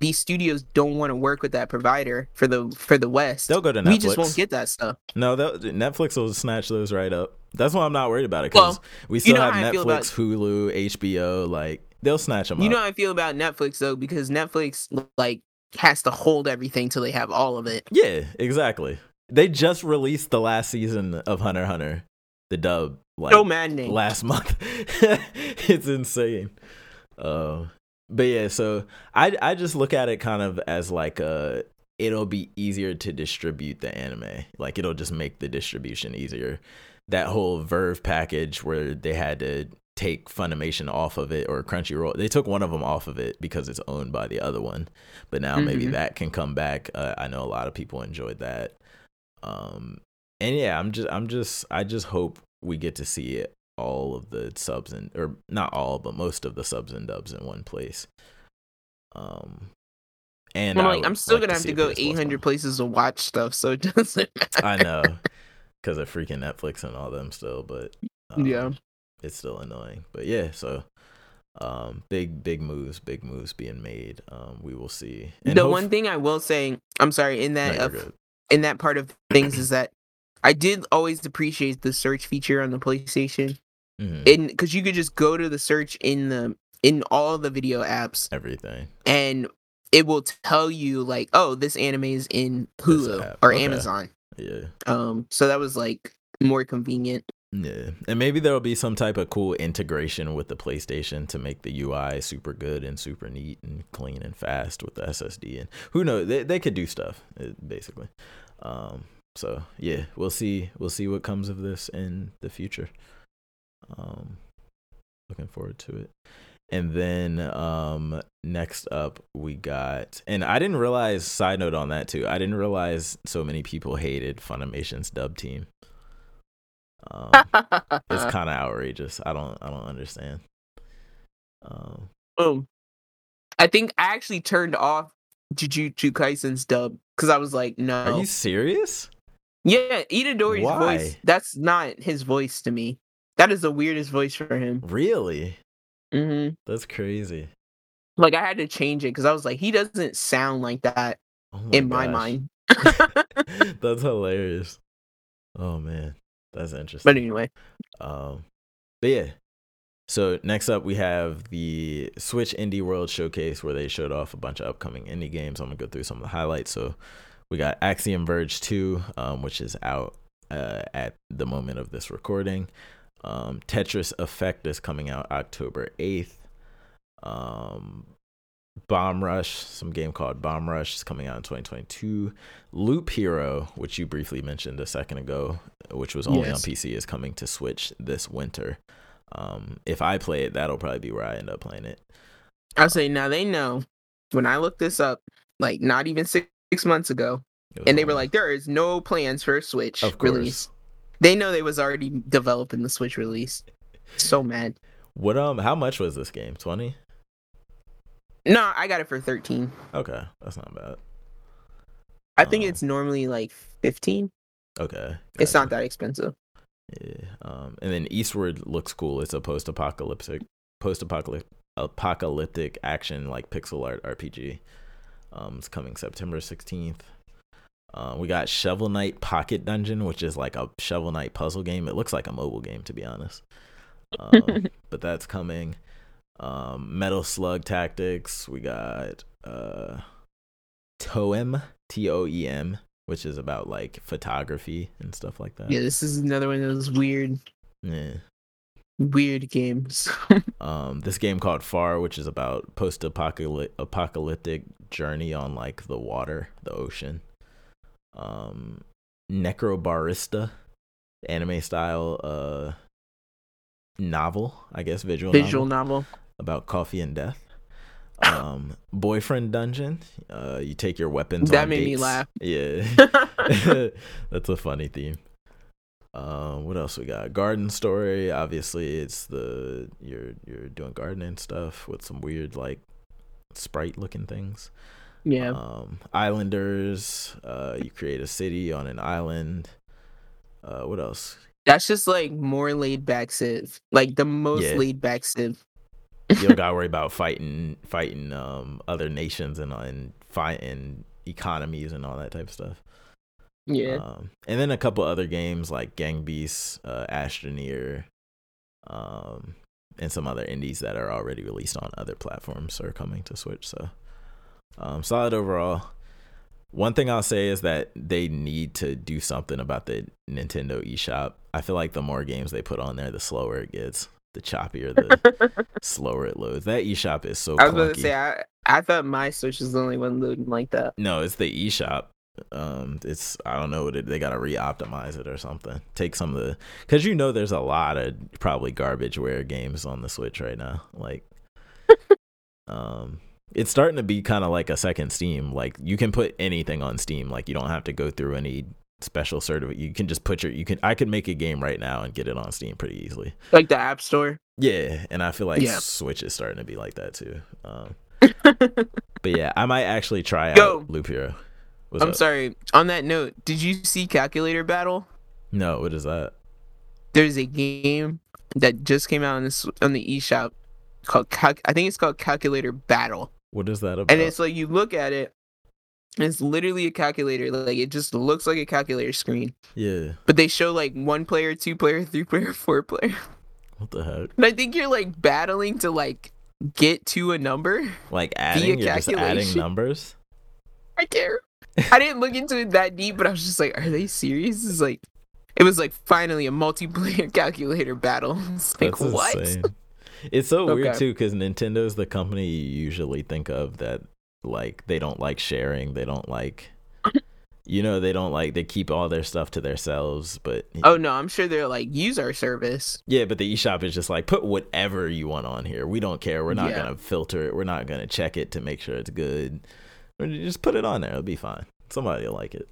these studios don't want to work with that provider for the for the West, They'll go to Netflix. we just won't get that stuff. no, Netflix will snatch those right up. That's why I'm not worried about it because Well, we still know have how I feel Netflix, about- Hulu, HBO. Like they'll snatch them You up. know how I feel about Netflix though, because Netflix like has to hold everything till they have all of it. yeah, exactly. They just released the last season of Hunter Hunter, the dub. Like so maddening. last month. it's insane. Uh, but yeah, so I I just look at it kind of as like a it'll be easier to distribute the anime. Like it'll just make the distribution easier. That whole VRV package where they had to take Funimation off of it or Crunchyroll, they took one of them off of it because it's owned by the other one. But now maybe Mhm. that can come back. Uh, I know a lot of people enjoyed that. Um, and yeah, I'm just I'm just I just hope we get to see it all of the subs and or not all but most of the subs and dubs in one place. Um and I'm like, I'm still like gonna have to go Plus 800 places to watch stuff, so it doesn't matter. i know because of freaking netflix and all them still but um, Yeah. it's still annoying. But yeah so um big big moves big moves being made. Um we will see. The hope- one thing I will say, I'm sorry, in that you're uh, in that part of things is that I did always appreciate the search feature on the PlayStation, Mhm. in because you could just go to the search in the in all the video apps, Everything. and it will tell you like, oh, this anime is in Hulu or okay. Amazon. Yeah. Um, so that was like more convenient. Yeah. And maybe there'll be some type of cool integration with the PlayStation to make the UI super good and super neat and clean and fast with the SSD. And who knows? They, they could do stuff, uh, basically. Um, so yeah, we'll see. We'll see what comes of this in the future. Um, looking forward to it. And then um, next up, we got, and I didn't realize. Side note on that too, I didn't realize so many people hated Funimation's dub team. Um, it's kind of outrageous. I don't, I don't understand. Um, Boom. I think I actually turned off Jujutsu Kaisen's dub because I was like, no. are you serious? Yeah, Itadori's Why? voice. That's not his voice to me. That is the weirdest voice for him. Really? hmm That's crazy. Like I had to change it because I was like, he doesn't sound like that Oh in my mind. That's hilarious. Oh man, that's interesting. but anyway, Um, but yeah. So next up, we have the Switch Indie World Showcase, where they showed off a bunch of upcoming indie games. I'm gonna go through some of the highlights. So we got Axiom Verge 2, um, which is out uh, at the moment of this recording. Um, Tetris Effect is coming out October 8th. Um, Bomb Rush, some game called Bomb Rush, is coming out in 2022. Loop Hero, which you briefly mentioned a second ago, which was only Yes. on PC, is coming to Switch this winter. Um, if I play it, that'll probably be where I end up playing it. I'll say now they know when I looked this up, like not even six, six months ago, and they were like, there is no plans for a Switch of course. release. They know they was already developing the Switch release. So mad. What um? How much was this game? Twenty? No, I got it for 13. Okay, that's not bad. I think Um, it's normally like 15. Okay, It's not that expensive. Yeah. Um, and then Eastward looks cool. It's a post-apocalyptic, post-apocalyptic, apocalyptic action like pixel art RPG. Um, it's coming September sixteenth. Uh, we got Shovel Knight Pocket Dungeon, which is like a Shovel Knight puzzle game. It looks like a mobile game, to be honest. Um, but that's coming. Um, Metal Slug Tactics. We got uh, Toem, T O E M, which is about like photography and stuff like that. Yeah, this is another one of those weird, Yeah. weird games. Um, this game called Far, which is about post-apocalyptic apocalyptic journey on like the water, the ocean. Um, Necrobarista, anime style uh novel, I guess visual Visual novel novel. about coffee and death. Um, boyfriend dungeon. Uh, you take your weapons. That made me laugh. Yeah. That's a funny theme. Um, what else we got? Garden story. Obviously, it's the you're you're doing gardening stuff with some weird like sprite looking things. Yeah. Um, Islanders. Uh, you create a city on an island. Uh, what else? That's just like more laid back Civ. Like the most Yeah. laid back Civ. You don't gotta worry about fighting fighting um other nations and and fighting economies and all that type of stuff. Yeah. Um, and then a couple other games like Gang Beasts, uh, Astroneer, um, and some other indies that are already released on other platforms are coming to Switch. So, um, solid overall. One thing I'll say is that they need to do something about the Nintendo eShop. I feel like the more games they put on there, the slower it gets, the choppier, the slower it loads. That eShop is so I was clunky. to say, I, I thought my Switch was the only one loading like that. No, it's the eShop. Um, it's I don't know what it, they gotta re-optimize it or something. Take some of the because you know there's a lot of probably garbageware games on the Switch right now. Like, um, it's starting to be kind of like a second Steam. Like you can put anything on Steam. Like you don't have to go through any special certificate. You can just put your you can I could make a game right now and get it on Steam pretty easily. Like the App Store. Yeah, and I feel like Yeah. Switch is starting to be like that too. Um, but yeah, I might actually try Yo. out Loop Hero. What's I'm up? sorry. On that note, did you see Calculator Battle? No, what is that? There's a game that just came out on this on the eShop called Cal- I think it's called Calculator Battle. What is that about? And it's like you look at it And it's literally a calculator. Like it just looks like a calculator screen. Yeah. But they show like one player, two player, three player, four player. What the heck? And I think you're like battling to like get to a number. Like adding, you're just adding numbers. I care. I didn't look into it that deep, but I was just like, are they serious? It's like it was like finally a multiplayer calculator battle. It's like That's what? It's so weird too because Nintendo's the company you usually think of that like they don't like sharing. They don't like, you know, they don't like they keep all their stuff to themselves. But Oh no, I'm sure they're like use our service. yeah, but the eShop is just like put whatever you want on here. We don't care. We're not Yeah. gonna filter it. We're not gonna check it to make sure it's good. Just put it on there. It'll be fine. Somebody will like it.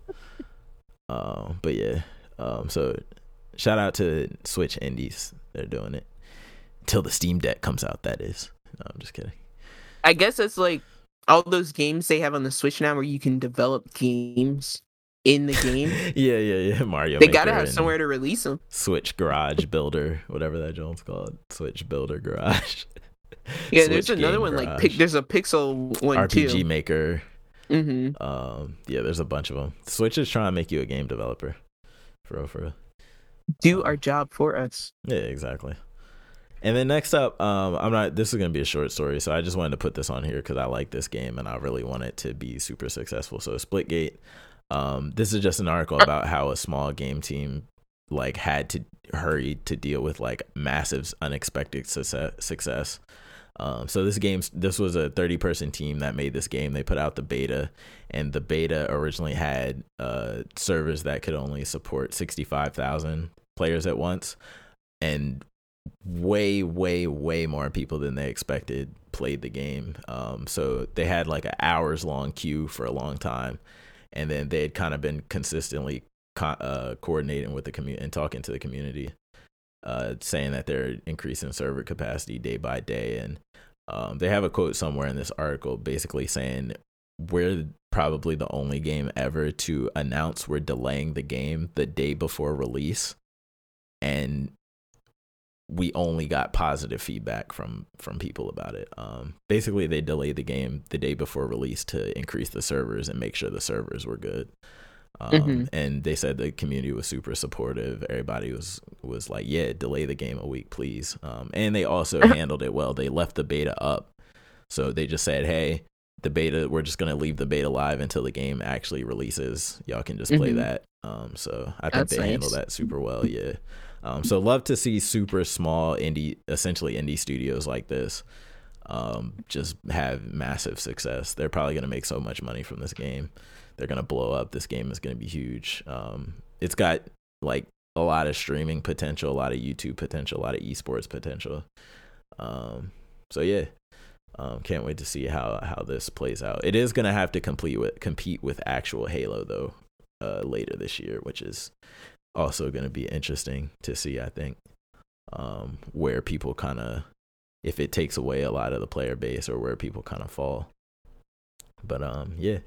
Um, but yeah. Um, so shout out to Switch Indies. They're doing it till the Steam Deck comes out. That is. No, I'm just kidding. I guess it's like all those games they have on the Switch now where you can develop games in the game. yeah, yeah, yeah. Mario. they gotta have somewhere to release them. Switch Garage Builder, whatever that joint's called. Switch Builder Garage. Yeah, there's another one like Garage. pic- there's a Pixel one RPG too. Maker. Mm-hmm. Um, yeah, there's a bunch of them. Switch is trying to make you a game developer. For real, for real. Do our job for us. Yeah, exactly. And then next up, um, I'm not. This is gonna be a short story, so I just wanted to put this on here because I like this game and I really want it to be super successful. So Splitgate, um, this is just an article about how a small game team like had to hurry to deal with like massive unexpected success. Um, so this game, this was a 30 person team that made this game. They put out the beta, and the beta originally had uh, servers that could only support 65,000 players at once, and way, way, way more people than they expected played the game. Um, so they had like an hours long queue for a long time, and then they had kind of been consistently co- uh, coordinating with the community and talking to the community, uh, saying that they're increasing server capacity day by day. And um, they have a quote somewhere in this article basically saying, We're probably the only game ever to announce we're delaying the game the day before release. And we only got positive feedback from from people about it. Um, basically, they delayed the game the day before release to increase the servers and make sure the servers were good. Um, Mhm. And they said the community was super supportive. Everybody was was like, "Yeah, delay the game a week, please." Um, and they also handled it well. They left the beta up, so they just said, "Hey, the beta, we're just gonna leave the beta live until the game actually releases. Y'all can just play Mhm. that." Um, so I think That's they handled that super well. Yeah. Um, so love to see super small indie, essentially indie studios like this, um, just have massive success. They're probably gonna make so much money from this game. They're gonna blow up. This game is gonna be huge. Um, it's got like a lot of streaming potential, a lot of YouTube potential, a lot of esports potential. Um, so yeah, um, can't wait to see how how this plays out. It is gonna have to complete with compete with actual Halo though, uh, later this year, which is also gonna be interesting to see. I think um, where people kind of if it takes away a lot of the player base or where people kind of fall. But um, yeah.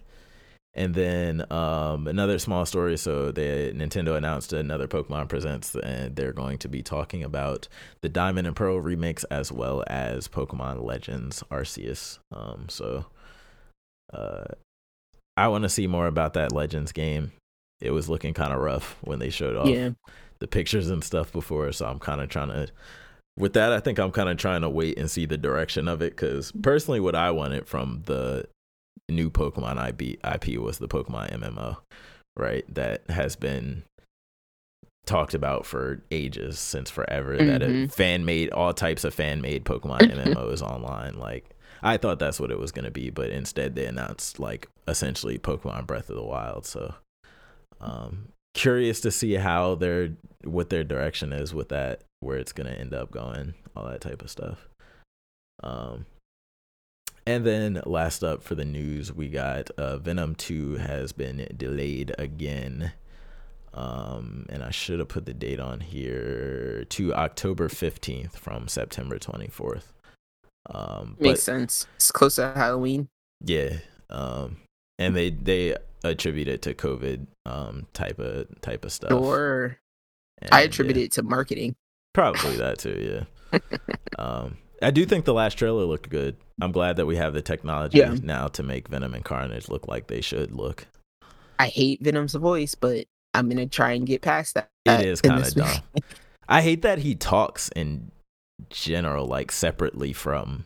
And then um, another small story. So the Nintendo announced another Pokemon Presents, and they're going to be talking about the Diamond and Pearl remix as well as Pokemon Legends Arceus. Um, so uh, I want to see more about that Legends game. It was looking kind of rough when they showed off Yeah. the pictures and stuff before, so I'm kind of trying to. With that, I think I'm kind of trying to wait and see the direction of it because personally, what I wanted from the new Pokemon IP, IP was the Pokemon MMO, right? That has been talked about for ages, since forever. That a mm-hmm. fan made all types of fan made Pokemon MMOs online. Like I thought that's what it was gonna be, but instead they announced like essentially Pokemon Breath of the Wild. So, um, curious to see how their what their direction is with that, where it's gonna end up going, all that type of stuff. Um, and then last up for the news, we got uh, Venom 2 has been delayed again. Um, and I should have put the date on here to October 15th from September 24th. Um, but Makes sense. It's close to Halloween. yeah. Um, and they they attribute it to COVID um type of type of stuff. Or And, I attribute yeah. it to marketing. Probably that too, yeah. um, I do think the last trailer looked good. I'm glad that we have the technology Yeah. now to make Venom and Carnage look like they should look. I hate Venom's voice, but I'm gonna try and get past that. It is kind of dumb. I hate that he talks in general, like separately from.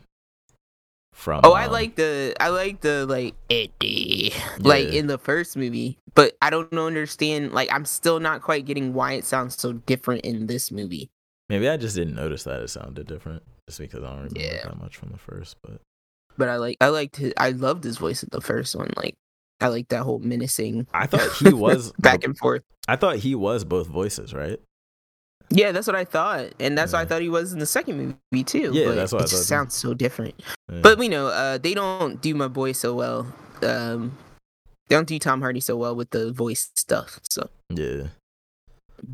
From Oh, I um, like the I like the like Eddie like Yeah. in the first movie, but I don't understand. Like, I'm still not quite getting why it sounds so different in this movie. Maybe I just didn't notice that it sounded different, just because I don't remember Yeah. that much from the first. But But I like I liked his, I loved his voice in the first one. Like, I like that whole menacing. I thought he was back and forth. I thought he was both voices, right? Yeah, that's what I thought, and that's what I thought he was in the second movie too. Yeah, but that's what I it just thought, sounds so different. Yeah. But we know uh, they don't do my boy so well. Um, they don't do Tom Hardy so well with the voice stuff. So yeah,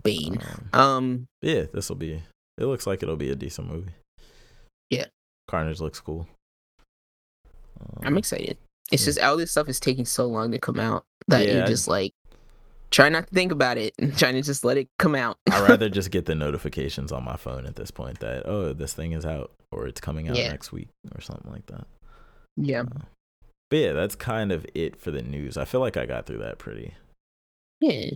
Bane. um, Um, yeah, this will be. It looks like it'll be a decent movie. Yeah. Carnage looks cool. I'm Um, excited. It's yeah. just all this stuff is taking so long to come out that Yeah, you're I- just like try not to think about it and trying to just let it come out. I'd rather just get the notifications on my phone at this point that oh this thing is out or it's coming out Yeah. next week or something like that. yeah, But yeah, that's kind of it for the news. I feel like I got through that pretty. yeah.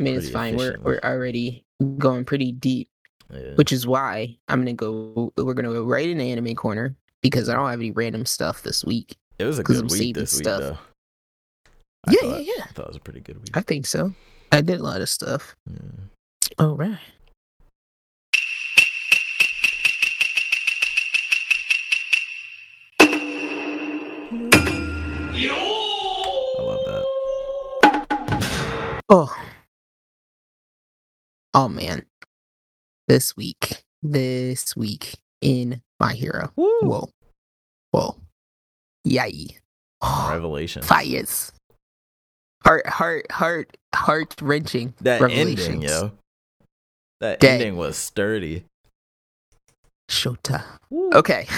I mean, it's fine. We're we're already going pretty deep, Yeah. which is why I'm gonna go. We're gonna go right in the anime corner because I don't have any random stuff this week. it was a good week this week stuff. though. I yeah, yeah, yeah. I thought it was a pretty good week. I think so. I did a lot of stuff. Yeah. All right. I love that. Oh. Oh man. This week. This week in My Hero. Whoa. Whoa. Yay. Revelation. Fires. Heart heart heart heart wrenching. That ending, yo. That ending was sturdy. Shota. Okay.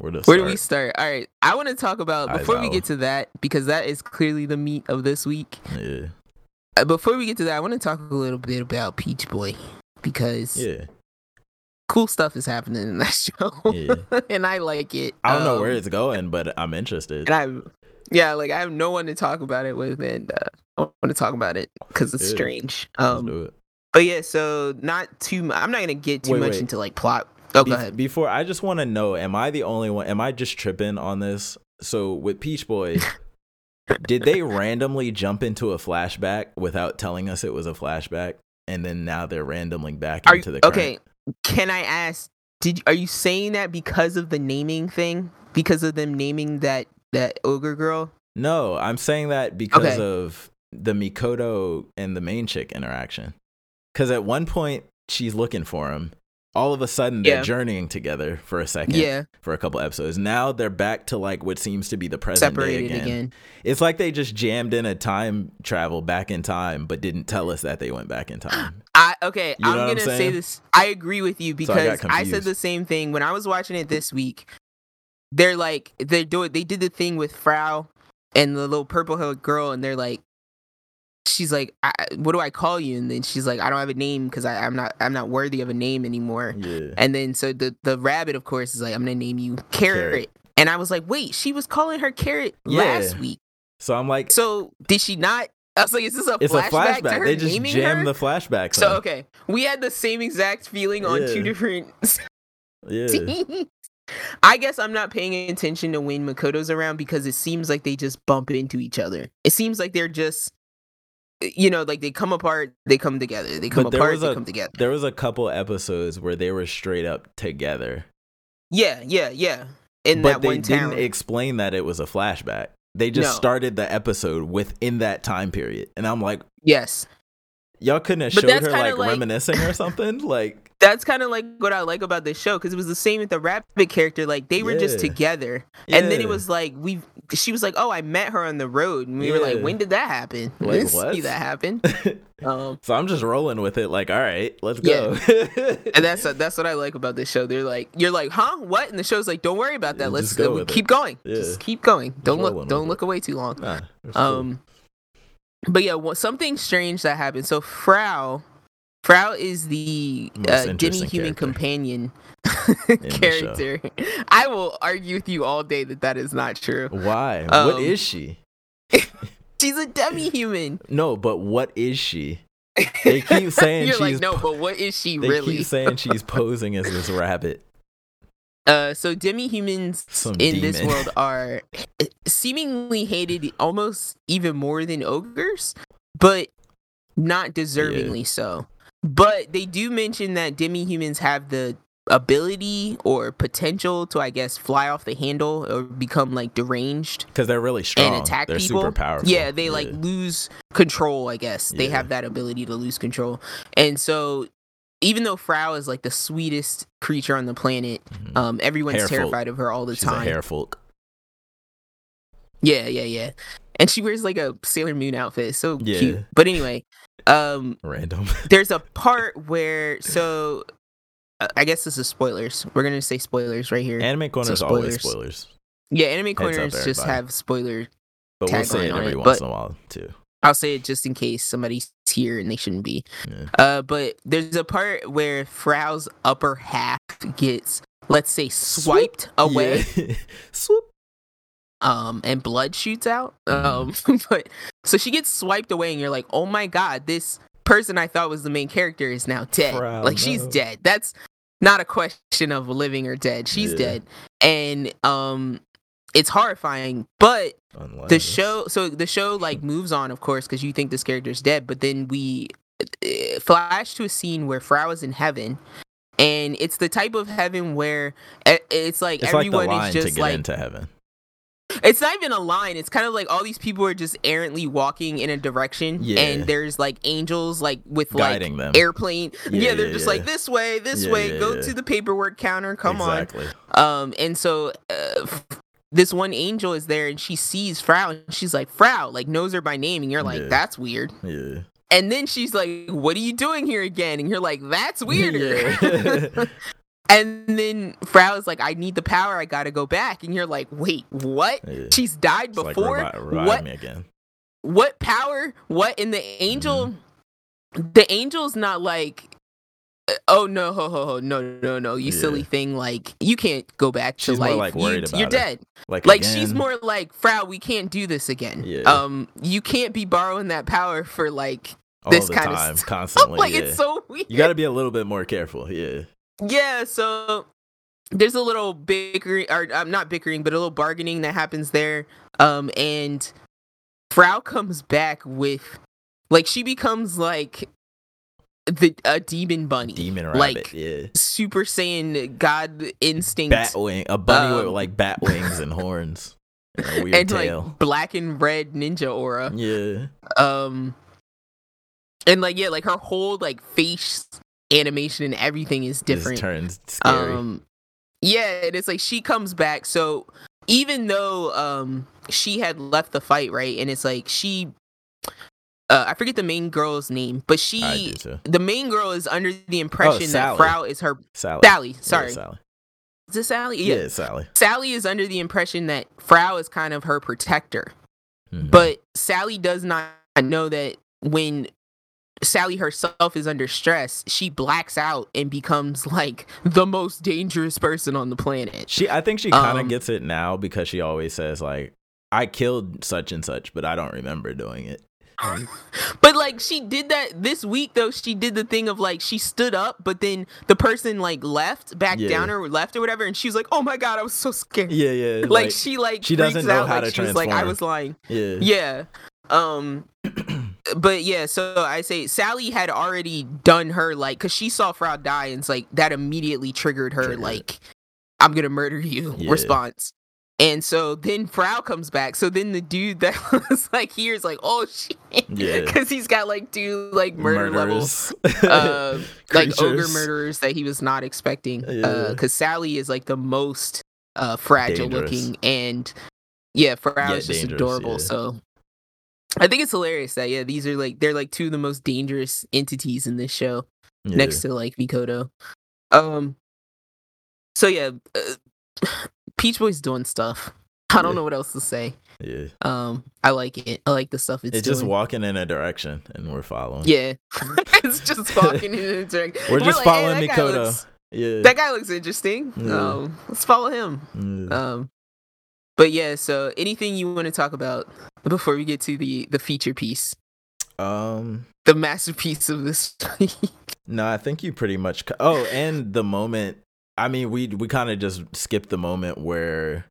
Where, Where do we start? All right. I want to talk about I before we get to that because that is clearly the meat of this week. Yeah. Uh, before we get to that, I want to talk a little bit about Peach Boy because Yeah. cool stuff is happening in that show, Yeah. and I like it. I don't know where Um, it's going, but I'm interested. and I, yeah, like I have no one to talk about it with, and uh, I want to talk about it because it's Yeah. strange. Let's Um, do it. but yeah, so not too. mu- I'm not gonna get too Wait, much wait. into like plot. Oh, go ahead. Before I just want to know, am I the only one? Am I just tripping on this? So with Peach Boy, did they randomly jump into a flashback without telling us it was a flashback, and then now they're randomly back Are into you, the current? okay? Can I ask? Did are you saying that because of the naming thing? Because of them naming that that ogre girl? No, I'm saying that because Okay. of the Mikoto and the main chick interaction. Because at one point she's looking for him. All of a sudden they're Yeah. journeying together for a second. Yeah, For a couple episodes. Now they're back to like what seems to be the present day again. again. It's like they just jammed in a time travel back in time, but didn't tell us that they went back in time. I okay. You know I'm what I'm gonna say this. I agree with you So I because I, said the same thing when I was watching it this week. They're like they're doing. They did the thing with Frau and the little purple haired girl, and they're like, she's like, I, "What do I call you?" And then she's like, "I don't have a name because I'm not I'm not worthy of a name anymore." Yeah. And then so the the rabbit, of course, is like, "I'm gonna name you Carrot." Carrot. And I was like, "Wait, she was calling her Carrot Yeah. last week. So I'm like, So did she not?" I was like, "Is this a it's flashback a flashback. to her They just jammed her?" the flashback. So okay, we had the same exact feeling on Yeah. two different yeah. I guess I'm not paying attention to when Mikoto's around because it seems like they just bump into each other. It seems like they're just, eh, you know, like they come apart, they come together. They come But apart, was they come together. There was a couple episodes where they were straight up together. Yeah, yeah, yeah. In but that they one town. didn't explain that it was a flashback. They just No. started the episode within that time period. And I'm like, yes, y'all couldn't have But showed her like, like- reminiscing or something? Like, that's kind of like what I like about this show because it was the same with the rabbit character. Like they were just Yeah. together, and then it was like we. She was like, "Oh, I met her on the road," and we were like, "When did that happen?" We Like, didn't what? See that happen. Um, so I'm just rolling with it. Like, all right, let's Yeah. go. and that's that's what I like about this show. They're like, you're like, huh, what? And the show's like, don't worry about that. Yeah, Let's just go with it. keep going. Yeah. Just keep going. Don't look. Don't it. look away too long. Nah, it's cool. Um, but yeah, well, something strange that happened. So Frau, Frau is the uh, demi-human companion character. I will argue with you all day that that is not true. Why? what Um, is she? She's a demi-human. No, but what is she? They keep saying You're she's. like, no, but what is she they really? keep saying she's posing as this rabbit. Uh, so demi-humans Some in this world are seemingly hated almost even more than ogres, but not deservingly so. But they do mention that demi-humans have the ability or potential to, I guess, fly off the handle or become like deranged Because they're really strong. and attack they're people. super powerful. Yeah, they like lose control, I guess. They Yeah. have that ability to lose control. And so even though Frau is like the sweetest creature on the planet, Mhm. um, everyone's Hare folk. terrified of her all the She's time. hare folk. Yeah, yeah, yeah. And she wears like a Sailor Moon outfit. So Yeah. cute. But anyway, um Random. there's a part where so uh, I guess this is spoilers. We're to say spoilers right here. Anime corners So always spoilers. yeah, Anime up, Corners just have spoiler. but we'll say it every it, once in a while too. I'll say it just in case somebody's here and they shouldn't be. Yeah. Uh but there's a part where Frau's upper half gets let's say swiped away. Yeah. Swoop. um and blood shoots out um Mm-hmm. but so she gets swiped away and you're like oh my god this person i thought was the main character is now dead Frau, like she's no. dead that's not a question of living or dead she's Yeah. dead and um it's horrifying but Unless. the show so the show like moves on of course because you think this character's dead but then we uh, flash to a scene where Frau is in heaven and it's the type of heaven where uh, it's like It's like everyone line is to just get like into heaven. It's not even a line. It's kind of like all these people are just errantly walking in a direction, Yeah. and there's like angels like with like Guiding them. airplane. Yeah, Yeah, they're yeah, just like this way, this way. Go to the paperwork counter. Come exactly. on. Um, and so uh, f- this one angel is there, and she sees Frau, and she's like Frau, like knows her by name, and you're like that's weird. Yeah. And then she's like, "What are you doing here again?" And you're like, "That's weirder." Yeah. and then Frau is like, "I need the power. I gotta go back." And you're like, "Wait, what?" Yeah. She's died It's like before. revi- what me again. what power what in the angel Mm-hmm. the angel's not like uh, oh no ho ho ho no no no you Yeah. silly thing like you can't go back to She's life like, worried you, about you're her. dead Like like she's more like frau we can't do this again Yeah. um you can't be borrowing that power for like all this kind of stuff. constantly. like yeah. it's so weird you got to be a little bit more careful. Yeah. Yeah so there's a little bickering or um, not bickering but a little bargaining that happens there um and frau comes back with like she becomes like the a demon bunny Demon rabbit. like yeah. super saiyan god instinct Bat wing. A bunny with um, like bat wings and horns. And a weird and tail. like black and red ninja aura yeah. um and like yeah like her whole like face animation and everything is different Just turns scary. Um, yeah, and it's like she comes back. So even though um she had left the fight, right, and it's like she, uh, I forget the main girl's name, but she, do too. the main girl is under the impression that Frau is her Sally. Sally. Yeah, Sorry, Sally. is this Sally? Yeah, Yeah. Sally. Sally is under the impression that Frau is kind of her protector, Mhm. but Sally does not know that when Sally herself is under stress, she blacks out and becomes like the most dangerous person on the planet. She, I think she kind of Um, gets it now because she always says like, "I killed such and such, but I don't remember doing it." But like she did that this week though, she did the thing of like she stood up, but then the person like left, back Yeah. down or left or whatever, and she was like, Oh my god, I was so scared. Yeah, yeah. Like, she like she doesn't know out, how like to she was like I was lying. yeah, Yeah. Um but yeah, so I say Sally had already done her like cuz she saw Frau die and it's like that immediately triggered her Triggered. like I'm to murder you Yeah. response. And so then Frau comes back. So then the dude that was like here is like, "Oh shit." Yeah. Cuz he's got like two like murder levels uh, like ogre murderers that he was not expecting. Yeah. Because Sally is like the most uh, fragile Dangerous. looking, and yeah, Frau Yeah, is just adorable. yeah. So I think it's hilarious that yeah, these are like they're like two of the most dangerous entities in this show, Yeah. next to like Mikoto. Um. So yeah, uh, Peach Boy's doing stuff. I don't Yeah. know what else to say. Yeah. Um, I like it. I like the stuff it's, It's just walking in a direction and we're following. Yeah, it's just walking in a direction. We're just like, following hey, Mikoto. looks- Yeah. that guy looks interesting. Yeah. Um, let's follow him. Um, but yeah. So, anything you want to talk about before we get to the the feature piece, Um the masterpiece of this? No, I think you pretty much. co- Oh, and the moment. I mean, we we kind of just skipped the moment where,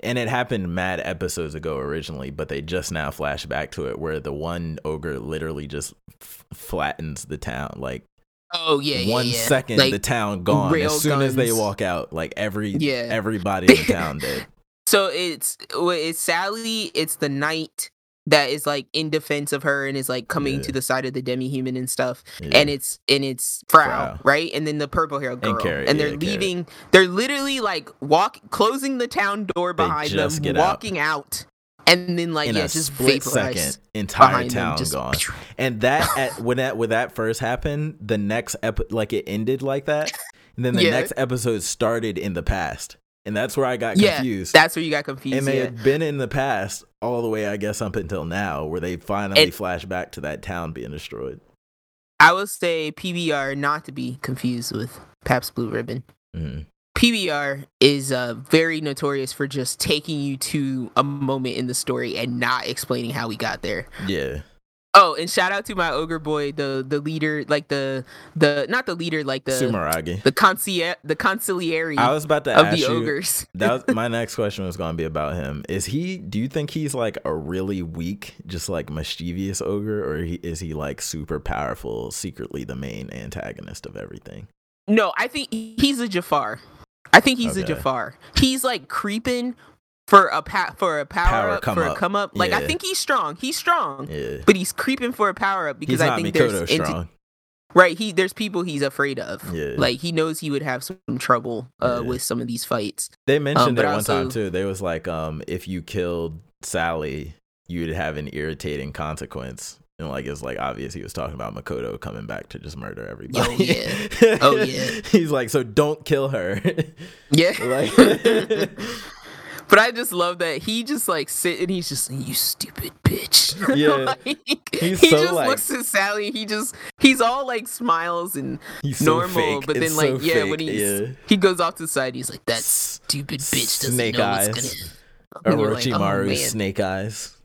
and it happened mad episodes ago originally, but they just now flash back to it where the one ogre literally just f- flattens the town. Like oh yeah, yeah, one yeah. second, Like, the town gone. As soon as they walk out, like every Yeah. everybody in the town dead. So it's it's Sally. It's the knight that is like in defense of her and is like coming Yeah. to the side of the demi human and stuff. Yeah. And it's and it's Frau, Frau. right? And then the purple hair girl. Carrot, and they're yeah, leaving. They're literally like walk closing the town door behind them, get out. walking out. and then like in yeah, just split second, entire them, town just- gone. And that at, when that when that first happened, the next ep- like it ended like that, and then the next episode started in the past, and that's where I got Yeah, confused. That's where you got confused. and they yeah. had been in the past all the way, I guess, up until now, where they finally And- flash back to that town being destroyed. I will say PBR not to be confused with Pabst Blue Ribbon. Mhm. PBR is uh, very notorious for just taking you to a moment in the story and not explaining how we got there. Yeah, Oh, and shout out to my ogre boy, the the leader, like the the not the leader, like the Sumeragi. the consigliere, the consigliere I was about to of ask the you. ogres. that was, my next question was going to be about him. Is he? Do you think he's like a really weak, just like mischievous ogre, or he, is he like super powerful, secretly the main antagonist of everything? No, I think he's a Jafar. I think he's a Jafar. He's like creeping for a pa- for a power, Power up, come for up. a come up. Like I think he's strong. He's strong. Yeah, But he's creeping for a power up because I think Mikoto there's strong. right. He there's people he's afraid of. Yeah. Like he knows he would have some trouble uh, Yeah. with some of these fights. They mentioned Um, it one time too. They was like, um, if you killed Sally, you'd have an irritating consequence. And like it's like obvious he was talking about Mikoto coming back to just murder everybody. yeah. Oh, yeah. He's like, so don't kill her. Yeah. like But I just love that he just like sit and he's just you stupid bitch. Yeah. Like, he so, just like- looks at Sally. He just he's all like smiles and he's so normal. fake. But then It's like so yeah, fake, when he's yeah. he goes off to the side, he's like that stupid bitch doesn't snake know eyes. what's gonna. And like, oh, Orochimaru snake eyes.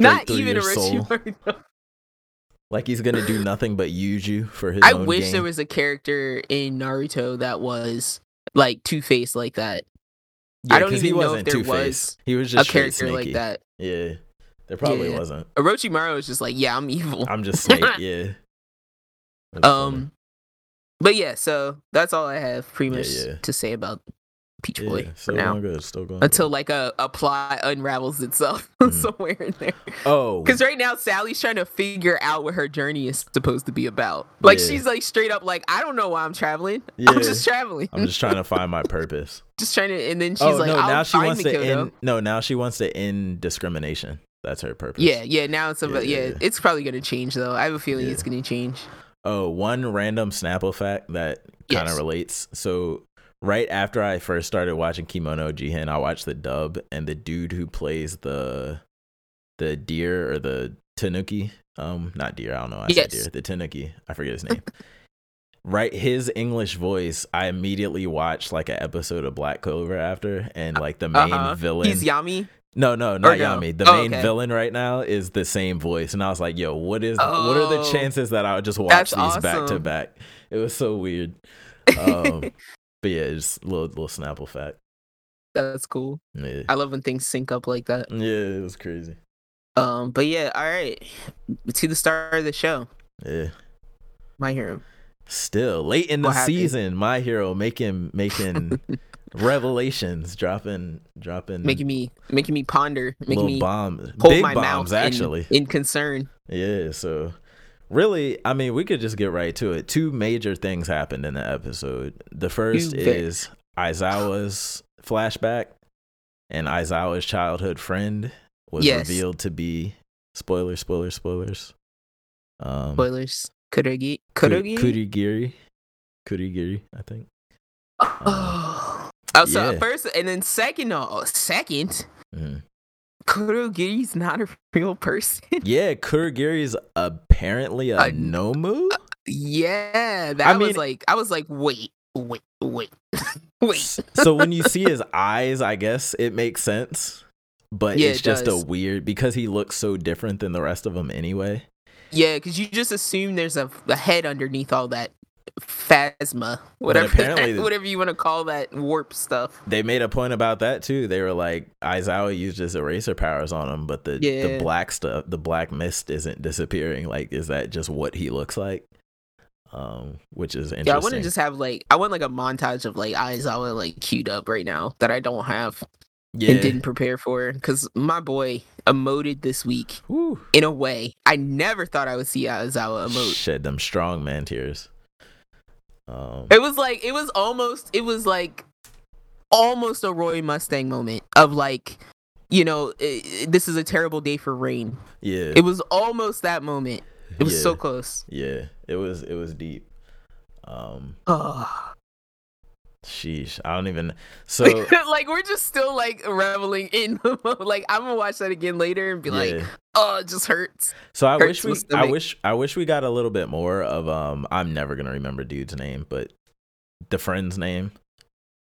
Not even. Orochimaru. Like he's gonna do nothing but use you for his I wish gain. there was a character in Naruto that was like Two Face like that. Yeah, I don't 'cause he even know if wasn't there was He was A just straight character like that. Yeah, there probably Yeah. wasn't. Orochimaru is just like, yeah, I'm evil. I'm just snake. Yeah. That's funny. Um, but yeah, so that's all I have pretty Yeah, much yeah. to say about Peach yeah, Boy for still now. going good. Still going Until good. like a, a plot unravels itself Mhm. somewhere in there. oh, Because right now Sally's trying to figure out what her journey is supposed to be about. Like Yeah. she's like straight up like, I don't know why I'm traveling. Yeah. I'm just traveling. I'm just trying to find my purpose. just trying to, and then she's oh like, no, now she wants to end. No, now she wants to end discrimination. That's her purpose. Yeah, yeah. Now it's about Yeah, yeah. yeah, yeah. It's probably gonna change though. I have a feeling Yeah. it's gonna change. Oh, one random Snapple fact that kind of Yes. relates. So, right after I first started watching Kemono Jihen, I watched the dub, and the dude who plays the the deer or the tanuki, um, not deer, I don't know, I Yes. said deer, the tanuki, I forget his name. right, his English voice. I immediately watched like an episode of Black Clover after, and like the main Uh-huh. villain. He's Yami. No, no, not no? Yami. The Oh, main okay. villain right now is the same voice, and I was like, "Yo, what is? what are the Oh. chances that I would just watch these back to back?" It was so weird. Um, but yeah, just a little little Snapple fact. That's cool. Yeah, I love when things sync up like that. yeah, it was crazy. Um, but yeah, all right. To the start of the show, Yeah, my hero. still late in the What happened? season, my hero making making revelations, dropping dropping making me making me ponder, making little me bombs, hold big my bombs mouth in- actually. in, concern. Yeah, so really, I mean, we could just get right to it. Two major things happened in the episode. The first ve- is Aizawa's flashback, and Aizawa's childhood friend was Yes. revealed to be spoilers, spoilers, spoilers. Um, Spoilers. Kurogi. Ku- Kurogi. Kurigiri, Kurigiri, I think. Oh. Oh, so Yeah. first and then second, oh, second, Mhm. Kurogiri's not a real person. yeah, Kurogiri is apparently a Uh, Nomu. yeah, that I was mean- like I was like, wait, wait, wait, wait. So when you see his eyes, I guess it makes sense. But Yeah, it's it just does. a weird because he looks so different than the rest of them anyway. Yeah, because you just assume there's a, a head underneath all that phasma, whatever, apparently the- whatever you want to call that warp stuff. They made a point about that too. They were like, Aizawa used his eraser powers on him, but the the black stuff, the black mist isn't disappearing. Like, is that just what he looks like? Um, which is interesting. Yeah, I want to just have like I want like a montage of like Aizawa like queued up right now that I don't have yeah. and didn't prepare for because my boy emoted this week Woo. in a way I never thought I would see Aizawa emote. Shed them strong man tears. Um, It was like it was almost it was like almost a Roy Mustang moment of like you know i i- this is a terrible day for rain. yeah, It was almost that moment. It was so close. yeah, it was it was deep. Um, Oh. Sheesh, I don't even. So like we're just still like reveling in like I'm gonna watch that again later and be like, oh, it just hurts. So I Hurts wish we I wish I wish we got a little bit more of um I'm never gonna remember dude's name, but the friend's name.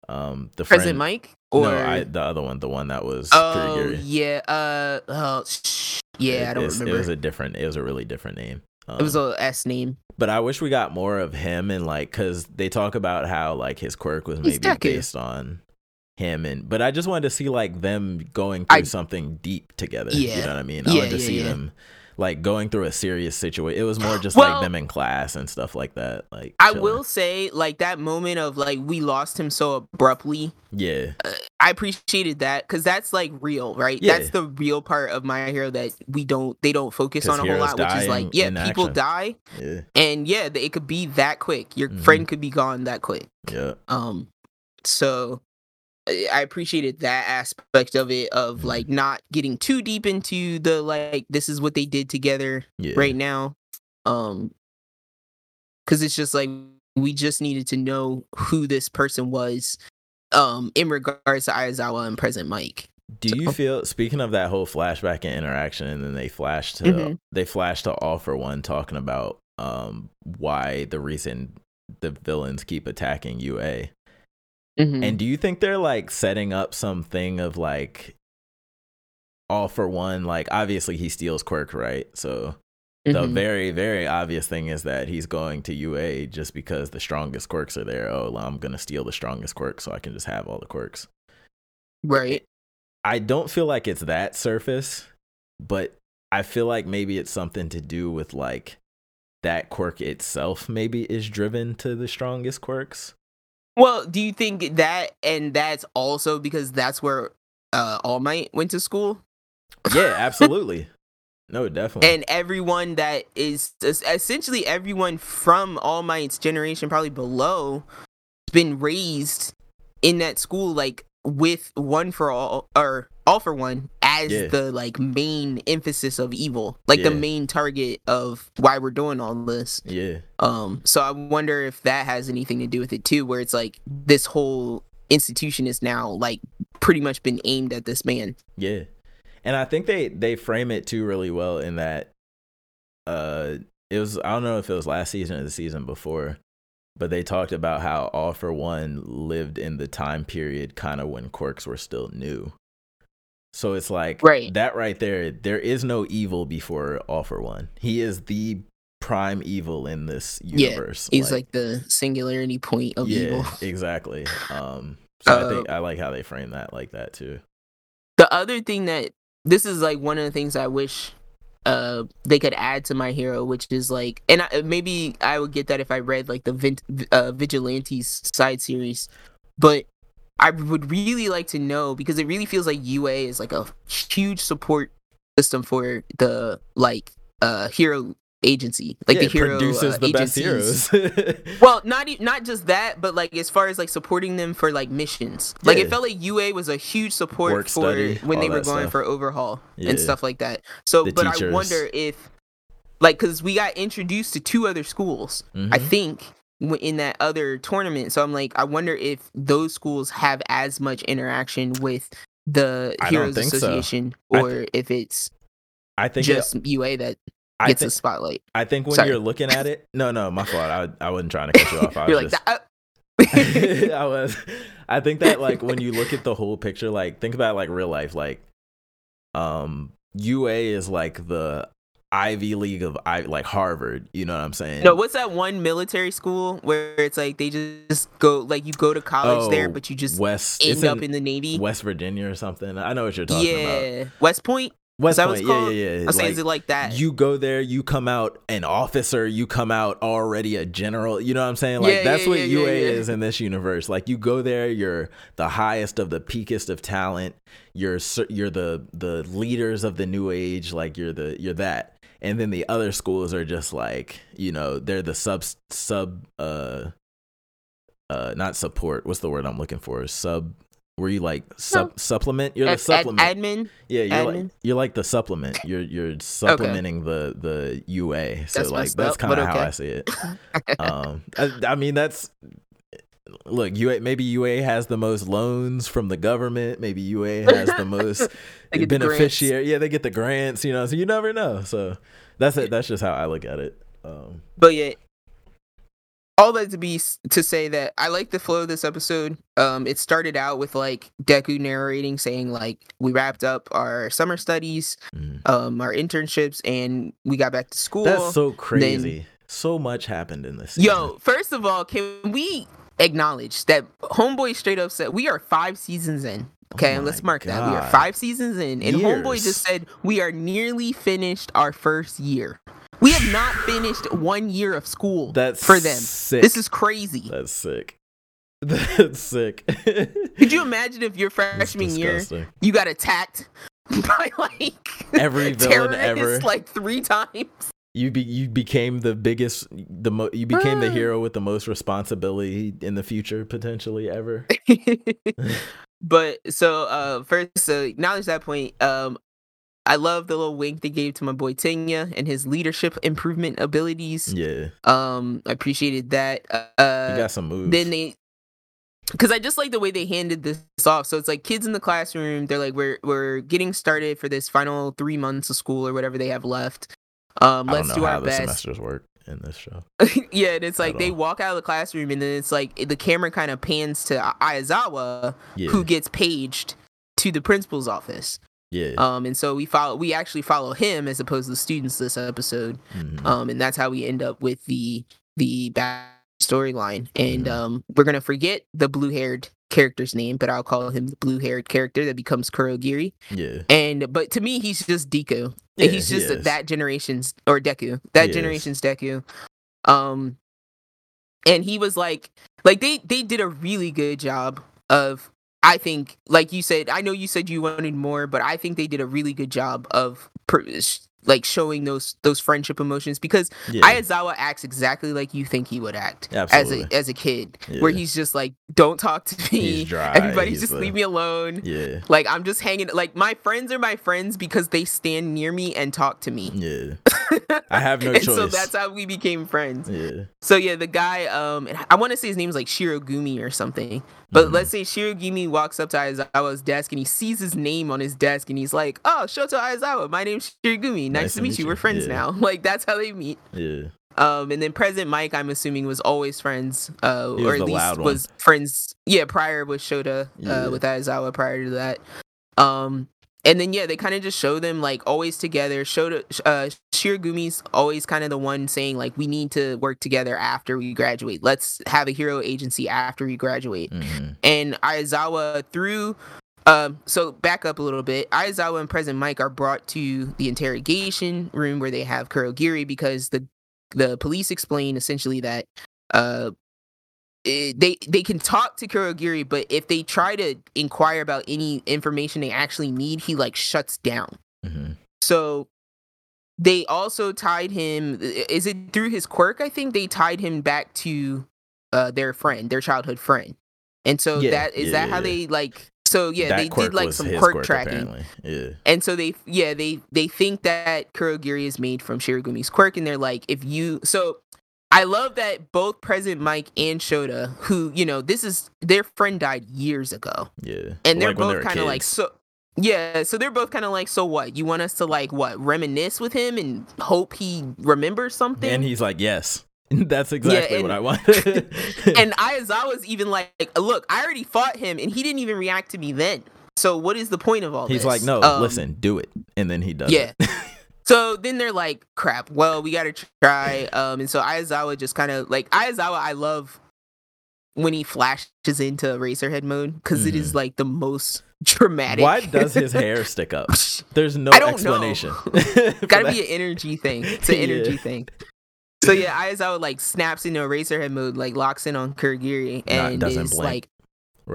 Um the President friend Mike or No, I the other one, the one that was oh yeah, uh, oh sh- yeah, I don't remember. It was a different it was a really different name. Um, it was a S name. but I wish we got more of him and like cuz they talk about how like his quirk was maybe based on him and but I just wanted to see like them going through I- something deep together. You know what I mean? I Yeah, wanted to yeah, see yeah. them like going through a serious situation. It was more just Well- like them in class and stuff like that. Like I will say, like that moment of like we lost him so abruptly. Yeah. I appreciated that because that's like real, right? Yeah. That's the real part of my hero that we don't they don't focus on a whole lot, which is like yeah, people action. die, Yeah. and yeah, it could be that quick. Your Mhm. friend could be gone that quick. Yeah. Um, so I appreciated that aspect of it of Mhm. like not getting too deep into the like this is what they did together Yeah. right now. Um, because it's just like we just needed to know who this person was. Um, in regards to Aizawa and present Mike. Do you So- feel speaking of that whole flashback and interaction and then they flash to Mhm. they flash to all for one talking about um why the reason the villains keep attacking UA. Mhm. And do you think they're like setting up something of like all for one like obviously he steals quirk right so the Mhm. very very obvious thing is that he's going to UA just because the strongest quirks are there oh well, I'm gonna steal the strongest quirk so I can just have all the quirks right. I don't feel like it's that surface, but I feel like maybe it's something to do with like that quirk itself maybe is driven to the strongest quirks. Well, do you think that and that's also because that's where uh All Might went to school? Yeah, absolutely. no, definitely. and everyone that is essentially everyone from All Might's generation, probably below, has been raised in that school, like with one for all or all for one as Yeah. the like main emphasis of evil, like the main target of why we're doing all this. yeah. Um, so I wonder if that has anything to do with it too, where it's like this whole institution is now like pretty much been aimed at this man. Yeah. And I think they they frame it too really well in that uh it was I don't know if it was last season or the season before, but they talked about how All for One lived in the time period kind of when quirks were still new. So it's like Right. that right there, there is no evil before All for One. He is the prime evil in this Yeah, universe. He's like, the singularity point of yeah, evil. exactly. Um so I Uh, think I like how they frame that like that too. The other thing that this is like one of the things I wish uh they could add to my hero which is like and I, maybe I would get that if I read like the Vin- uh, vigilantes side series but I would really like to know because it really feels like UA is like a huge support system for the like uh hero agency like yeah, the hero produces uh, the best agencies. heroes. Well, not e- not just that, but like as far as like supporting them for like missions, like Yeah. it felt like UA was a huge support Work for study, when they were going stuff. for overhaul Yeah. and stuff like that. So, The but teachers. I wonder if, like, because we got introduced to two other schools, I Mhm. think in that other tournament. So I'm like, I wonder if those schools have as much interaction with the I Heroes so. Association I or if it's I think it- just UA that I gets think the spotlight. I think when Sorry. you're looking at it, no, no, my fault. I I wasn't trying to cut you off. I You're was like just. I was. I think that like when you look at the whole picture, like think about like real life, like um UA is like the Ivy League of I like Harvard. You know what I'm saying? no, what's that one military school where it's like they just go like you go to college oh, there, Oh, but you just West. end up in the Navy. West Virginia or something. I know what you're talking about. yeah, West Point. West Point. Yeah, yeah, yeah. I say, Like, is it like that? you go there, you come out an officer, you come out already a general. You know what I'm saying? Like Yeah, that's yeah, what yeah, UA yeah, yeah. is in this universe. Like you go there, you're the highest of the peakest of talent. You're you're the the leaders of the new age. Like you're the you're that. And then the other schools are just like you know they're the sub sub uh uh not support. What's the word I'm looking for? Sub. Were you like sub supplement? You're the Ad- ad- supplement. admin. Yeah, you're like admin? you're like the supplement. You're you're supplementing the the UA. So That's like that's kind of how. I see it. um, I, I mean that's look UA. Maybe UA has the most loans from the government. Maybe UA has the most get the beneficiary. Yeah, they get the grants. You know, so you never know. So that's it. That's just how I look at it. Um, But yeah, all that to be to say that I like the flow of this episode. Um, it started out with like Deku narrating, saying like we wrapped up our summer studies, mm. um, our internships, and we got back to school. that's so crazy. so much happened in this. Season. Yo, first of all, can we acknowledge that Homeboy straight up said we are five seasons in? Okay, Oh let's mark that. We are five seasons in, and Homeboy just said we are nearly finished our first year. We have not finished one year of school that's for them. Sick. This is crazy. that's sick. That's sick. Could you imagine if your freshman year you got attacked by like Every villain ever. like three times? You be you became the biggest the mo- you became the hero with the most responsibility in the future potentially ever. but so uh first so acknowledge that point. Um I love the little wink they gave to my boy Tenya and his leadership improvement abilities. Yeah, Um I appreciated that. Uh you got some moves. then they because I just like the way they handed this off. So it's like kids in the classroom. They're like, we're we're getting started for this final three months of school or whatever they have left. Um, let's do how our the best. semesters work in this show. yeah, and it's like they walk out of the classroom, and then it's like the camera kind of pans to Aizawa, Yeah, who gets paged to the principal's office. yeah. Um, and so we follow, we actually follow him as opposed to the students this episode. mhm. Um, and that's how we end up with the the back storyline. And Mhm. um, we're gonna forget the blue haired character's name, but I'll call him the blue haired character that becomes Kurogiri. yeah, And but to me, he's just Deku. Yeah, he's just is. that generation's or Deku. That He is. generation's Deku. Um, and he was like, like they they did a really good job of. I think, like you said, I know you said you wanted more, but I think they did a really good job of like showing those those friendship emotions because yeah. Ayazawa acts exactly like you think he would act Absolutely. as a as a kid, where he's just like, "Don't talk to me, everybody, he's just leave me alone." yeah, Like I'm just hanging. Like my friends are my friends because they stand near me and talk to me. yeah. I have no and so that's how we became friends. Yeah, So yeah, the guy, um, I want to say his name's like Shirogumi or something. But Mhm. let's say Shirogumi walks up to Aizawa's desk and he sees his name on his desk and he's like, "Oh, Shota Aizawa, my name's Shirogumi. Nice, to meet, you. We're friends Yeah. now." Like that's how they meet. yeah, Um, and then President Mike, I'm assuming, was always friends, uh, or at least was friends. Yeah, prior with Shota, Yeah. uh, with Aizawa prior to that. Um, and then yeah, they kind of just show them like always together. Shota, uh, Shiragumi's always kind of the one saying like, we need to work together after we graduate. Let's have a hero agency after we graduate hmm and Aizawa through um so back up a little bit Aizawa and President Mike are brought to the interrogation room where they have Kurogiri because the the police explain essentially that uh they they can talk to Kurogiri but if they try to inquire about any information they actually need he like shuts down. Hmm so they also tied him is it through his quirk I think they tied him back to uh their friend their childhood friend. And so Yeah, that is yeah, that yeah, how they like so yeah that they did like some his quirk, tracking. Apparently. Yeah, and so they yeah they they think that kurogiri is made from shiragumi's quirk and they're like if you so i love that both president mike and shota who you know this is their friend died years ago yeah. and they're Like both kind of like so yeah, so they're both kind of like, so what? You want us to like what reminisce with him and hope he remembers something? And he's like, yes. That's exactly and- what I want. and Ayazawa's even like, look, I already fought him and he didn't even react to me then. So what is the point of all this? he's this? like, no, Um, listen, do it. And then he does Yeah. So then they're like, crap, well, we gotta try. Um, and so Ayazawa just kind of like Ayazawa, I love when he flashes into Eraserhead mode because it is like the most dramatic. Mm-hmm. Why does his hair stick up? There's no I don't know. explanation. Gotta that. be an energy thing. It's an Yeah. energy thing. So yeah, Ayazawa like snaps into Eraserhead mode, like locks in on Kurogiri, Not- and doesn't is blink like Rest of the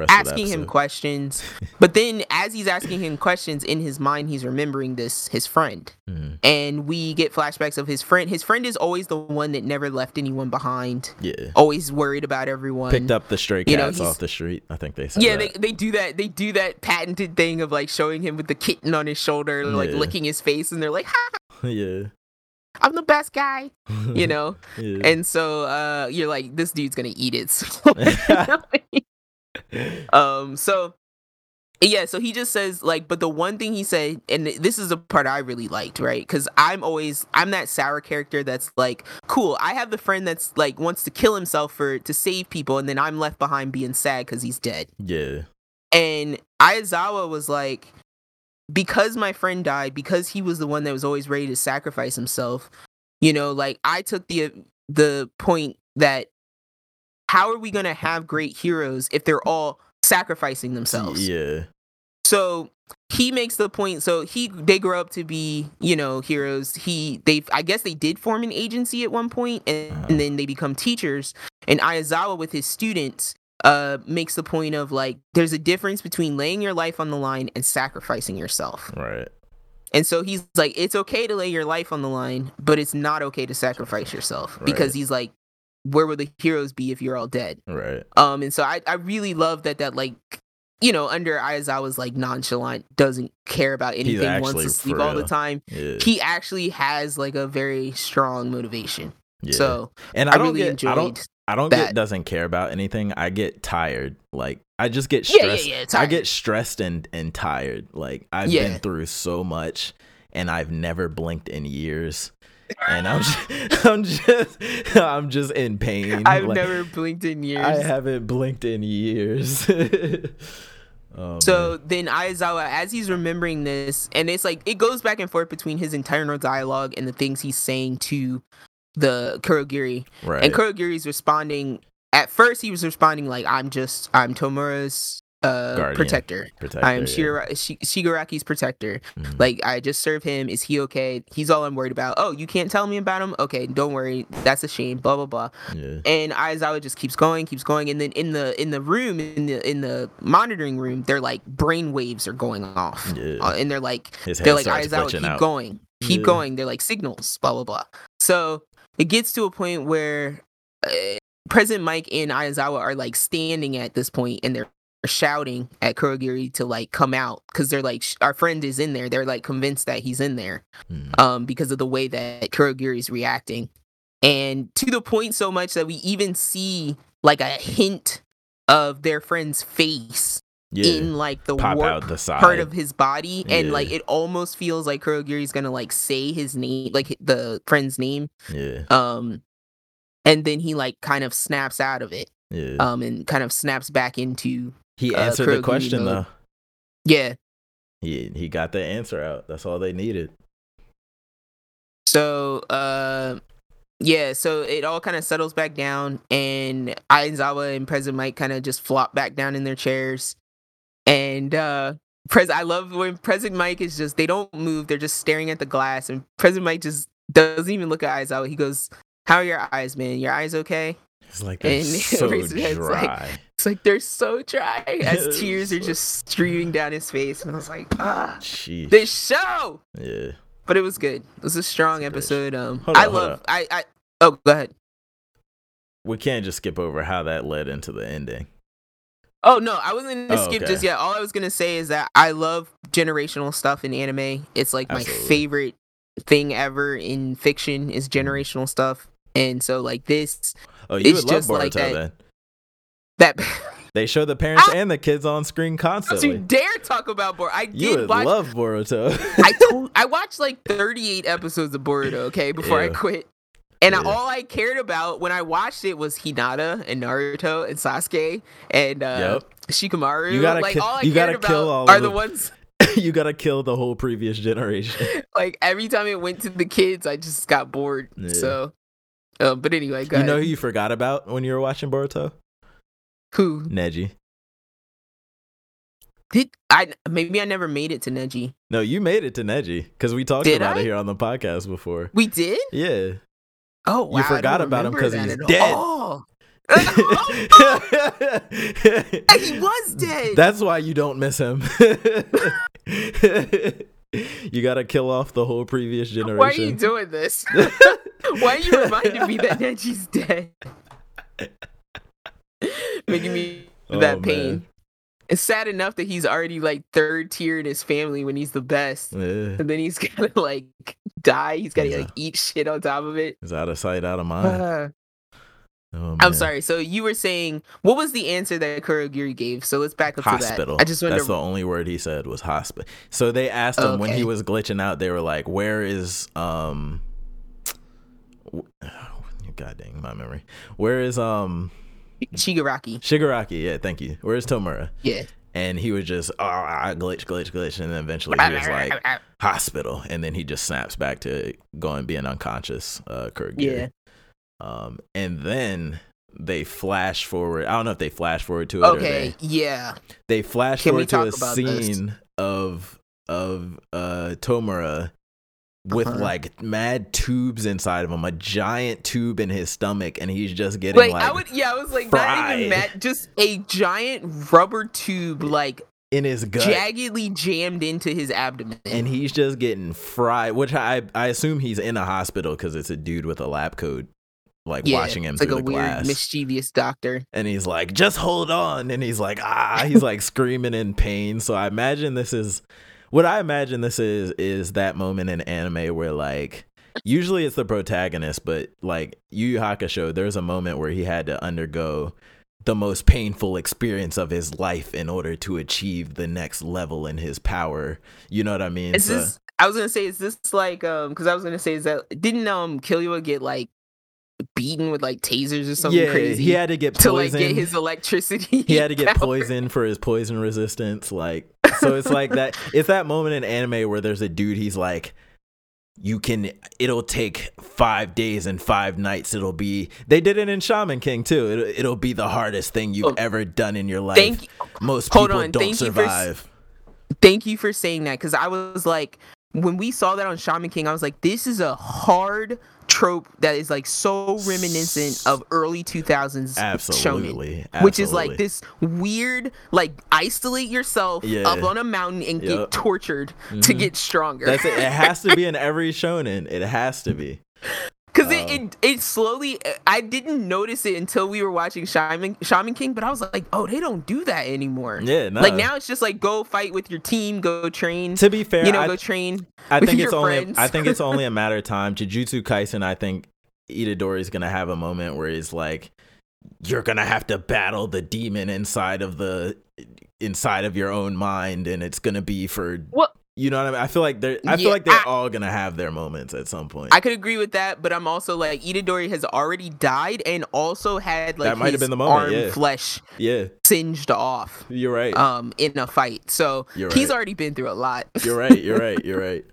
asking him questions. But then, as he's asking him questions in his mind, he's remembering this his friend, Mhm. and we get flashbacks of his friend. His friend is always the one that never left anyone behind, Yeah. always worried about everyone. Picked up the stray You know, cats off the street. I think they said Yeah, they, that. they do that. They do that patented thing of like showing him with the kitten on his shoulder, like Yeah. licking his face, and they're like, "Ha, yeah. I'm the best guy," you know. Yeah. And so uh, you're like, this dude's gonna eat it. So, um, so yeah, so he just says like, but the one thing he said, and this is the part I really liked, right? Because I'm always I'm that sour character that's like, cool. I have the friend that's like wants to kill himself for to save people, and then I'm left behind being sad because he's dead. yeah. And Aizawa was like, because my friend died, because he was the one that was always ready to sacrifice himself, you know, like I took the the point that how are we gonna have great heroes if they're all sacrificing themselves? Yeah. So he makes the point so he they grow up to be you know heroes he they i guess they did form an agency at one point and, Uh-huh. and then they become teachers and ayazawa with his students uh makes the point of like there's a difference between laying your life on the line and sacrificing yourself Right. and so he's like it's okay to lay your life on the line but it's not okay to sacrifice yourself because he's like where will the heroes be if you're all dead Right. um, and so I, I really love that that like you know under Aizawa's like nonchalant, doesn't care about anything, wants to sleep all the time. Yeah. He actually has like a very strong motivation. yeah. So and I, I, don't really get enjoyed. I don't I don't that. get doesn't care about anything. I get tired. Like I just get stressed. Yeah, yeah, yeah, I get stressed and and tired. Like I've been through so much and I've never blinked in years. And I'm just, I'm just I'm just in pain. I've Like, never blinked in years. I haven't blinked in years. oh, So man. then Aizawa, as he's remembering this, and it's like it goes back and forth between his internal dialogue and the things he's saying to the Kurogiri. right. And Kurogiri's responding. At first, he was responding like, "I'm just, I'm Tomura's uh, Guardian. protector. Protector, I am yeah. Shira- Shi- Shigaraki's protector. Mhm. Like, I just serve him. Is he okay? He's all I'm worried about. Oh, you can't tell me about him? Okay, don't worry. That's a shame. Blah blah blah." yeah. and Aizawa just keeps going, keeps going, and then in the in the room in the in the monitoring room, they're like brain waves are going off, Yeah. Uh, and they're like they're like Aizawa, keep out. going, keep Yeah. going. They're like signals, blah blah blah. So it gets to a point where uh, President Mike and Aizawa are like standing at this point, and they're shouting at Kurogiri to like come out because they're like sh- our friend is in there. They're like convinced that he's in there Mm. um, because of the way that Kurogiri's reacting. And to the point so much that we even see like a hint of their friend's face Yeah. in like the Pop warp out the side. part of his body. And Yeah. like it almost feels like Kurogiri's gonna like say his name, like the friend's name. yeah. Um and then he like kind of snaps out of it. Yeah. Um and kind of snaps back into he uh, answered the question though. yeah. He he got the answer out. That's all they needed. So, uh, yeah, so it all kind of settles back down, and Aizawa and President Mike kind of just flop back down in their chairs. And uh, Pres, I love when President Mike is just, they don't move, they're just staring at the glass, and President Mike just doesn't even look at Aizawa. He goes, How are your eyes, man? Your eyes okay? It's like And so Eraserhead's like- dry. It's like they're so dry as tears are just streaming down his face. And I was like, Ah, Jeez. this show! yeah. But it was good. It was a strong episode. Um, Hold I love, I, I, oh, go ahead. We can't just skip over how that led into the ending. Oh no, I wasn't gonna Oh, skip okay. just yet. All I was gonna say is that I love generational stuff in anime. It's like my favorite thing ever in fiction is generational stuff. And so like this Oh, you It's would love just like Boruto that- then. That They show the parents I- and the kids on screen Don't you constantly. dare talk about Boruto. I You did would watch. love Boruto. I told, I watched like 38 episodes of Boruto. Okay, before I quit. And Yeah. all I cared about when I watched it was Hinata and Naruto and Sasuke and uh, Shikamaru. You gotta like ki- all I you cared about kill all are the ones you gotta kill the whole previous generation. like every time it went to the kids, I just got bored. Yeah. So, um, but anyway, go you know who you forgot about when you were watching Boruto? Who Neji. did I? Maybe I never made it to Neji. No, you made it to Neji because we talked Did about I? it here on the podcast before. We did. Yeah. Oh, wow, I forgot about him because he's dead. Oh, he was dead. That's why you don't miss him. you gotta kill off the whole previous generation. Why are you doing this? Why are you reminding me that Neji's dead? Making me feel that Oh, pain. man. It's sad enough that he's already like third tier in his family when he's the best. Yeah. And then he's gotta like die. He's gotta Yeah. like eat shit on top of it. It's out of sight, out of mind. Uh, Oh, I'm sorry. So you were saying what was the answer that Kurogiri gave? So let's back up Hospital. to that. Hospital. I just wonder. That's the only word he said was hospital. So they asked him when he was glitching out. They were like, "Where is um, God dang my memory. Where is um Shigaraki. Shigaraki? Yeah, thank you. Where's Tomura? Yeah. And he was just oh, ah, glitch, glitch, glitch, and then eventually he was like hospital, and then he just snaps back to going being unconscious. Uh, Kurogiri. Yeah. Um, and then they flash forward. I don't know if they flash forward to it or Okay. they Yeah. they flash Can forward to a about this? scene of of uh Tomura with Uh-huh. like mad tubes inside of him, a giant tube in his stomach, and he's just getting Like, like I would, yeah, I was like, not even mad, just a giant rubber tube, like in his gut. jaggedly jammed into his abdomen. and he's just getting fried, which I I assume he's in a hospital because it's a dude with a lab coat, like yeah, watching him it's like through a the weird, glass. mischievous doctor. and he's like, just hold on. And he's like, ah, he's like screaming in pain. So I imagine this is what I imagine this is is that moment in anime where like usually it's the protagonist, but like Yu Yu Hakusho, there's a moment where he had to undergo the most painful experience of his life in order to achieve the next level in his power. You know what I mean? Is So- this? I was gonna say, is this like um? Because I was gonna say, is that didn't um Killua get like beaten with like tasers or something yeah, crazy he had to get to like get his electricity? he had to get poisoned for his poison resistance like so it's like that it's that moment in anime where there's a dude he's like you can it'll take five days and five nights it'll be they did it in shaman king too it'll, it'll be the hardest thing you've Oh, ever done in your life. Thank, most people on, don't thank you for survive. thank you for saying that because I was like, when we saw that on Shaman King, I was like, this is a hard trope that is like so reminiscent of early 2000s shonen. absolutely Which is like this weird, like isolate yourself Yeah. up on a mountain and Yup. get tortured to Mhm. get stronger. that's it it has to be in every shonen it has to be Because Um, it, it it slowly, I didn't notice it until we were watching Shaman Shaman King, but I was like, oh, they don't do that anymore. yeah no. Like now it's just like go fight with your team, go train. to be fair you know, I, go train. I with think your it's only friends. I think it's only a matter of time. Jujutsu Kaisen, I think Itadori is gonna have a moment where he's like, You're gonna have to battle the demon inside of the inside of your own mind and it's gonna be for What you know what I mean? I feel like they're I feel Yeah, like they're I- all gonna have their moments at some point. I could agree with that, but I'm also like Itadori has already died and also had like That might have been the moment, arm yeah. flesh yeah, singed off you're right. um in a fight. So You're he's already been through a lot. You're right. You're right. You're right.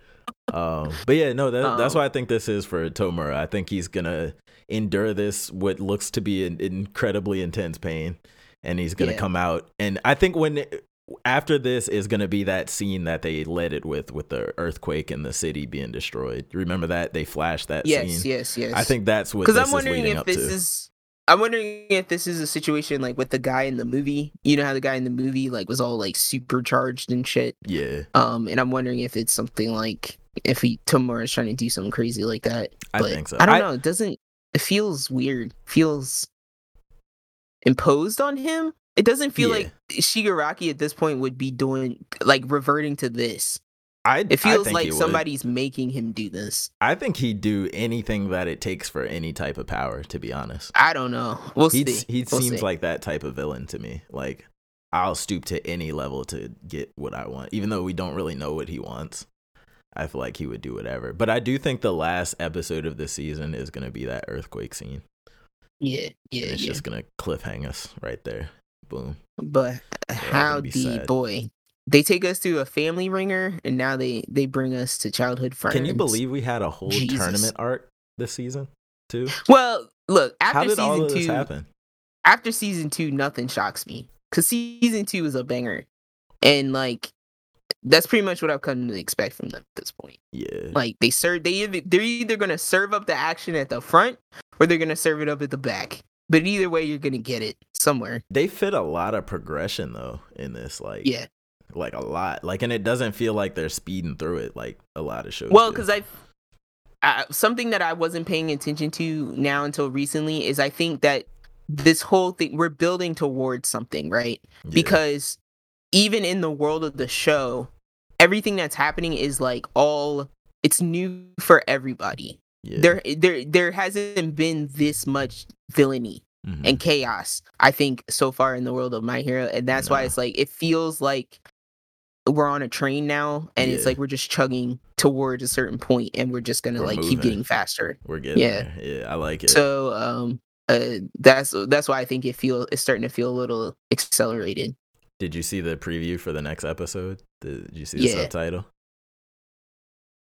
Um, but yeah, no, that, that's Um, why I think this is for Tomura. I think he's gonna endure this what looks to be an incredibly intense pain, and he's gonna Yeah. come out. And I think when after this is gonna be that scene that they led it with, with the earthquake and the city being destroyed. Remember that they flashed that yes, scene. yes, yes. Yes. I think that's what because I'm wondering if this to. is. I'm wondering if this is a situation like with the guy in the movie. You know how the guy in the movie like was all like supercharged and shit. yeah, Um, and I'm wondering if it's something like if he Tomura is trying to do something crazy like that. I But think so. I don't I- know. It doesn't. It feels weird. Feels imposed on him. It doesn't feel Yeah. like Shigaraki at this point would be doing like reverting to this. I It feels I like somebody's making him do this. I think he'd do anything that it takes for any type of power. To be honest, I don't know. We'll he see. he We'll seems see. like that type of villain to me. Like I'll stoop to any level to get what I want, even though we don't really know what he wants. I feel like he would do whatever. But I do think the last episode of the season is going to be that earthquake scene. yeah, yeah, and it's yeah. just going to cliffhang us right there. Boom. But how the sad. boy? They take us to a family ringer, and now they they bring us to childhood friends. Can you believe we had a whole Jesus. tournament arc this season too? Well, look after How did all season of this two. happen? After season two, nothing shocks me because season two is a banger, and like that's pretty much what I've come to expect from them at this point. Yeah. Like they serve, they they're either gonna serve up the action at the front or they're gonna serve it up at the back. But either way, you're gonna get it somewhere. They fit a lot of progression though in this like Yeah. like a lot. Like and it doesn't feel like they're speeding through it like a lot of shows. Well, because I, I something that I wasn't paying attention to now until recently is I think that this whole thing we're building towards something, right? Yeah. Because even in the world of the show, everything that's happening is like all it's new for everybody. yeah. There, there, there hasn't been this much villainy Mhm. and chaos. I think so far in the world of My Hero, and that's why it's like it feels like we're on a train now, and it's like we're just chugging towards a certain point, and we're just gonna We're like keep getting faster. we're getting yeah. there. Yeah, I like it. So, um, uh, that's that's why I think it feel it's starting to feel a little accelerated. Did you see the preview for the next episode? Did you see the Yeah. subtitle?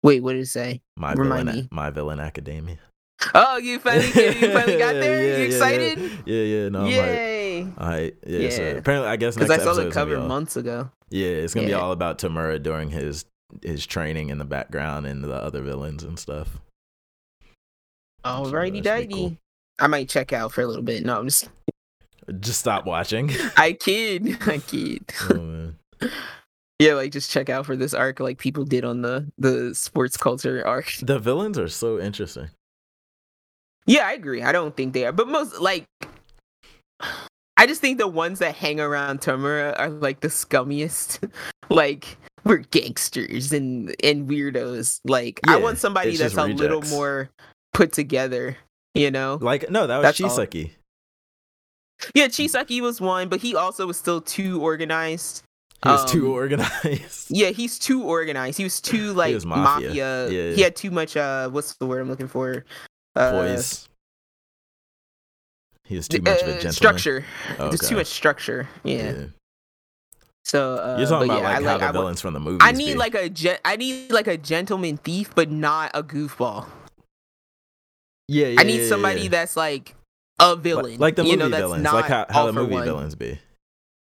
Wait, what did it say? My Remind villain, me. my villain academia. Oh, you finally get, you finally got there. Yeah, you yeah, excited? Yeah, yeah. No, I'm hyped. Yay! All right. Yeah, So apparently, I guess Because I saw the episode's gonna be cover all- months ago. Yeah, it's gonna be all about Tomura during his his training in the background and the other villains and stuff. Alrighty, that should be dighty. cool. I might check out for a little bit. No, I'm just Just stop watching. I kid. I kid. oh, man. yeah, like just check out for this arc like people did on the the sports culture arc. The villains are so interesting. Yeah, I agree. I don't think they are, but most like I just think the ones that hang around Tomura are like the scummiest. like we're gangsters and and weirdos. Like I want somebody that's a little more put together. You know? Like no, that was That's all. Chisaki. Yeah, Chisaki was one, but he also was still too organized. He was too Um, organized. Yeah, he's too organized. He was too like was mafia. mafia. Yeah. He had too much. Uh, what's the word I'm looking for? Uh, He was too much of a uh, gentleman. structure. Oh, There's okay. too much structure. Yeah. So uh, You're talking about yeah, like I how the I, villains from the movies. I need be. like a gen- I need like a gentleman thief, but not a goofball. yeah, yeah I need yeah, somebody yeah. that's like a villain, like the movie you know, that's villains, like how, how the movie villains be.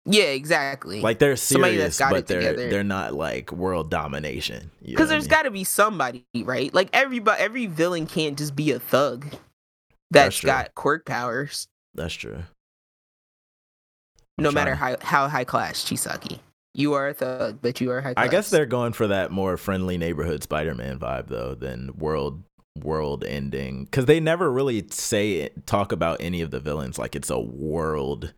Yeah, exactly. Like they're Somebody that's serious, got but it they're together. they're not like world domination. because what I mean? got to be somebody, right? Like everybody, every villain can't just be a thug that's true. got quirk powers, That's true. I'm no matter how how high class Chisaki. You are a thug, but you are high class. I guess they're going for that more friendly neighborhood Spider-Man vibe though than world world ending because they never really say talk about any of the villains like it's a world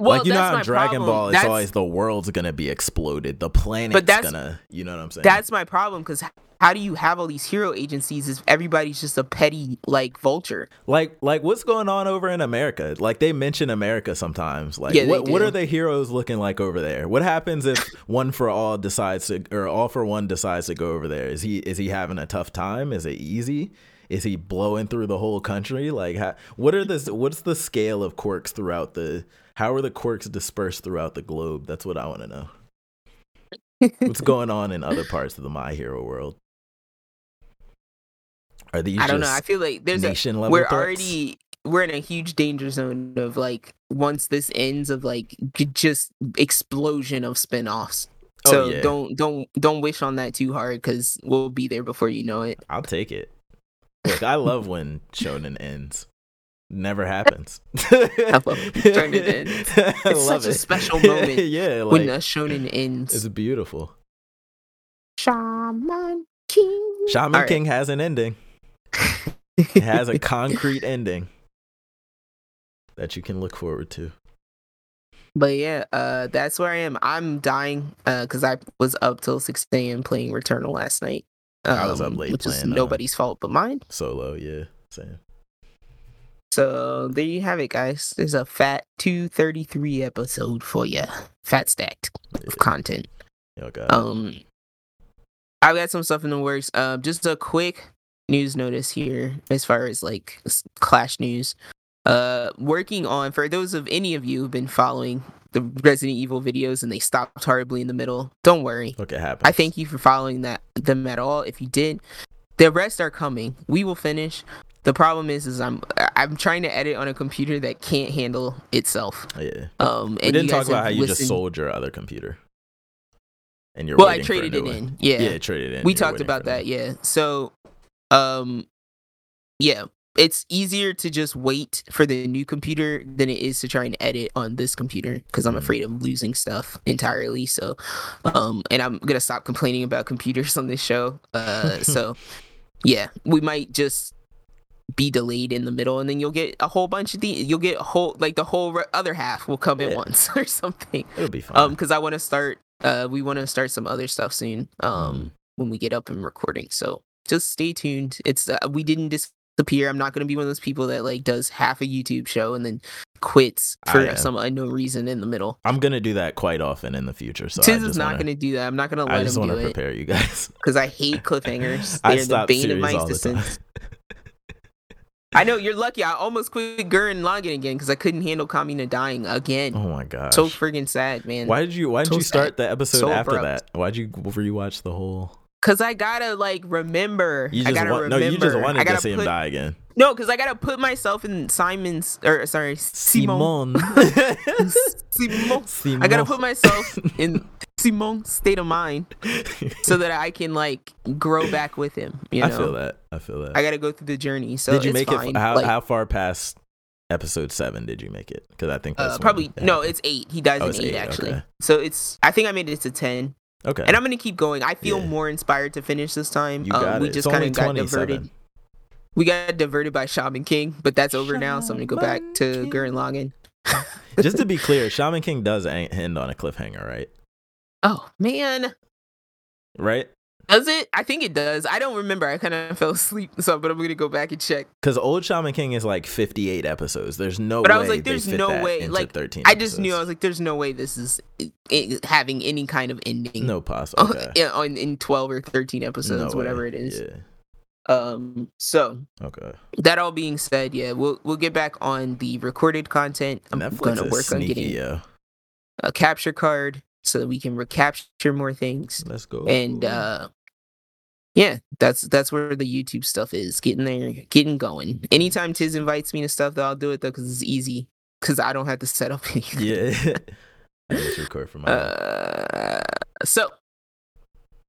well, like you know how Dragon problem. Ball it's That's- always the world's gonna be exploded. The planet's that's- gonna you know what I'm saying? That's my problem because how do you have all these hero agencies if everybody's just a petty like vulture? like like what's going on over in America? Like they mention America sometimes. Like Yeah, what what are the heroes looking like over there? What happens if one for all decides to or all for one decides to go over there? Is he is he having a tough time? Is it easy? Is he blowing through the whole country? Like how, what are the what's the scale of quirks throughout the how are the quirks dispersed throughout the globe that's what I want to know what's going on in other parts of the my hero world are these I don't know. I feel like there's a nation level we're threats? already we're in a huge danger zone of like once this ends of like just explosion of spin-offs. Oh, So yeah. don't don't don't wish on that too hard because we'll be there before you know it. I'll take it. Look, I love when shonen ends. Never happens. I love when shonen ends. I It's love such a it. special moment yeah, like when the shonen ends. it's beautiful. Shaman King. Shaman All right. King has an ending. It has a concrete ending that you can look forward to. But yeah, uh, that's where I am. I'm dying because I was up till 6 a.m. playing Returnal last night. I was up um, late which is playing, uh, nobody's fault but mine. Solo, yeah, same. So there you have it, guys. There's a fat 233 episode for you. Fat stacked of content. God. Um, I've got some stuff in the works. Um, just a quick news notice here as far as like Clash news. Uh, working on for those of any of you who've been following the Resident Evil videos and they stopped horribly in the middle. Don't worry. Look, it happens. I thank you for following that them at all. If you did, the rest are coming. We will finish. The problem is, is I'm I'm trying to edit on a computer that can't handle itself. Yeah. Um, We didn't talk about how you just sold your other computer. And you're Well, I waiting for a traded it one. in. Yeah, Yeah, traded in. we talked about for a new that. Yeah. So, um, yeah, it's easier to just wait for the new computer than it is to try and edit on this computer because I'm Mhm. afraid of losing stuff entirely. So, um, and I'm gonna stop complaining about computers on this show. Uh, so yeah, we might just be delayed in the middle, and then you'll get a whole bunch of the you'll get a whole like the whole re- other half will come at Yeah. once or something. It'll be fine. Um, because I want to start. Uh, we want to start some other stuff soon. Um, Mm. when we get up and recording. So just stay tuned. It's uh, we didn't disappear. I'm not gonna be one of those people that like does half a YouTube show and then quits for some unknown reason in the middle. I'm gonna do that quite often in the future. So I Tiz is not wanna, gonna do that. I'm not gonna I let just him want to it prepare you guys. because I hate cliffhangers. I They're the bane of my all the time. existence. I know you're lucky. I almost quit Gurren Lagann again because I couldn't handle Kamina dying again. Oh my god, so friggin' sad, man. why did you why didn't so you start sad. the episode So after abrupt. that? Why did you rewatch the whole Cause I gotta like remember. You I just gotta want no, you just wanted to gotta see him die again. No, because I gotta put myself in Simon's or sorry, Simon. Simon. Simon. I gotta put myself in Simon's state of mind so that I can like grow back with him. You know, I feel that. I feel that. I gotta go through the journey. So did you make fine. it? How Like, how far past episode seven did you make it? Because I think that's uh, probably no, happened. it's eight. He dies Oh, in eight, eight, actually. okay. So it's I think I made it to ten, okay. and I'm gonna keep going. I feel Yeah. more inspired to finish this time. you Um, we it. just kind of got diverted. We got diverted by Shaman King, but that's over now. So I'm gonna go back to Shaman. Gurren Lagann. Just to be clear, Shaman King does end on a cliffhanger, right? Oh man, Right? does it? I think it does. I don't remember. I kind of fell asleep, so but I'm gonna go back and check. Because old Shaman King is like 58 episodes. There's no But way I was like, there's no way, like, 13 I just knew I was like, there's no way this is i having any kind of ending. no possible. Okay. yeah, on in 12 or 13 episodes, No whatever way. it is. Yeah. Um, so Okay. that all being said, yeah, we'll we'll get back on the recorded content. I'm Netflix gonna work on sneaky, getting yo. a capture card so that we can recapture more things. Let's go. And uh yeah, that's that's where the YouTube stuff is getting there, getting going. Anytime Tiz invites me to stuff, though, I'll do it though because it's easy because I don't have to set up anything. yeah. I just record for my. Uh, so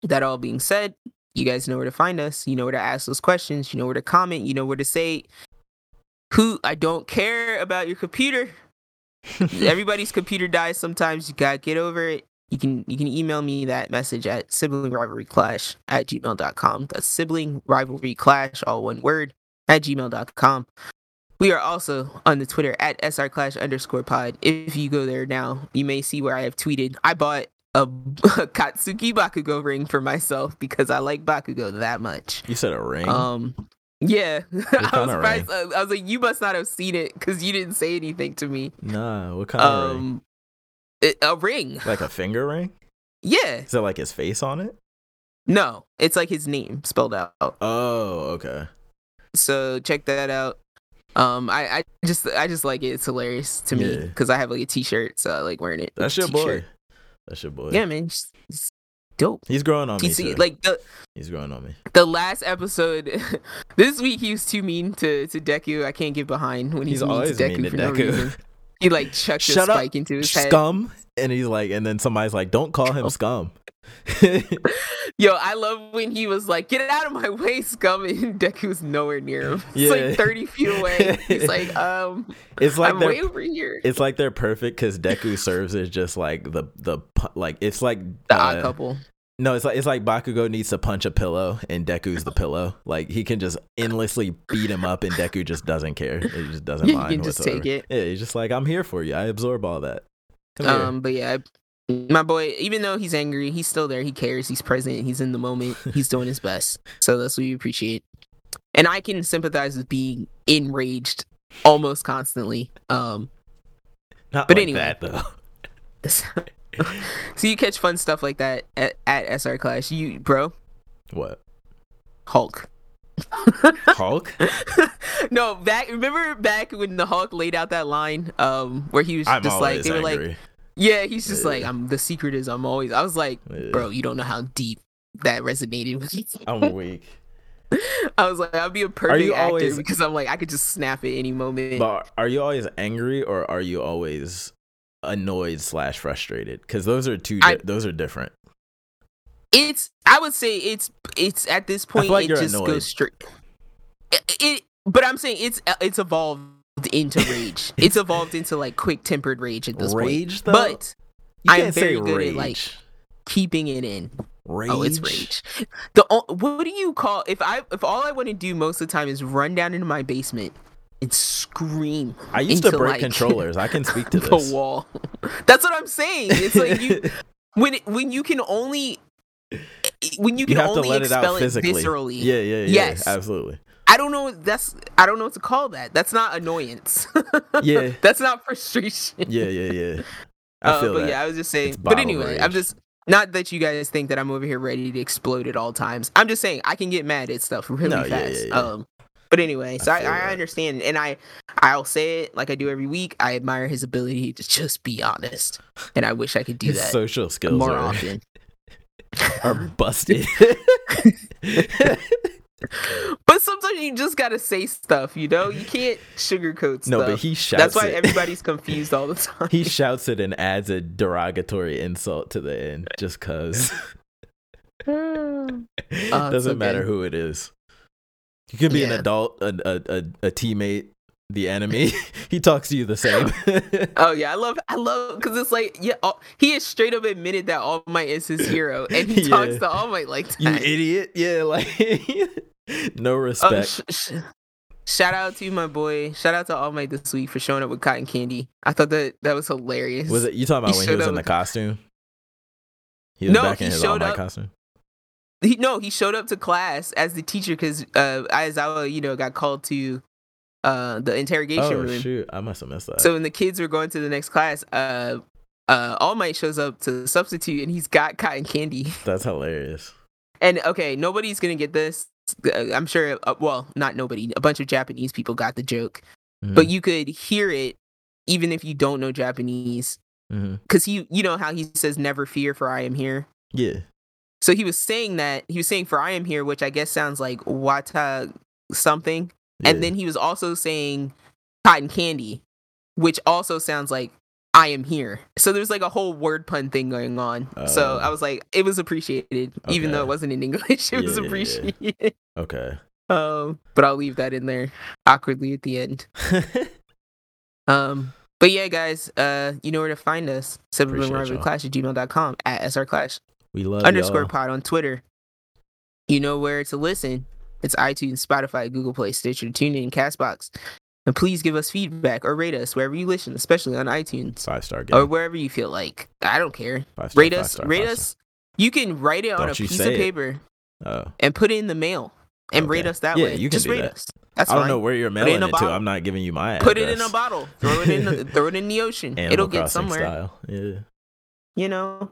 that all being said, you guys know where to find us. You know where to ask those questions. You know where to comment. You know where to say, "Who I don't care about your computer." Everybody's computer dies sometimes. You gotta get over it. You can you can email me that message at sibling rivalry clash at gmail.com. That's sibling rivalry clash, all one word, at gmail.com. We are also on the Twitter at srclash underscore pod. If you go there now, you may see where I have tweeted. I bought a, a Katsuki Bakugo ring for myself because I like Bakugo that much. you said a ring. Um, yeah, I was surprised. I was like, you must not have seen it because you didn't say anything to me. nah. What kind of ring? Um, it, a ring. Like a finger ring? Yeah, Is it like his face on it? no, it's like his name spelled out. Oh, okay. So check that out. Um, I, I just I just like it. It's hilarious to me Yeah. because I have like a T-shirt, so I like wearing it. That's your T-shirt. boy. That's your boy. Yeah, man, it's, it's dope. He's growing on me see, too. like the He's growing on me. the last episode this week he was too mean to to Deku. I can't get behind when he's, He's mean always to Deku mean to for no reason. He like chucked a Shut up, spike into his head. Scum. And he's like, and then somebody's like, don't call him scum. Yo, I love when he was like, "Get out of my way, scum!" and Deku's nowhere near him. It's Yeah. like thirty feet away. He's like, "Um, it's like I'm way over here." it's like they're perfect because Deku serves as just like the the like it's like The uh, odd couple. No, it's like it's like Bakugo needs to punch a pillow and Deku's the pillow. Like he can just endlessly beat him up and Deku just doesn't care. He just doesn't Yeah, he mind. can just whatsoever. take it. Yeah, he's just like I'm here for you. I absorb all that. Um, but yeah, my boy, even though he's angry, he's still there. He cares. He's present. He's in the moment. He's doing his best. So that's what we appreciate. And I can sympathize with being enraged almost constantly. Um, Not but like anyway. that though. so you catch fun stuff like that at, at SR Clash. You, bro, What? Hulk. Hulk? no, back. Remember back when the Hulk laid out that line, um, where he was I'm just like they were like, yeah, he's just Yeah. like, I'm. The secret is I'm always. I was like, Yeah. bro, you don't know how deep that resonated with me. I'm weak. I was like, I'd be a perfect actor always- because I'm like, I could just snap at any moment. But are you always angry or are you always annoyed slash frustrated? Because those are two. I- those are different. It's, I would say it's, it's at this point, like it just annoyed. goes straight. It, it, but I'm saying it's, it's evolved into rage. it's evolved into like quick tempered rage at this point. Rage though. But you I am can't very say good rage. at, like, keeping it in. rage. Oh, it's rage. The what do you call if I if all I want to do most of the time is run down into my basement and scream I used to break like, controllers. I can speak to the this. wall. That's what I'm saying. It's like you when it, when you can only when you You can to only it expel it, physically. viscerally. Yeah, yeah, yeah. Yes. absolutely. I don't know. That's I don't know what to call that. That's not annoyance. Yeah. that's not frustration. Yeah, yeah, yeah. I Uh, feel but that. yeah, I was just saying. But anyway, rage. I'm just not that you guys think that I'm over here ready to explode at all times. I'm just saying I can get mad at stuff really No, fast. yeah, yeah. Um, but anyway, so I I, I, understand, and I I'll say it like I do every week. I admire his ability to just be honest, and I wish I could do His that social skills more are, often. Are busted. But sometimes you just gotta say stuff, you know. You can't sugarcoat stuff. no, but he shouts That's why it. everybody's confused all the time. he shouts it and adds a derogatory insult to the end just cause. Oh, Doesn't so matter who it is. You could be an adult, a, a, a, a teammate, the enemy. he talks to you the same. Oh yeah, I love I love because it's like yeah, all, he has straight up admitted that All Might is his hero, and he Yeah. talks to All Might like you that. idiot. Yeah, like no Oh, respect. sh- sh- shout out to you, my boy. Shout out to All Might this week for showing up with cotton candy. I thought that that was hilarious. was it you talking about he when he was in the costume? He was No, back in his all night up- costume. He, no, he showed up to class as the teacher because uh, Aizawa, you know, got called to uh the interrogation Oh room. shoot, I must have missed that. So when the kids were going to the next class, uh, uh, All Might shows up to substitute, and he's got cotton candy. That's hilarious. And okay, nobody's gonna get this. Uh, I'm sure. Uh, well, not nobody. A bunch of Japanese people got the joke, Mhm, but you could hear it even if you don't know Japanese, because he, you know how he says "Never fear, for I am here." yeah, So he was saying that he was saying "For I am here," which I guess sounds like "Wata something," yeah. and then he was also saying "cotton candy," which also sounds like "I am here." So there's like a whole word pun thing going on. so Oh. I was like, it was appreciated, even though it wasn't in English. It Yeah, was yeah, yeah. appreciated. okay. Um, but I'll leave that in there awkwardly at the end. Um, but yeah, guys, uh, you know where to find us. Clash at gmail.com at srclash we love underscore y'all. pod on Twitter. You know where to listen. It's iTunes, Spotify, Google Play, Stitcher, TuneIn, Castbox. And please give us feedback or rate us wherever you listen, especially on iTunes Five star game. or wherever you feel like. I don't care. Five star, Rate us. star, rate us. You can write it on Don't a piece of paper. Oh, and put it in the mail and rate us that Yeah, way. you can Just do rate that. us. That's I don't fine. know where you're mailing in it, to. I'm not giving you my address. Put it in a bottle. Throw it in. The, throw it in the ocean. Animal It'll get Crossing somewhere. Style. Yeah, You know.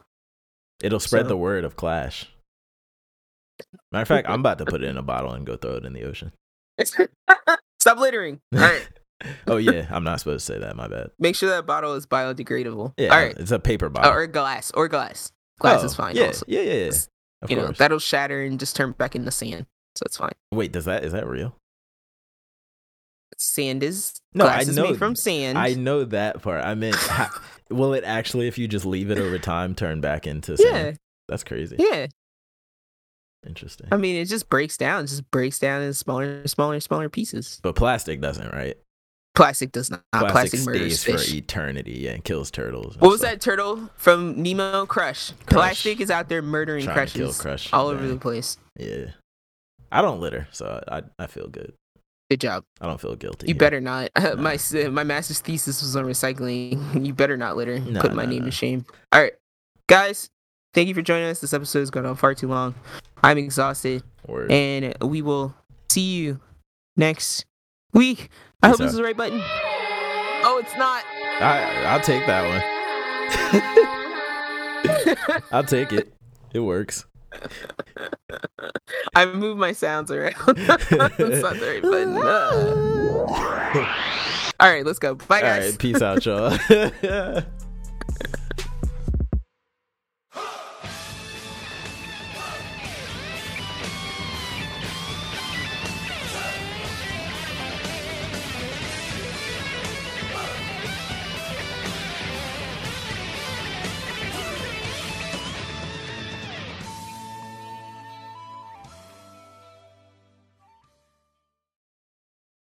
it'll spread So- the word of Clash. Matter of fact, I'm about to put it in a bottle and go throw it in the ocean. Stop littering. All right. oh yeah, I'm not supposed to say that. My bad. Make sure that bottle is biodegradable. Yeah, All right. it's a paper Oh, bottle. or glass. Or glass. Glass Oh, is fine. Yeah, Also. yeah, yeah, yeah. You know, that'll shatter and just turn back into sand. So it's fine. Wait, does that is that real? Sand is No, glass I is know- made from sand. I know that part. I meant, ha- will it actually, if you just leave it over time, turn back into sand? yeah. That's crazy. Yeah. Interesting. I mean, it just breaks down. It just breaks down in smaller, smaller, smaller pieces. but plastic doesn't, right? Plastic does not. Plastic, Plastic, murders stays fish. for eternity and kills turtles. What was that turtle from Nemo? Crush. Plastic is out there murdering Trying to kill crushes Crush. all over the place. Yeah. I don't litter, so I I feel good. Good job. I don't feel guilty. You better not. my my master's thesis was on recycling. You better not litter. No, Put my no, name no. to shame. All right, guys. Thank you for joining us. This episode has gone on far too long. I'm exhausted, Word. and we will see you next week. I hope Peace this is the right button. Oh, it's not. I, I'll take that one. I'll take it. It works. I moved my sounds around. it's not the right button. Uh. All right, let's go. Bye, guys. right, peace out, y'all.